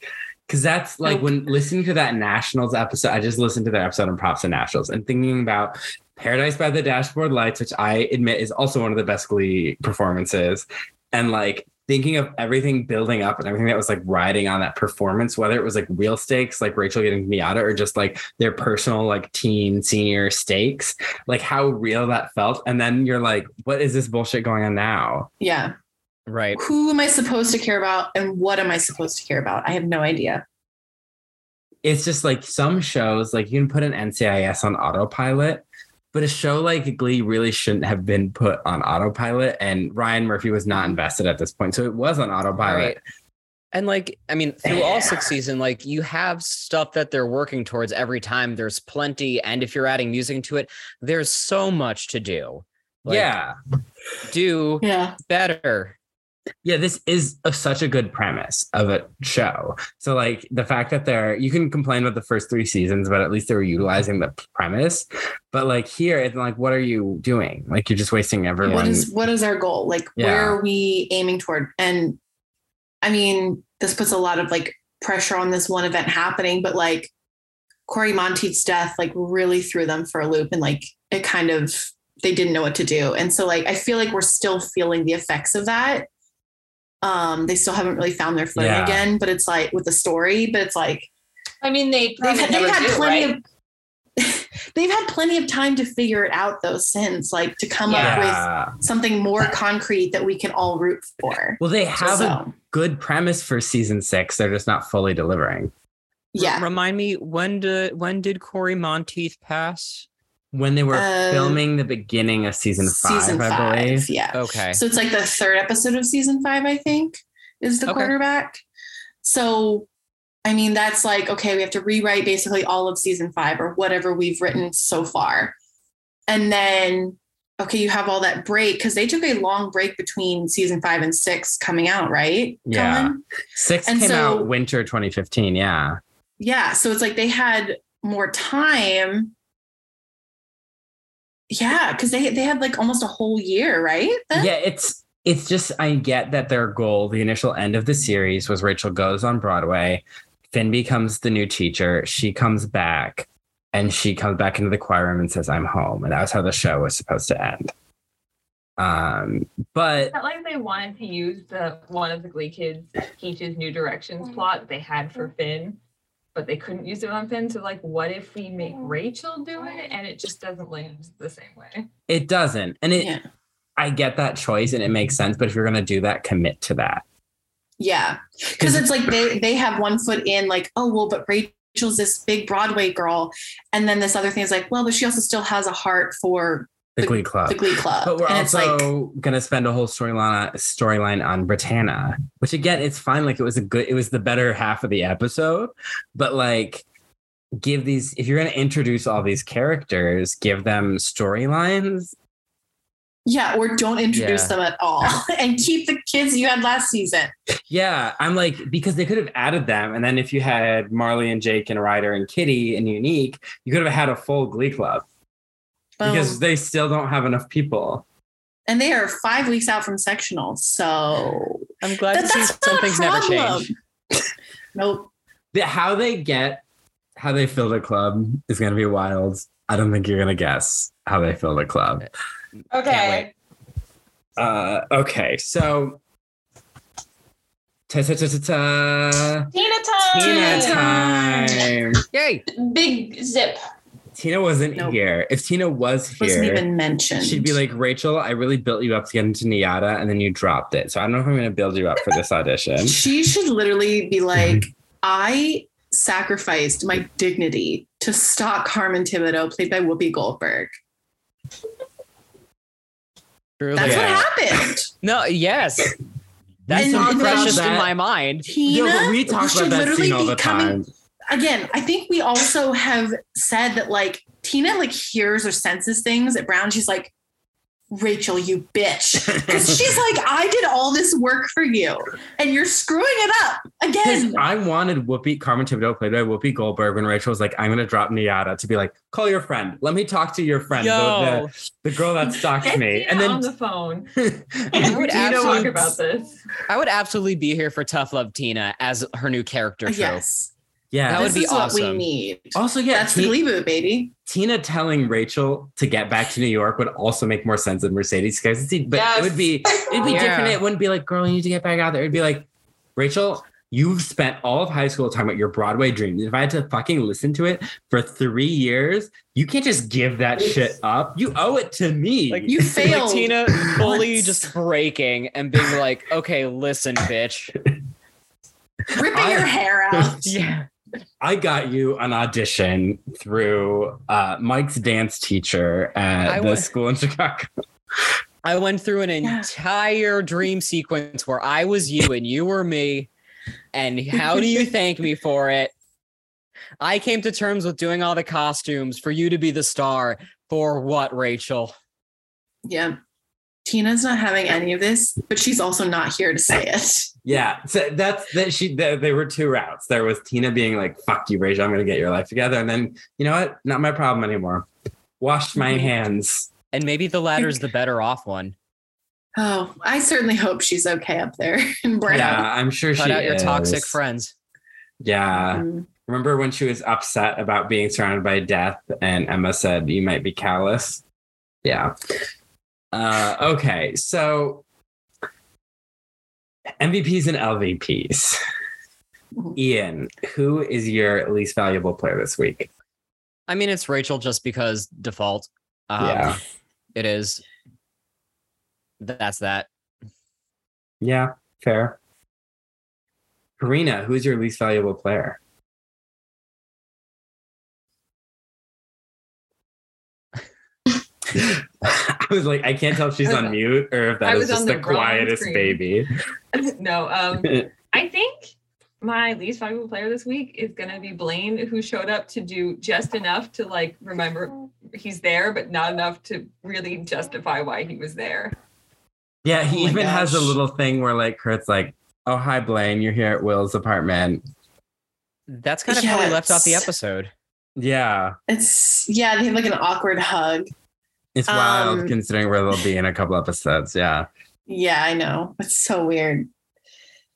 Cause that's like when listening to that Nationals episode, I just listened to their episode on Props and Nationals and thinking about Paradise by the Dashboard Lights, which I admit is also one of the best Glee performances. And like thinking of everything building up and everything that was like riding on that performance, whether it was like real stakes, like Rachel getting NYADA, or just like their personal like teen senior stakes, like how real that felt. And then you're like, what is this bullshit going on now? Yeah. Right. Who am I supposed to care about and what am I supposed to care about? I have no idea. it's just like some shows, like you can put an NCIS on autopilot, but a show like Glee really shouldn't have been put on autopilot. And Ryan Murphy was not invested at this point. So it was on autopilot. Right. And like, I mean, through all six (sighs) season, like you have stuff that they're working towards every time. There's plenty, and if you're adding music to it, there's so much to do. Like, yeah. do Yeah. better. Yeah. This is a, such a good premise of a show. So, like, the fact that they're, you can complain about the first three seasons, but at least they were utilizing the premise. But like here, it's like, what are you doing? Like, you're just wasting everyone. What is what is our goal? Like Yeah. where are we aiming toward? And I mean, this puts a lot of like pressure on this one event happening, but like Cory Monteith's death like really threw them for a loop and like it kind of they didn't know what to do. And so like I feel like we're still feeling the effects of that. Um, they still haven't really found their footing Yeah. again, but it's like with the story, but it's like I mean, they they've had, they've had do, plenty right? of (laughs) they've had plenty of time to figure it out though since like to come up with something more concrete that we can all root for. Well, they have a good premise for season six. They're just not fully delivering. yeah. Remind me when did when did Cory Monteith pass? When they were Uh, filming the beginning of season five, season I five. believe. Yeah. Okay. So it's like the third episode of season five, I think, is the Okay. quarterback. So, I mean, that's like, okay, we have to rewrite basically all of season five or whatever we've written so far. And then, okay, you have all that break because they took a long break between season five and six coming out, right? Yeah. Colin? Six And came so- out winter 2015. Yeah. Yeah. So it's like they had more time. Yeah, because they they had like almost a whole year, right? Then? Yeah, it's it's just I get that their goal, the initial end of the series was Rachel goes on Broadway, Finn becomes the new teacher, she comes back, and she comes back into the choir room and says, I'm home. And that was how the show was supposed to end. Um, but It's not like they wanted to use the one of the Glee kids teaches new directions plot they had for Finn, but they couldn't use it on Finn. So like, what if we make oh. Rachel do it and it just doesn't land the same way? it doesn't. And it Yeah. I get that choice and it makes sense, but if you're gonna do that, commit to that. Yeah. Because it's like they they have one foot in, like, oh well, but Rachel's this big Broadway girl. And then this other thing is like, well, but she also still has a heart for The, The- Glee Club. the Glee Club. But we're and it's like also gonna spend a whole storyline storyline on Brittana, which again, it's fine. Like it was a good, it was the better half of the episode, but like give these if you're gonna introduce all these characters, give them storylines. Yeah, or don't introduce Yeah. them at all (laughs) and keep the kids you had last season. Yeah, I'm like because they could have added them, and then if you had Marley and Jake and Ryder and Kitty and Unique, you could have had a full Glee Club because they still don't have enough people. and they are five weeks out from sectional. So I'm glad that- to see that's some not never problem. change. Nope. The, how they get how they fill the club is gonna be wild. I don't think you're gonna guess how they fill the club. Okay. Uh, okay, so ta ta ta ta ta. Tina time. Tina time. Yay! Big zip. Tina wasn't Nope. here. If Tina was here, Wasn't even mentioned. she'd be like, Rachel, I really built you up to get into NYADA, and then you dropped it. So I don't know if I'm going to build you up for this audition. (laughs) she should literally be (laughs) like, I sacrificed my dignity to stalk Carmen Thibodeau, played by Whoopi Goldberg. Truly. That's Yeah. what happened. (laughs) No, yes. That's And- the and then that- in my mind. Tina No, but we talk about that scene all be the coming time. Again, I think we also have said that like Tina like hears or senses things at Brown. She's like, Rachel, you bitch. (laughs) Because she's like, I did all this work for you and you're screwing it up again. I wanted Whoopi, Carmen Thibodeau, played by Whoopi Goldberg, when Rachel was like, I'm going to drop NYADA, to be like, call your friend. Let me talk to your friend, the, Yo, the, the girl that stalked me. Tina And then on the phone. (laughs) I would Tina Talk absolutely- was- about this. I would absolutely be here for Tough Love Tina as her new character trope. Yes. Yeah. That would this be is what we awesome. need. also, yeah, That's the Ti- Glee boot, baby. Tina telling Rachel to get back to New York would also make more sense than Mercedes guys. But Yes. it would be it'd (laughs) be Yeah. different. It wouldn't be like, girl, you need to get back out there. It'd be like, Rachel, you've spent all of high school talking about your Broadway dreams. If I had to fucking listen to it for three years, you can't just give that shit up. You owe it to me. Like, You failed. Like Tina (laughs) fully just breaking and being like, okay, listen, bitch. Ripping I- your hair out. (laughs) Yeah. I got you an audition through uh, Mike's dance teacher at I the went- school in Chicago. I went through an entire dream sequence where I was you and you were me. And how do you (laughs) thank me for it? I came to terms with doing all the costumes for you to be the star. For what, Rachel? Yeah. Tina's not having any of this, but she's also not here to say it. Yeah, so that's that. She there, there were two routes. There was Tina being like, "Fuck you, Rachel. I'm gonna get your life together," and then you know what? Not my problem anymore. Wash my Mhm. hands. And maybe the latter's the better off one. Oh, I certainly hope she's okay up there (laughs) in Brown. Yeah, I'm sure Cut she out your toxic friends. Yeah. Mhm. Remember when she was upset about being surrounded by death, and Emma said, "You might be callous." Yeah. Uh, okay, so MVPs and LVPs. Mhm. Ian, who is your least valuable player this week? I mean, it's Rachel just because default. Um, Yeah. It is. That's that. Yeah, fair. Karina, who's your least valuable player? (laughs) I (laughs) was like, I can't tell if she's on mute or if that I is just the, the quietest screen. baby. (laughs) no, um, (laughs) I think my least valuable player this week is gonna be Blaine, who showed up to do just enough to like remember he's there, but not enough to really justify why he was there. yeah, he Oh my even has a little thing where like Kurt's like, "Oh hi Blaine, you're here at Will's apartment." That's kind of how we left off the episode. Yeah, It's yeah, they have like an awkward hug. It's wild Um, considering where they'll be in a couple episodes. Yeah, Yeah, I know. It's so weird.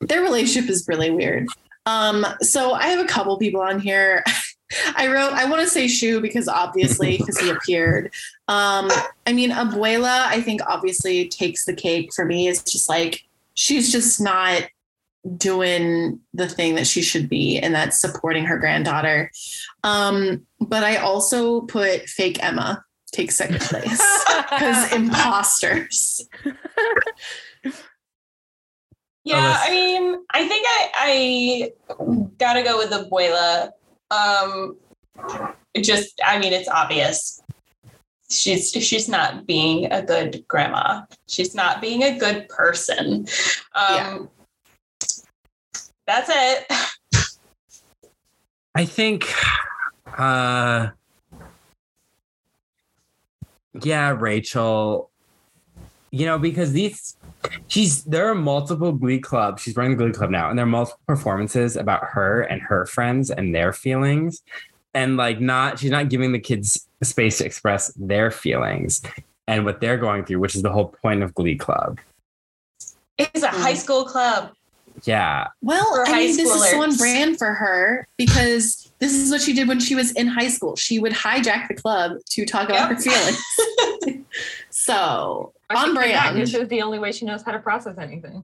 Their relationship is really weird. Um, so I have a couple people on here. (laughs) I wrote, I want to say Schue because obviously, (laughs) because he appeared. Um, I mean, Abuela, I think obviously takes the cake for me. It's just like she's just not doing the thing that she should be, and that's supporting her granddaughter. Um, but I also put fake Emma takes second place (laughs) because (laughs) imposters. Yeah, I mean, I think I I gotta go with Abuela. Um, just, I mean, it's obvious. She's she's not being a good grandma. She's not being a good person. Um, That's it. I think uh yeah, Rachel. You know, because these she's there are multiple glee clubs. She's running the glee club now, and there are multiple performances about her and her friends and their feelings. And like not she's not giving the kids space to express their feelings and what they're going through, which is the whole point of Glee Club. It's a high mm-hmm. school club. Yeah. Well, I mean, this is so on brand for her because this is what she did when she was in high school. She would hijack the club to talk about Yep. her feelings. (laughs) so I on brand. This is the only way she knows how to process anything.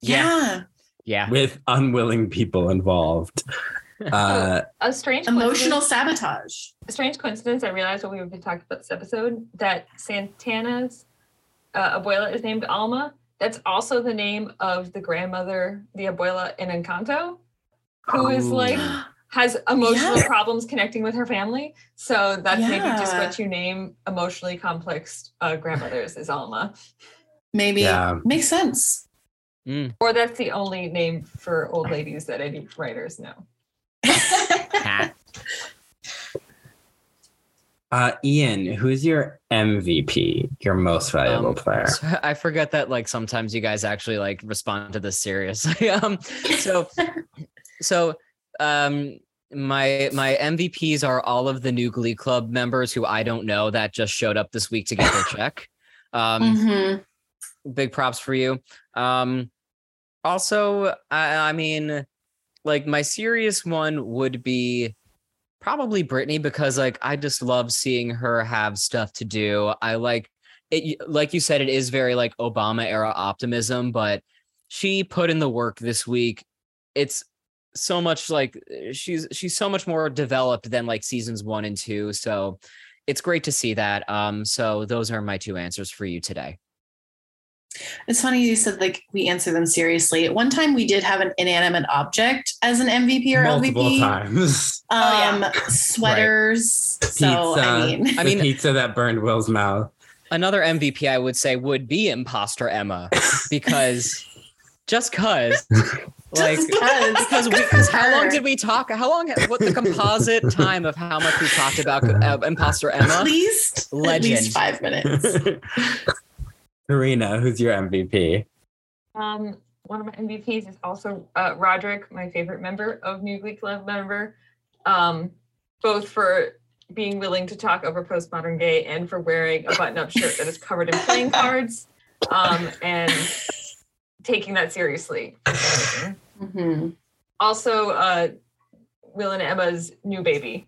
Yeah. Yeah. With unwilling people involved. (laughs) Uh A strange Emotional sabotage. a strange coincidence. I realized when we were talking about this episode that Santana's uh, abuela is named Alma. That's also the name of the grandmother, the abuela in Encanto, who is like (gasps) has emotional Yeah. problems connecting with her family. So that's maybe just what you name emotionally complex uh, grandmothers is Alma, Maybe Yeah. makes sense. Mm. or that's the only name for old ladies that any writers know. (laughs) Ha. Uh, Ian, who's your MVP, your most valuable Um, player? So I forget that like sometimes you guys actually like respond to this seriously. (laughs) um, so so um my my MVPs are all of the new Glee Club members who I don't know that just showed up this week to get their (laughs) check. Um, Mhm. big props for you. Um, also, I, I mean, like my serious one would be probably Brittany because like I just love seeing her have stuff to do. I like it, like you said, it is very like Obama era optimism, but she put in the work this week. It's so much like she's she's so much more developed than like seasons one and two. So it's great to see that. Um, so those are my two answers for you today. It's funny you said like we answer them seriously. At one time, we did have an inanimate object as an MVP or Multiple LVP. times. (laughs) Um, Oh, sweaters. So I Pizza. mean, (laughs) I the mean- pizza that burned Will's mouth. Another MVP I would say would be Imposter Emma (laughs) because just cause like just because. because we, Good for 'cause how long did we talk how long what the composite time of how much we talked about uh, Imposter At Emma least at Legend. least five minutes. Karina, who's your MVP? Um, one of my MVPs is also uh, Roderick, my favorite member of New Glee Club member, um, both for being willing to talk over postmodern gay and for wearing a button-up shirt that is covered in playing (laughs) cards, um, and taking that seriously. Mhm. Also, uh, Will and Emma's new baby.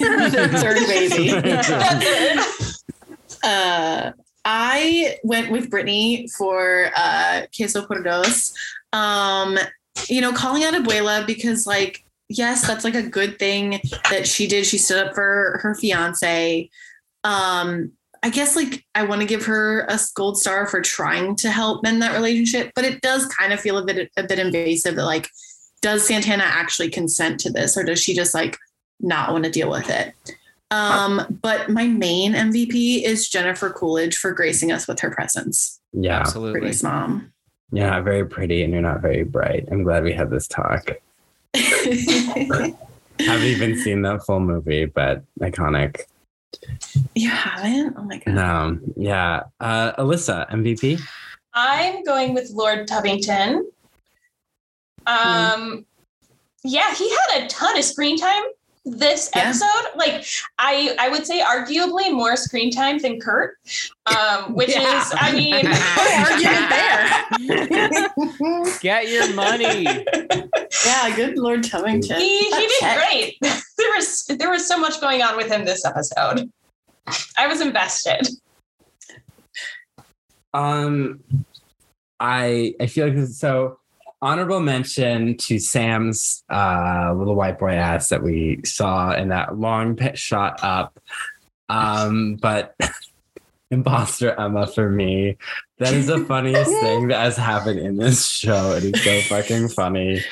Their (laughs) third baby. (laughs) Uh, I went with Brittany for uh, Queso por Dos. Um, you know, calling out Abuela because, like, yes, that's like a good thing that she did. She stood up for her fiance. Um, I guess, like, I want to give her a gold star for trying to help mend that relationship, but it does kind of feel a bit a bit invasive that, like, does Santana actually consent to this, or does she just like not want to deal with it? Um, but my main MVP is Jennifer Coolidge for gracing us with her presence. Yeah. absolutely Brittany's mom. You're very pretty and you're not very bright. I'm glad we had this talk. (laughs) Haven't even seen the full movie, but iconic. you haven't? Oh my god. No. Yeah. Uh, Alyssa, MVP? I'm going with Lord Tubbington. Um, yeah, he had a ton of screen time this Yeah. episode. Like, I I would say arguably more screen time than Kurt, um, which Yeah. is, I mean, (laughs) argument there. (laughs) get your money yeah, good Lord Tubbington. he he did Check. great. (laughs) There was there was so much going on with him this episode. I was invested. Um, I I feel like this, so honorable mention to Sam's uh, little white boy ass that we saw in that long pit shot up. Um, but (laughs) imposter Emma for me, that is the funniest (laughs) thing that has happened in this show. It is so fucking funny.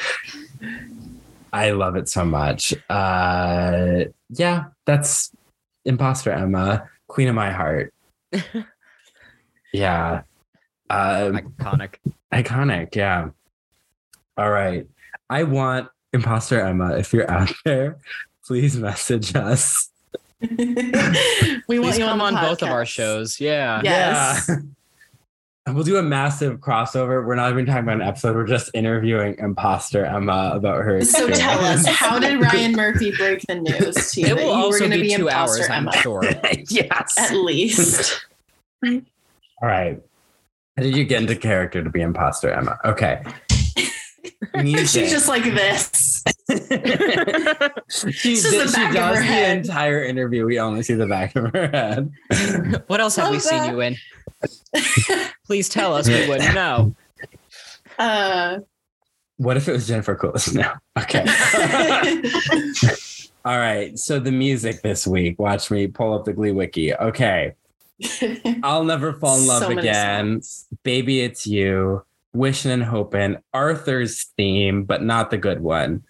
I love it so much. Uh, yeah, that's imposter Emma, queen of my heart. (laughs) yeah. Um, Iconic. iconic. Yeah. All right. I want imposter Emma. If you're out there, please message us. we Please want you on, on both of our shows. Yeah. Yes. Yeah. (laughs) We'll do a massive crossover. We're not even talking about an episode. We're just interviewing imposter Emma about her. So tell us, how did (laughs) Ryan Murphy break the news to you It that will you were also going to be be two imposter hours, I'm Emma? sure. (laughs) yes. At least. All right. How did you get into character to be imposter Emma? Okay. Music. She's just like this. (laughs) (laughs) she, This is did- the she does the head. entire interview. We only see the back of her head. (laughs) what else have we Love seen you in? Please tell us. We wouldn't know. Uh, What if it was Jennifer Coolidge? No. Okay. All right. So the music this week. Watch me pull up the Glee wiki. Okay. I'll never fall in love so again. songs. Baby, it's you. Wishing and hoping. Arthur's theme, but not the good one.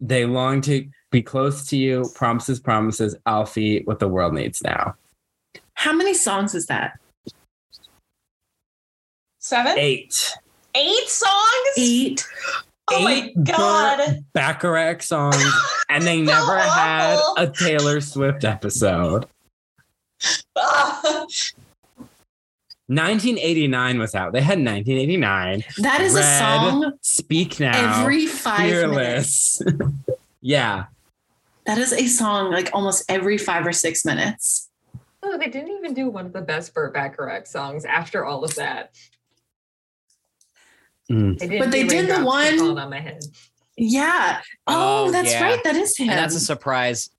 They long to be close to you. Promises, promises. Alfie, what the world needs now. How many songs is that? Seven? Eight. Eight songs? Eight. Oh my God. Burt Bacharach songs, (laughs) and they So never had a Taylor Swift episode. (laughs) Ah. 1989 was out. They had 1989. That is a song Speak Now. every five minutes. (laughs) Yeah. That is a song like almost every five or six minutes. Oh, they didn't even do one of the best Burt Bacharach songs after all of that. Mm. They didn't But they did the one- on my head. Yeah. Oh, Oh, that's yeah. right. That is him. And that's a surprise.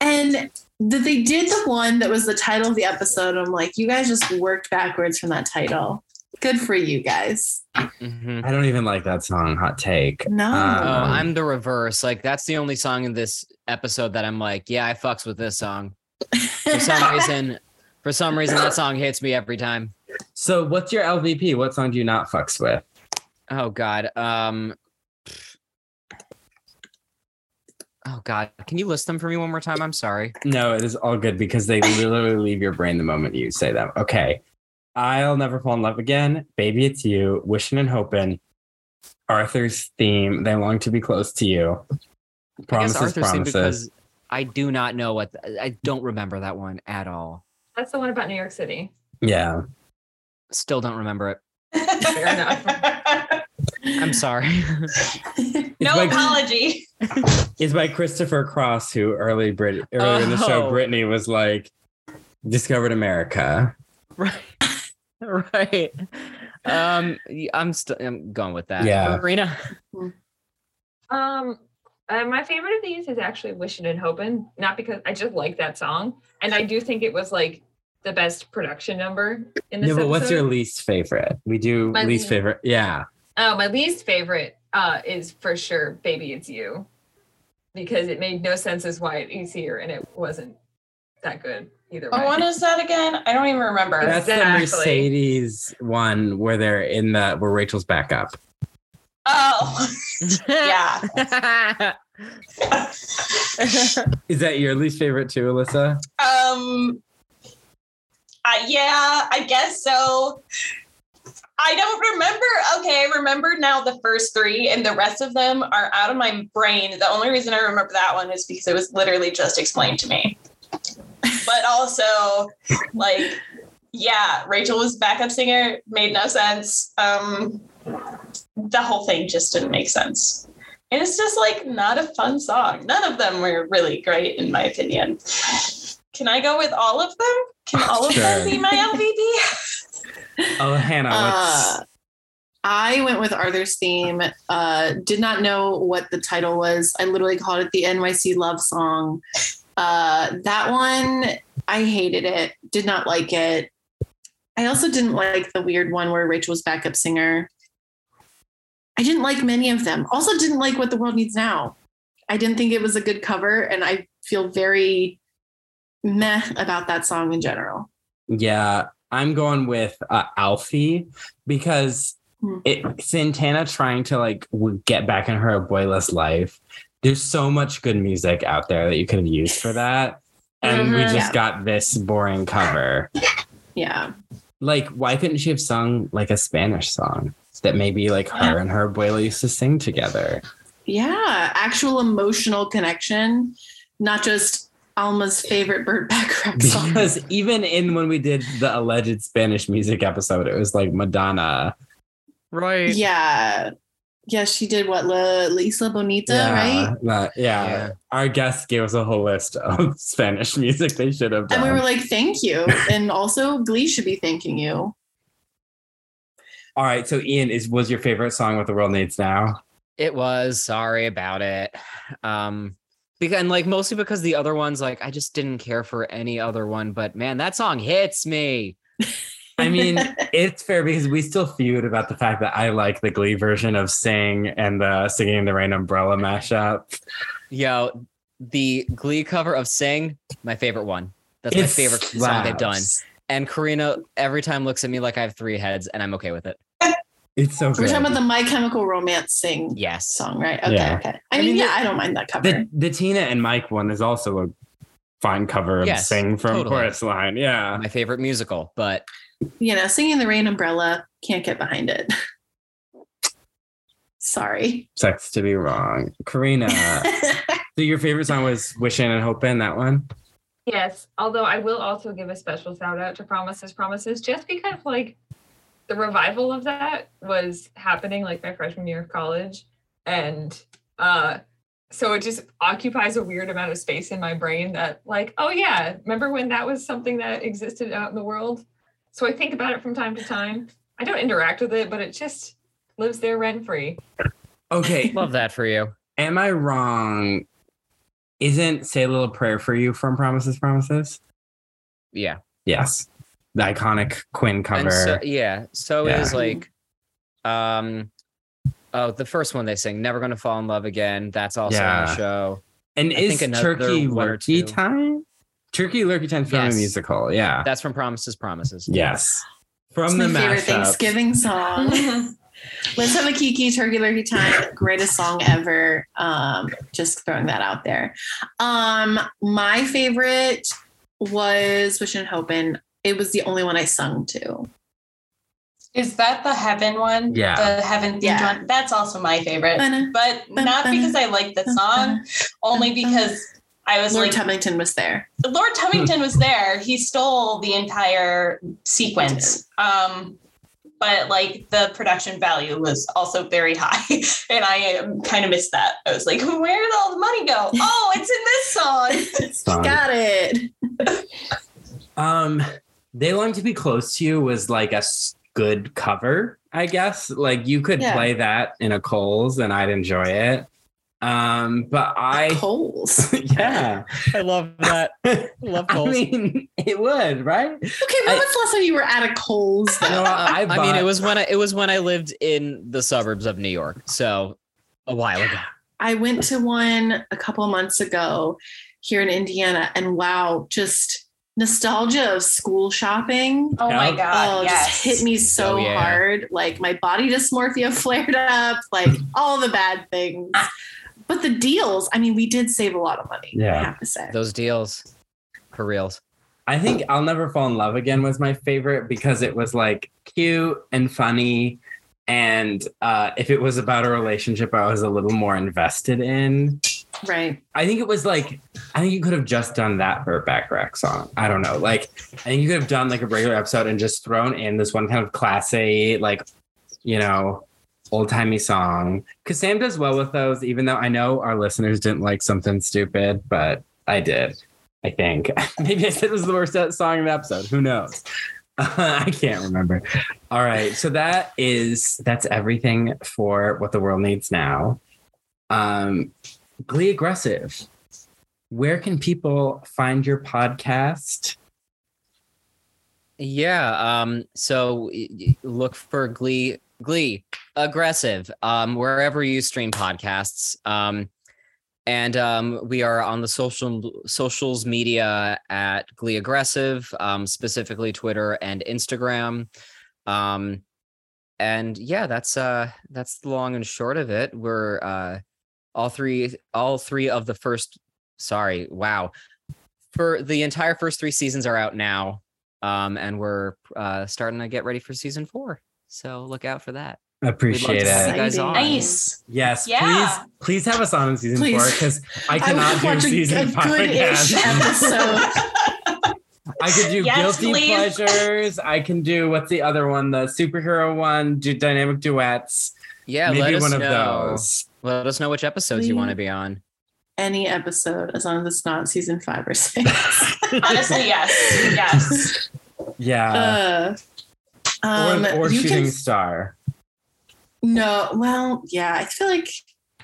And th- they did the one that was the title of the episode. I'm like, you guys just worked backwards from that title. Good for you guys. Mhm. I don't even like that song. Hot take. No. Um, Oh, I'm the reverse. Like that's the only song in this episode that I'm like, yeah, I fucks with this song. For some (laughs) reason, for some reason, that song hits me every time. So, what's your LVP? What song do you not fucks with? Oh God. Um. Oh God. Can you list them for me one more time? I'm sorry. No, it is all good because they literally (laughs) leave your brain the moment you say them. Okay. I'll never fall in love again. Baby, it's you. Wishing and hoping. Arthur's theme. They long to be close to you. I guess Promises, theme promises. because I do not know what I don't remember that one at all. That's the one about New York City. Yeah. Still don't remember it. (laughs) Fair enough. (laughs) I'm sorry. No by, apology. It's by Christopher Cross, who early Brit earlier in the show, Oh. Brittany was like, discovered America. right. (laughs) right. Um. I'm still. I'm going with that. Yeah. Marina. Um, uh, my favorite of these is actually "Wishing and Hoping," not because I just like that song, and I do think it was like the best production number in this. No, but what's your least favorite? We do My least least- favorite. Yeah. Oh, my least favorite uh, is for sure "Baby It's You," because it made no sense as why it's here, and it wasn't that good either way. Oh, what is that again? I don't even remember. That's the Mercedes one where they're in the where Rachel's back up. oh, (laughs) yeah. (laughs) Is that your least favorite too, Alyssa? Um, uh, yeah, I guess so. I don't remember. Okay, I remember now the first three, and the rest of them are out of my brain. The only reason I remember that one is because it was literally just explained to me. But also, like, yeah, Rachel was backup singer, made no sense. Um, the whole thing just didn't make sense. And it's just like not a fun song. None of them were really great, in my opinion. Can I go with all of them? Can all of them be my LVP? (laughs) Oh, Hannah, what's Uh, I went with Arthur's theme. Uh, did not know what the title was. I literally called it the NYC love song. Uh, that one, I hated it. Did not like it. I also didn't like the weird one where Rachel was backup singer. I didn't like many of them. Also, didn't like what the world needs now. I didn't think it was a good cover, and I feel very meh about that song in general. Yeah, I'm going with uh, Alfie because Hmm. it, Santana trying to like get back in her boyless life. There's so much good music out there that you could have used for that, and we Mhm. just Yeah. got this boring cover. Yeah. Like, why couldn't she have sung like a Spanish song that maybe like her and her abuela used to sing together? Yeah. Actual emotional connection, not just Alma's favorite Burt (laughs) Bacharach song. Because even in when we did the alleged Spanish music episode, it was like Madonna. Right. Yeah. Yeah, she did what? La Isla Bonita, right? that- yeah. Yeah. Our guest gave us a whole list of (laughs) Spanish music they should have done. And we were like, thank you. (laughs) And also, Glee should be thanking you. All right, so Ian, is was your favorite song "What the World Needs Now"? It was. Sorry about it. Um, because and like mostly because the other ones, like I just didn't care for any other one. But man, that song hits me. I mean, (laughs) it's fair because we still feud about the fact that I like the Glee version of "Sing" and the "Singing in the Rain" umbrella mashup. Yo, the Glee cover of "Sing," my favorite one. That's It my favorite song they've done. And Karina every time looks at me like I have three heads, and I'm okay with it. It's so We're good. talking about the My Chemical Romance sing Yes. song, right? Okay, Yeah. okay. I, I mean, mean, yeah, the- I don't mind that cover. the the Tina and Mike one is also a fine cover of Yes, "Sing" from totally. Chorus Line. Yeah, My favorite musical, but you know, singing the rain umbrella, can't get behind it. (laughs) Sorry. sex to be wrong. Karina, (laughs) so your favorite song was "Wishing and Hoping." That one. Yes, although I will also give a special shout out to Promises Promises just because like the revival of that was happening like my freshman year of college and uh so it just occupies a weird amount of space in my brain that like oh yeah, remember when that was something that existed out in the world? So I think about it from time to time. I don't interact with it, but it just lives there rent free. Okay, (laughs) love that for you. am I wrong? Isn't "Say a Little Prayer for You" from Promises Promises? Yeah. Yes, the iconic Quinn cover. so, yeah. So Yeah. is like um oh the first one they sing, Never Gonna Fall in Love Again. That's also on the show. And I is think another Turkey one Lurkey. Time? Turkey Lurkey Time from Yes. a musical, yeah. That's from Promises Promises. yes. It's From my the favorite. Thanksgiving song. (laughs) Let's have a Kiki Turkey Lurkey Time. Greatest song ever. Um, just throwing that out there. Um, my favorite was Wishing and Hoping. It was the only one I sung to. Is that the heaven one? Yeah. The heaven themed Yeah. one. That's also my favorite. But not because I like the song, only because I was Lord like, Tubbington was there. Lord Tubbington was there. He stole the entire sequence. Um, but like the production value was also very high, (laughs) and I um, kind of missed that. I was like, "Where did all the money go? (laughs) Oh, it's in this song." Song. Got it. (laughs) Um, They Long to Be Close to You was like a good cover, I guess. Like you could Yeah. play that in a Kohl's and I'd enjoy it. Um, but I (laughs) Kohl's. yeah. I love that. (laughs) love Kohl's. I mean, it would, right? Okay, when I- was the last time you were at a Kohl's? No, Though? I, I mean, it was when I it was when I lived in the suburbs of New York, so a while ago. I went to one a couple of months ago here in Indiana, and wow, just nostalgia of school shopping. Oh my god! Oh, yes, just hit me so Oh, yeah. hard. Like my body dysmorphia (laughs) flared up, like all the bad things. But the deals, I mean, we did save a lot of money. Yeah. I have to say. Those deals, for reals. I think I'll Never Fall in Love Again was my favorite because it was like cute and funny. And uh, if it was about a relationship I was a little more invested in, Right. I think it was like, I think you could have just done that for a Bacharach song. I don't know. Like, I think you could have done like a regular episode and just thrown in this one kind of class A, like, you know, old timey song. Cause Sam does well with those, even though I know our listeners didn't like something stupid, but I did. I think (laughs) maybe I said it was the worst song in the episode. Who knows? (laughs) I can't remember. All right, so that is that's everything for what the world needs now. Um, Glee aggressive. Where can people find your podcast? Yeah. Um. So look for Glee. Glee aggressive. Um. Wherever you stream podcasts. Um. and um, we are on the social socials media at Glee Aggressive, um, specifically Twitter and Instagram. Um, and yeah, that's uh that's the long and short of it. We're uh all three all three of the first sorry, wow. For the entire first three seasons are out now. Um, and we're uh starting to get ready for season four. So look out for that. Appreciate it. you. Nice. Yes, Yeah. please, please have us on in season Please. four because I I cannot would do watch a- season a five again. episode. I could do Yes, guilty please. pleasures. I can do what's the other one? The superhero one. Do dynamic duets. Yeah, Maybe let us one of know. those. Let us know which episodes you want to be on. Any episode, as long as it's not season five or six. (laughs) Honestly, yes. Yes. (laughs) Yeah. Uh, um, or or you shooting can star. no. Well, yeah. I feel like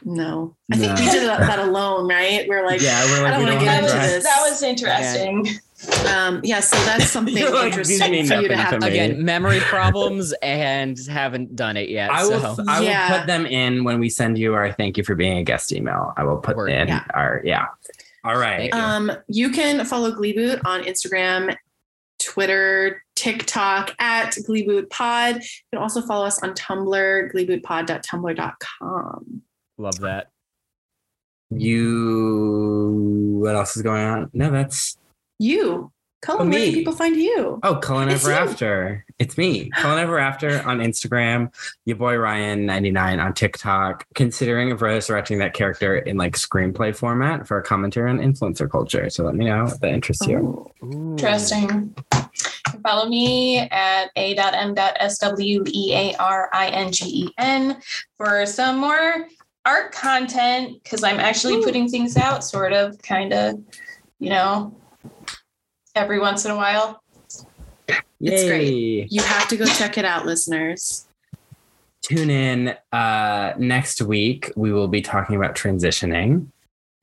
no. I think we did that, that alone, right? We're like, yeah, we're like I don't we wanna don't get That have was, into this. that was interesting. Um, yeah. So that's (laughs) something like, interesting for you to have. to. Again, memory problems and haven't done it yet. I will. so. I will put them in when we send you our thank you for being a guest email. I will put Word. in Yeah. our yeah. All right. Thank you. Um, you can follow Gleeboot on Instagram, Twitter, TikTok at Gleeboot Pod. You can also follow us on Tumblr, gleebootpod.tumblr.com. Love that. You. What else is going on? No, that's You, Cullen, Oh, where me. can people find you? oh, Cullen It's Ever you. After. It's me, Cullen Ever After on Instagram. Your boy Ryan ninety nine on TikTok. Considering of resurrecting that character in like screenplay format for a commentary on influencer culture. So let me know if that interests you. Oh, Interesting. Follow me at a.m.swearingen for some more art content because I'm actually Ooh. putting things out, sort of, kind of, you know, every once in a while. It's great. You have to go check it out, listeners. tune in uh, next week. We will be talking about transitioning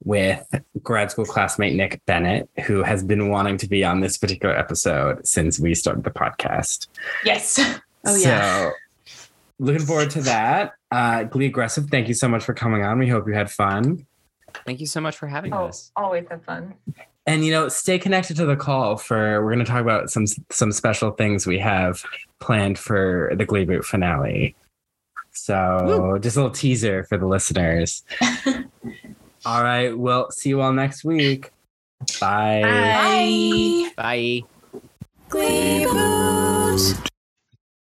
with grad school classmate Nick Bennett, who has been wanting to be on this particular episode since we started the podcast. Yes. (laughs) Oh, yeah. So, looking forward to that. Uh, Glee Aggressive, thank you so much for coming on. We hope you had fun. Thank you so much for having Oh, us. always have fun. And you know, stay connected to the call for we're going to talk about some some special things we have planned for the Glee Boot finale. So just a little teaser for the listeners. (laughs) all right, well, see you all next week. Bye. Bye. Bye. Bye. Glee Boot.